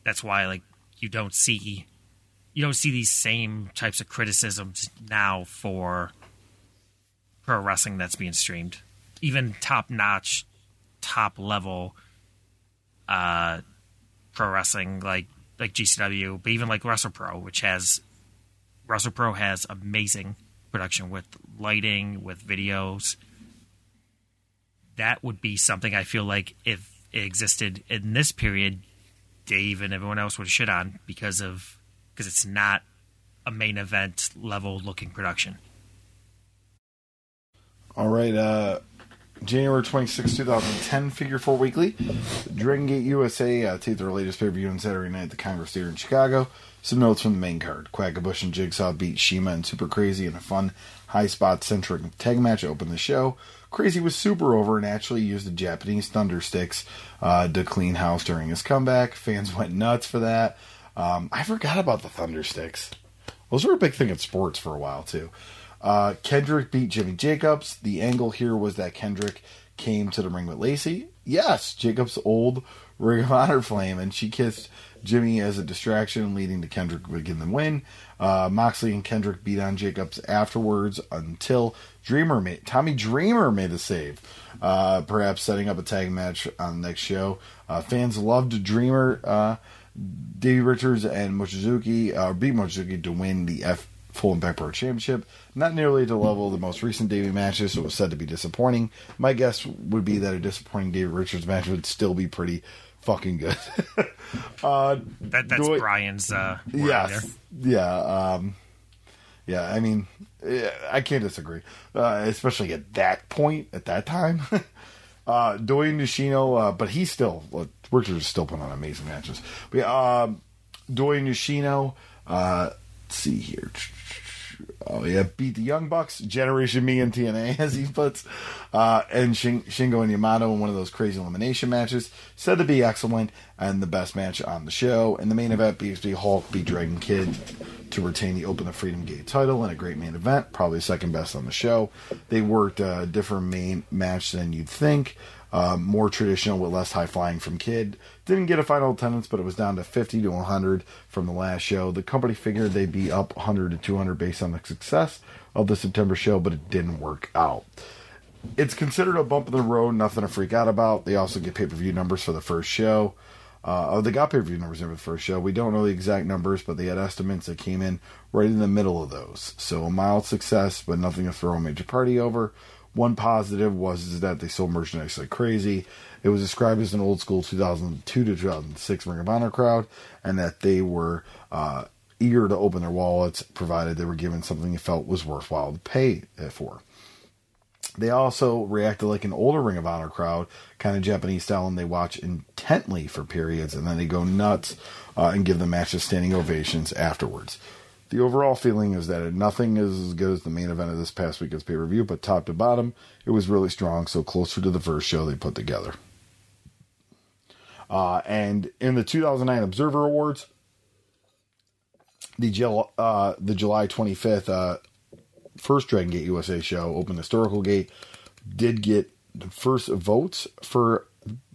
that's why like you don't see you don't see these same types of criticisms now for pro wrestling that's being streamed. Even top notch, top level uh, pro wrestling like like GCW, but even like WrestlePro, which has WrestlePro has amazing production with lighting, with videos. That would be something I feel like if it existed in this period, Dave and everyone else would shit on because of because it's not a main event level looking production. All right, uh, January 26, 2010, Figure 4 Weekly. Dragon Gate USA uh, taped their latest pay per view on Saturday night at the Congress Theater in Chicago. Some notes from the main card. Quackenbush and Jigsaw beat CIMA and Super Crazy in a fun, high spot centric tag match to open the show. Crazy was super over and actually used the Japanese thunder sticks uh, to clean house during his comeback. Fans [laughs] went nuts for that. Um, I forgot about the thunder sticks. Those were a big thing in sports for a while, too. Uh, Kendrick beat Jimmy Jacobs. The angle here was that Kendrick came to the ring with Lacey. Yes, Jacobs' old Ring of Honor flame, and she kissed Jimmy as a distraction, leading to Kendrick getting the win. Uh, Moxley and Kendrick beat on Jacobs afterwards until Dreamer made Tommy Dreamer made a save, uh, perhaps setting up a tag match on the next show. Uh, fans loved Dreamer. Uh, Davey Richards and Mochizuki uh, beat Mochizuki to win the F Full Impact Pro Championship. Not nearly to level of the most recent Davey matches, so it was said to be disappointing. My guess would be that a disappointing Davey Richards match would still be pretty fucking good. [laughs] uh, That that's I- Brian's uh yes, yeah, um, yeah. I mean, I can't disagree, uh, especially at that point, at that time. [laughs] Uh, Doi Nishino, uh, but he's still, well, Richard's still putting on amazing matches. But yeah, um, Doi Nishino, uh, let's see here. Oh yeah, beat the Young Bucks, Generation Me and TNA, [laughs] as he puts, uh, and Shin- Shingo and Yamato in one of those crazy elimination matches, said to be excellent and the best match on the show. In the main event, BXB Hulk beat Dragon Kid to retain the Open the Freedom Gate title in a great main event, probably second best on the show. They worked a different main match than you'd think. Uh, more traditional with less high flying from Kid. Didn't get a final attendance, but it was down to 50 to 100 from the last show. The company figured they'd be up 100 to 200 based on the success of the September show, but it didn't work out. It's considered a bump in the road, nothing to freak out about. They also get pay per view numbers for the first show. Uh, oh, they got pay per view numbers in for the first show. We don't know the exact numbers, but they had estimates that came in right in the middle of those. So a mild success, but nothing to throw a major party over. One positive was that they sold merchandise like crazy. It was described as an old school 2002 to 2006 Ring of Honor crowd, and that they were uh, eager to open their wallets, provided they were given something they felt was worthwhile to pay for. They also reacted like an older Ring of Honor crowd, kind of Japanese style, and they watch intently for periods, and then they go nuts uh, and give the matches standing ovations afterwards. The overall feeling is that nothing is as good as the main event of this past weekend's pay per view, but top to bottom, it was really strong, so closer to the first show they put together. Uh, and in the 2009 Observer Awards, the, uh, the July 25th uh, first Dragon Gate USA show, Open Historical Gate, did get the first votes for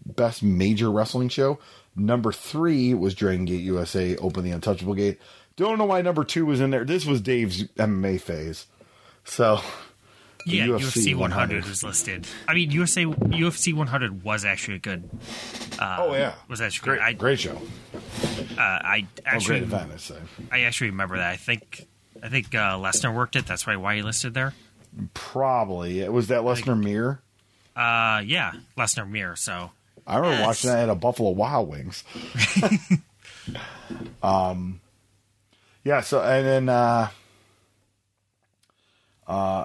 best major wrestling show. Number three was Dragon Gate USA, Open the Untouchable Gate. Don't know why number two was in there. This was Dave's MMA phase. So, Yeah, UFC, 100 is listed. I mean, USA UFC 100 was actually a good. Uh, Oh, yeah. was actually Great, I, great show. Uh, I Oh, actually, great event, I say. I actually remember that. I think, I think uh, Lesnar worked it. That's probably why he listed there. Probably. It was that Lesnar Mir. Uh, yeah, Lesnar Mir. So I remember Yes. watching that at a Buffalo Wild Wings. [laughs] um, yeah. So and then uh, uh,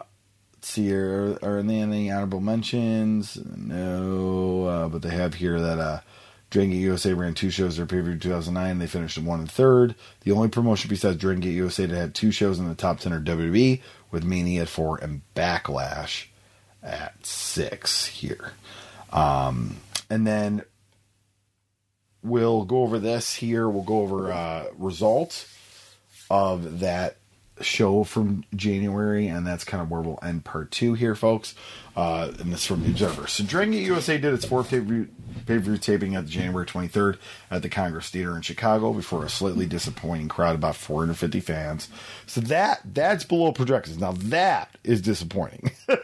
let's see here. Are, are there any honorable mentions? No, uh, but they have here that uh, Dragon Gate USA ran two shows their pay per view 2009. They finished in one and third. The only promotion besides Dragon Gate USA to have two shows in the top ten are WWE with Mania at four and Backlash at six here. Um, and then we'll go over this here. We'll go over uh, results of that show from January, and that's kind of where we'll end part two here, folks. Uh, and this from the Observer. So, Dragon USA did its fourth pay per view taping at the January 23rd at the Congress Theater in Chicago before a slightly disappointing crowd, about 450 fans. So that that's below projections. Now that is disappointing. [laughs]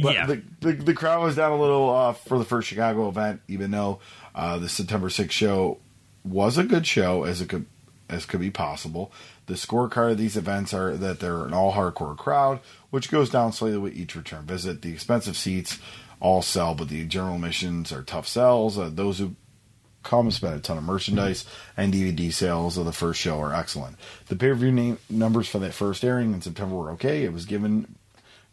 But Yeah. the, the the crowd was down a little uh, for the first Chicago event, even though uh, the September 6th show was a good show as it could as could be possible. The scorecard of these events are that they're an all hardcore crowd, which goes down slightly with each return visit. The expensive seats all sell, but the general admissions are tough sells. Uh, those who come spend a ton of merchandise, and DVD sales of the first show are excellent. The pay per view numbers for that first airing in September were okay. It was given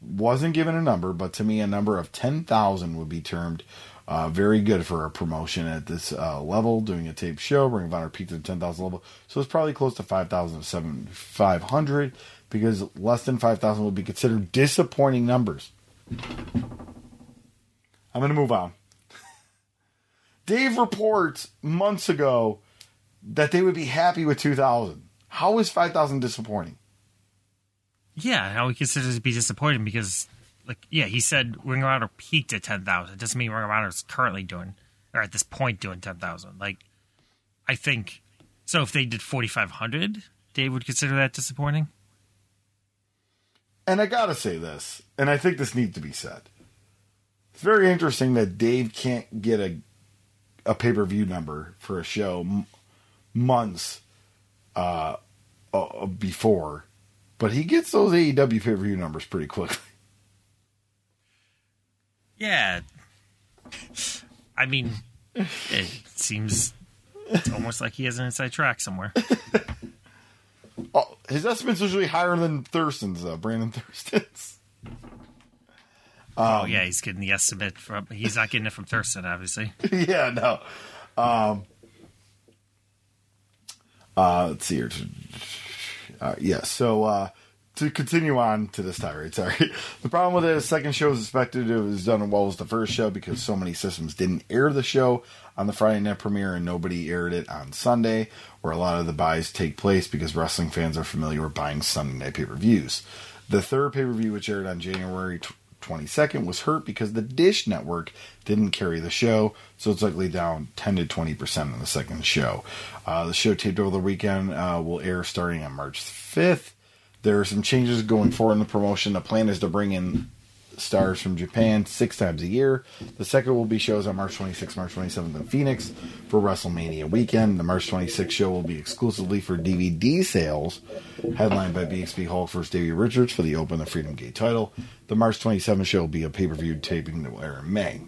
wasn't given a number, but to me, a number of 10,000 would be termed uh, very good for a promotion at this uh, level. Doing a tape show, Ring of Honor peaked at the 10,000 level, so it's probably close to 5,000 to 7,500 because less than 5,000 would be considered disappointing numbers. I'm going to move on. [laughs] Dave reports months ago that they would be happy with 2,000. How is 5,000 disappointing? yeah, how he considers it to be disappointing because, like, yeah, he said Ring of Honor peaked at ten thousand. Doesn't mean Ring of Honor is currently doing or at this point doing ten thousand. Like, I think so. If they did forty five hundred, Dave would consider that disappointing. And I gotta say this, and I think this needs to be said. It's very interesting that Dave can't get a a pay per view number for a show m- months uh, uh, before, but he gets those AEW pay per view numbers pretty quickly. Yeah, I mean, it seems it's almost like he has an inside track somewhere. [laughs] Oh, his estimate's usually higher than Thurston's, uh, Brandon Thurston's. oh yeah, he's getting the estimate from. He's not getting it from Thurston, obviously. [laughs] yeah, no. Um, uh, let's see here. Uh, yeah, so uh, to continue on to this tirade, sorry. [laughs] The problem with the second show is expected it was done as well as the first show because so many systems didn't air the show on the Friday night premiere and nobody aired it on Sunday, where a lot of the buys take place because wrestling fans are familiar with buying Sunday night pay per views. The third pay per view, which aired on January 22nd, was hurt because the Dish Network didn't carry the show, so it's likely down 10 to 20% on the second show. Uh, the show taped over the weekend uh, will air starting on March 5th. There are some changes going forward in the promotion. The plan is to bring in stars from Japan six times a year. The second will be shows on March 26th, March 27th in Phoenix for WrestleMania weekend. The March 26th show will be exclusively for DVD sales, headlined by BXB Hulk vs. Davey Richards for the Open the Freedom Gate title. The March 27th show will be a pay per view taping that will air in May.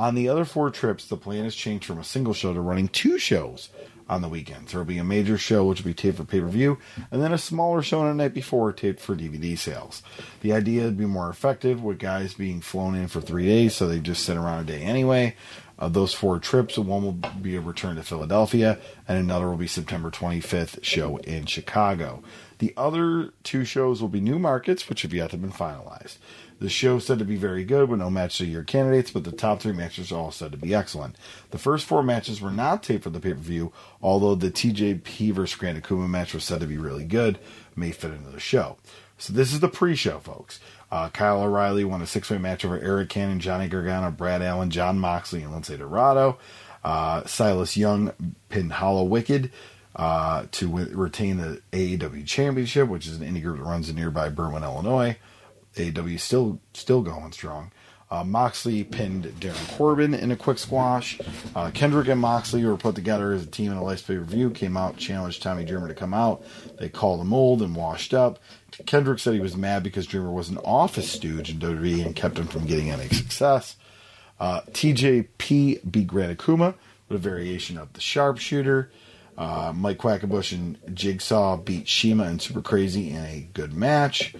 On the other four trips, the plan has changed from a single show to running two shows on the weekends. There will be a major show which will be taped for pay per view, and then a smaller show on the night before taped for DVD sales. The idea would be more effective with guys being flown in for three days, so they just sit around a day anyway. Of those four trips, one will be a return to Philadelphia, and another will be September 25th show in Chicago. The other two shows will be new markets, which have yet to be finalized. The show said to be very good with no match of the year candidates, but the top three matches are all said to be excellent. The first four matches were not taped for the pay per view, although the TJP versus Gran Akuma match was said to be really good, may fit into the show. So this is the pre-show, folks. Uh, Kyle O'Reilly won a six-way match over Eric Cannon, Johnny Gargano, Brad Allen, John Moxley, and Lince Dorado. Uh, Silas Young pinned Hallowicked uh, to w- retain the AAW Championship, which is an indie group that runs in nearby Berwyn, Illinois. AAW still still going strong. Uh, Moxley pinned Darin Corbin in a quick squash. Uh, Kendrick and Moxley were put together as a team in a last pay per view. Came out, challenged Tommy Dreamer to come out. They called him old and washed up. Kendrick said he was mad because Dreamer was an office stooge in WWE and kept him from getting any success. Uh, TJP beat Gran Akuma with a variation of the sharpshooter. Uh, Mike Quackenbush and Jigsaw beat CIMA and Super Crazy in a good match.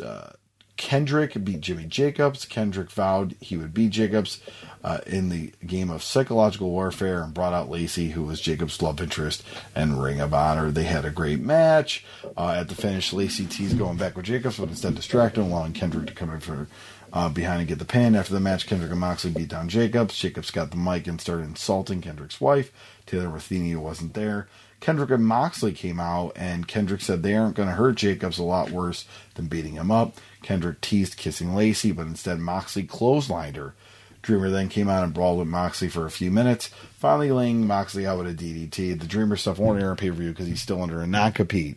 Uh, Kendrick beat Jimmy Jacobs. Kendrick vowed he would beat Jacobs uh, in the game of psychological warfare and brought out Lacey, who was Jacobs' love interest, and Ring of Honor. They had a great match. Uh, at the finish, Lacey teased going back with Jacobs, but instead distracted him, allowing Kendrick to come in for uh, behind and get the pin. After the match, Kendrick and Moxley beat down Jacobs. Jacobs got the mic and started insulting Kendrick's wife. Taylor Matheny wasn't there. Kendrick and Moxley came out, and Kendrick said they aren't going to hurt Jacobs a lot worse than beating him up. Kendrick teased kissing Lacey, but instead Moxley clotheslined her. Dreamer then came out and brawled with Moxley for a few minutes, finally laying Moxley out with a DDT. The Dreamer stuff won't air on pay per view because he's still under a non compete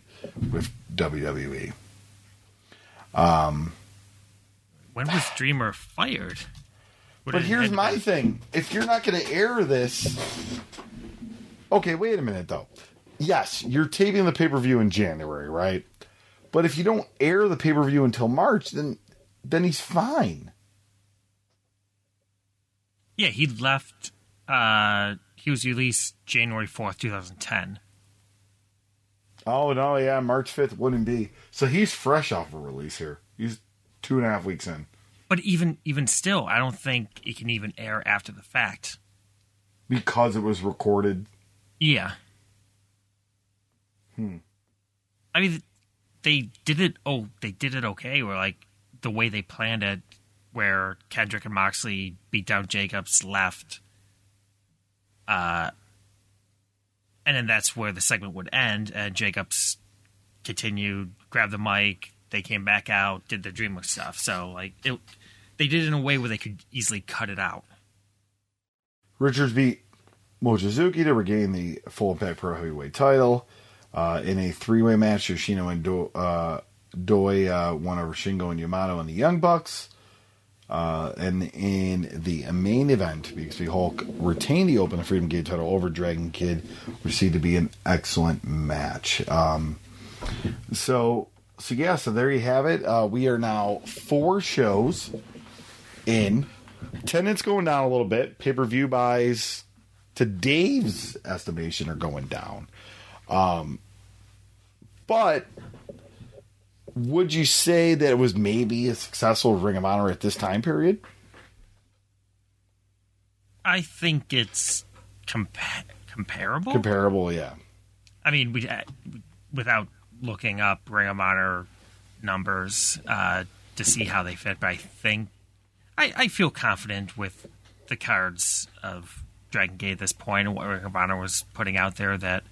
with WWE. Um, when was Dreamer fired? What but here's my thing: if you're not going to air this, okay, wait a minute though. Yes, you're taping the pay per view in January, right? But if you don't air the pay per view until March, then then he's fine. Yeah, he left. Uh, he was released January fourth, two thousand ten. Oh no, yeah, March fifth wouldn't be. So he's fresh off a release here. He's two and a half weeks in. But even even still, I don't think it can even air after the fact because it was recorded. Yeah. Hmm. I mean, they did it. Oh, they did it okay. Or like the way they planned it, where Kendrick and Moxley beat down Jacobs, left, uh, and then that's where the segment would end. And Jacobs continued, grabbed the mic. They came back out, did the Dreamer stuff. So like it, they did it in a way where they could easily cut it out. Richards beat Mochizuki to regain the full impact pro heavyweight title. Uh, in a three way match, Yoshino and Do- uh, Doi uh, won over Shingo and Yamato and the Young Bucks. Uh, and in the main event, BXB Hulk retained the Open Freedom Gate title over Dragon Kid, which seemed to be an excellent match. Um, so, so yeah, so there you have it. Uh, we are now four shows in. Attendance going down a little bit. Pay per view buys, to Dave's estimation, are going down. Um, but would you say that it was maybe a successful Ring of Honor at this time period? I think it's compa- comparable. Comparable, yeah. I mean, we, uh, without looking up Ring of Honor numbers uh, to see how they fit, but I think I, I feel confident with the cards of Dragon Gate at this point and what Ring of Honor was putting out there that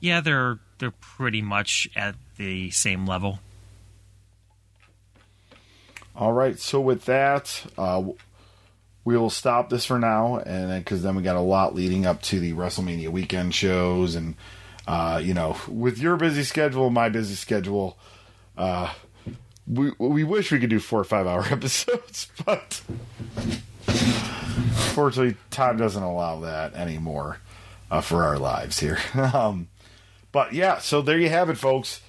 yeah, they're they're pretty much at the same level. All right, so with that, uh, we will stop this for now, and because then we got a lot leading up to the WrestleMania weekend shows, and uh, you know, with your busy schedule, my busy schedule, uh, we we wish we could do four or five hour [laughs] episodes, but unfortunately, time doesn't allow that anymore uh, for our lives here. [laughs] um, but yeah, so there you have it, folks.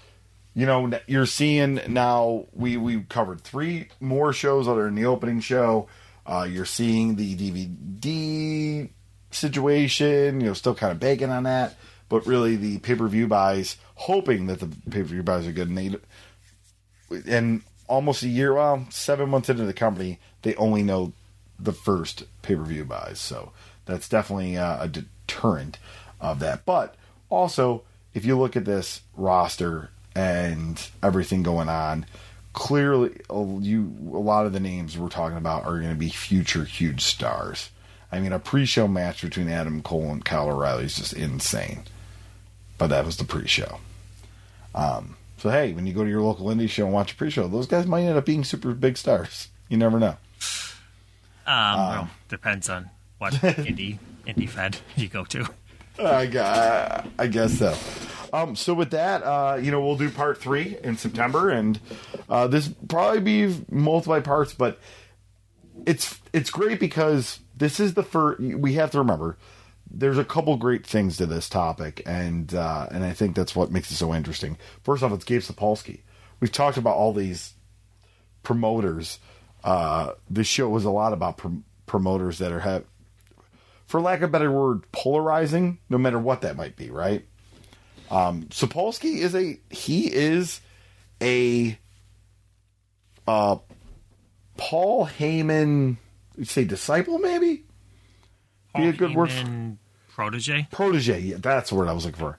You know you're seeing now we we covered three more shows other than the opening show. Uh, you're seeing the dvd situation you know still kind of begging on that but really the pay-per-view buys hoping that the pay-per-view buys are good. And they and almost a year well seven months into the company they only know the first pay-per-view buys. So that's definitely uh, a deterrent of that. But also if you look at this roster and everything going on, clearly you a lot of the names we're talking about are going to be future huge stars. I mean, a pre-show match between Adam Cole and Kyle O'Reilly is just insane. But that was the pre-show. Um, so hey, when you go to your local indie show and watch a pre-show, those guys might end up being super big stars. You never know. Um, um well, depends on what [laughs] indie indie fed you go to. I, I guess so. Um, so with that, uh, you know, we'll do part three in September, and uh, this probably be multiple parts, but it's it's great because this is the first. We have to remember there's a couple great things to this topic, and uh, and I think that's what makes it so interesting. First off, it's Gabe Sapolsky. We've talked about all these promoters. Uh, this show was a lot about prom- promoters that are have, for lack of a better word, polarizing. No matter what that might be, right? Um, Sapolsky is a he is a uh, Paul Heyman. Say disciple, maybe. Paul be a good Heyman word. For, protege. Protege. Yeah, that's the word I was looking for.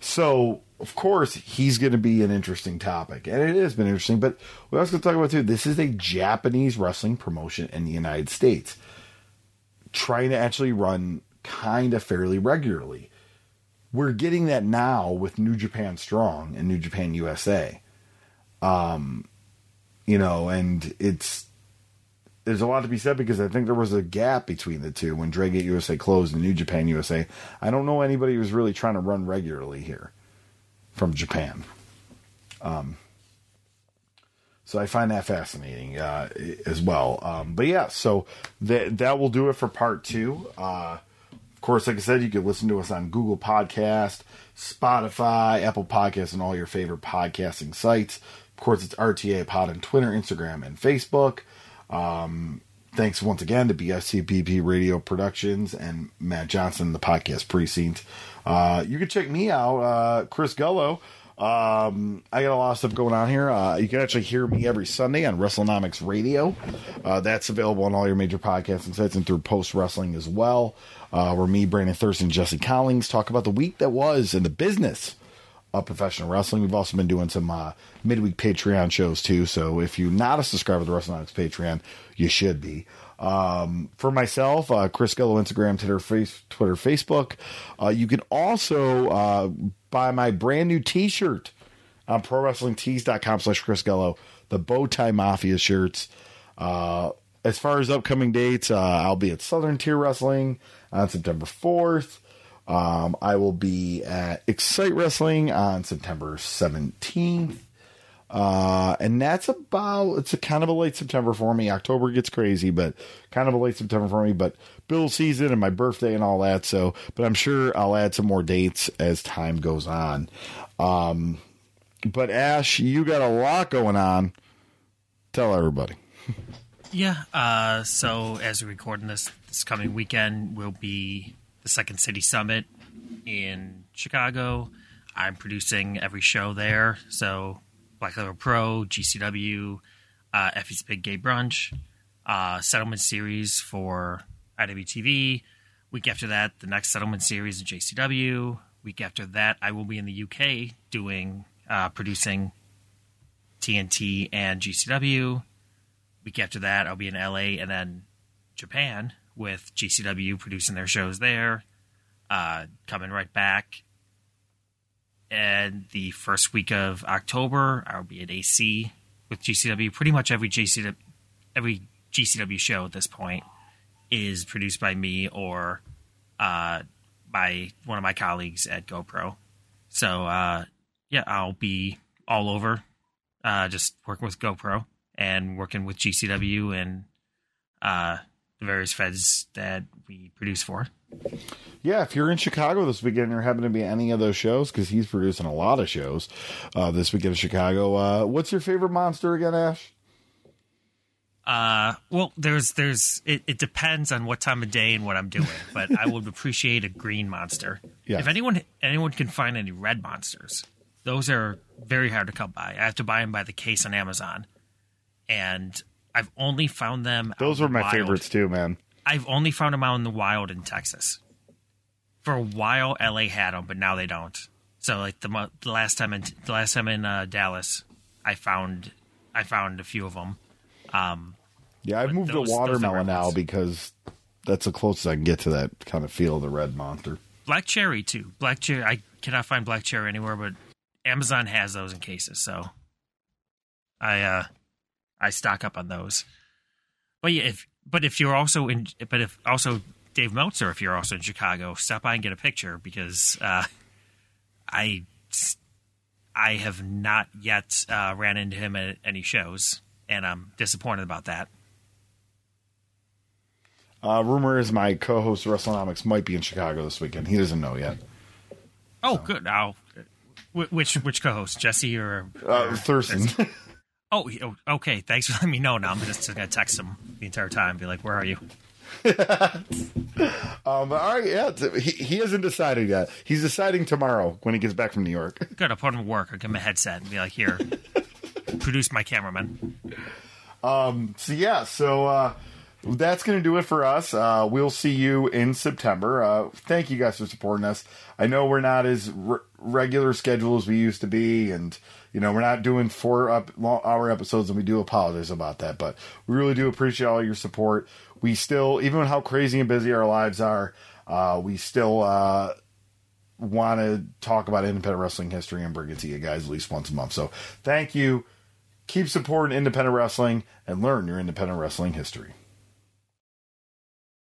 So of course he's going to be an interesting topic, and it has been interesting. But what I was going to talk about too, this is a Japanese wrestling promotion in the United States, trying to actually run kind of fairly regularly we're getting that now with New Japan Strong and New Japan USA. Um, you know, and it's there's a lot to be said because I think there was a gap between the two when Drag Dragon USA closed and New Japan USA. I don't know anybody who's really trying to run regularly here from Japan. Um, so I find that fascinating uh, as well. Um, but yeah, so that that will do it for part two. Uh, of course, like I said, you can listen to us on Google Podcast, Spotify, Apple Podcasts, and all your favorite podcasting sites. Of course, it's RTA Pod on Twitter, Instagram, and Facebook. Um, thanks once again to BSCBP Radio Productions and Matt Johnson, the podcast precinct. Uh, you can check me out, uh, Chris Gullo. Um, I got a lot of stuff going on here. Uh, you can actually hear me every Sunday on WrestleNomics Radio. Uh, that's available on all your major podcasting sites and through Post Wrestling as well uh, where me, Brandon Thurston, Jesse Collins talk about the week that was in the business of professional wrestling. We've also been doing some uh, midweek Patreon shows too. So if you're not a subscriber to the WrestleNomics Patreon, you should be. Um, for myself, uh, Chris Gullo, Instagram, Twitter, face, Twitter, Facebook. Uh, you can also uh, buy my brand new T-shirt on ProWrestlingTees.com slash Chris Gullo, the Bowtie Mafia shirts. Uh, as far as upcoming dates, uh, I'll be at Southern Tier Wrestling on September 4th. Um, I will be at Excite Wrestling on September 17th. Uh, and that's about, it's a kind of a late September for me. October gets crazy, but kind of a late September for me. But bill season and my birthday and all that. So, but I'm sure I'll add some more dates as time goes on. Um, but Ash, you got a lot going on. Tell everybody. Yeah. Uh, so as we're recording this, this coming weekend we'll be the Second City Summit in Chicago. I'm producing every show there, so Black Label Pro, GCW, uh, Effie's Big Gay Brunch, uh, Settlement Series for IWTV. Week after that, the next Settlement Series in JCW. Week after that, I will be in the UK doing uh, producing TNT and GCW. Week after that, I'll be in LA and then Japan with GCW producing their shows there. Uh, coming right back. And the first week of October, I'll be at AC with GCW. Pretty much every GCW, every GCW show at this point is produced by me or uh, by one of my colleagues at GoPro. So uh, yeah, I'll be all over, uh, just working with GoPro and working with GCW and uh, the various feds that we produce for. Yeah, if you're in Chicago this weekend, you're happen to be any of those shows because he's producing a lot of shows uh, this weekend in Chicago. Uh, what's your favorite monster again, Ash? Uh, well, there's there's it, it depends on what time of day and what I'm doing, [laughs] but I would appreciate a green monster. Yes. If anyone anyone can find any red monsters, those are very hard to come by. I have to buy them by the case on Amazon, and I've only found them. Those out were my wild. favorites too, man. I've only found them out in the wild in Texas. For a while, LA had them, but now they don't. So, like the, the last time in the last time in uh, Dallas, I found I found a few of them. Um, Yeah, I've moved those- to watermelon now because that's the closest I can get to that kind of feel of the red monster. black cherry too. Black cherry. I cannot find black cherry anywhere, but Amazon has those in cases. So I uh I stock up on those. But yeah, if but if you're also in, but if also Dave Meltzer, if you're also in Chicago, stop by and get a picture because uh, I I have not yet uh, ran into him at any shows, and I'm disappointed about that. Uh, rumor is my co-host Wrestlenomics might be in Chicago this weekend. He doesn't know yet. Oh, good. I'll, which which co-host, Jesse or, Uh, or Thurston. [laughs] Oh, oh, okay. Thanks for [laughs] letting me know. Now I'm just gonna text him the entire time. Be like, "Where are you?" [laughs] um, all right, yeah, he, he hasn't decided yet. He's deciding tomorrow when he gets back from New York. [laughs] Good. I'll put him to work. I'll give him a headset and be like, "Here, produce my cameraman." So yeah, so uh, that's going to do it for us. Uh, we'll see you in September. Uh, thank you guys for supporting us. I know we're not as re- regular schedule as we used to be, and you know we're not doing four up long hour episodes, and we do apologize about that. But we really do appreciate all your support. We still, even how crazy and busy our lives are, uh, we still. Uh, Want to talk about independent wrestling history and bring it to you guys at least once a month. So, thank you keep supporting independent wrestling and learn your independent wrestling history.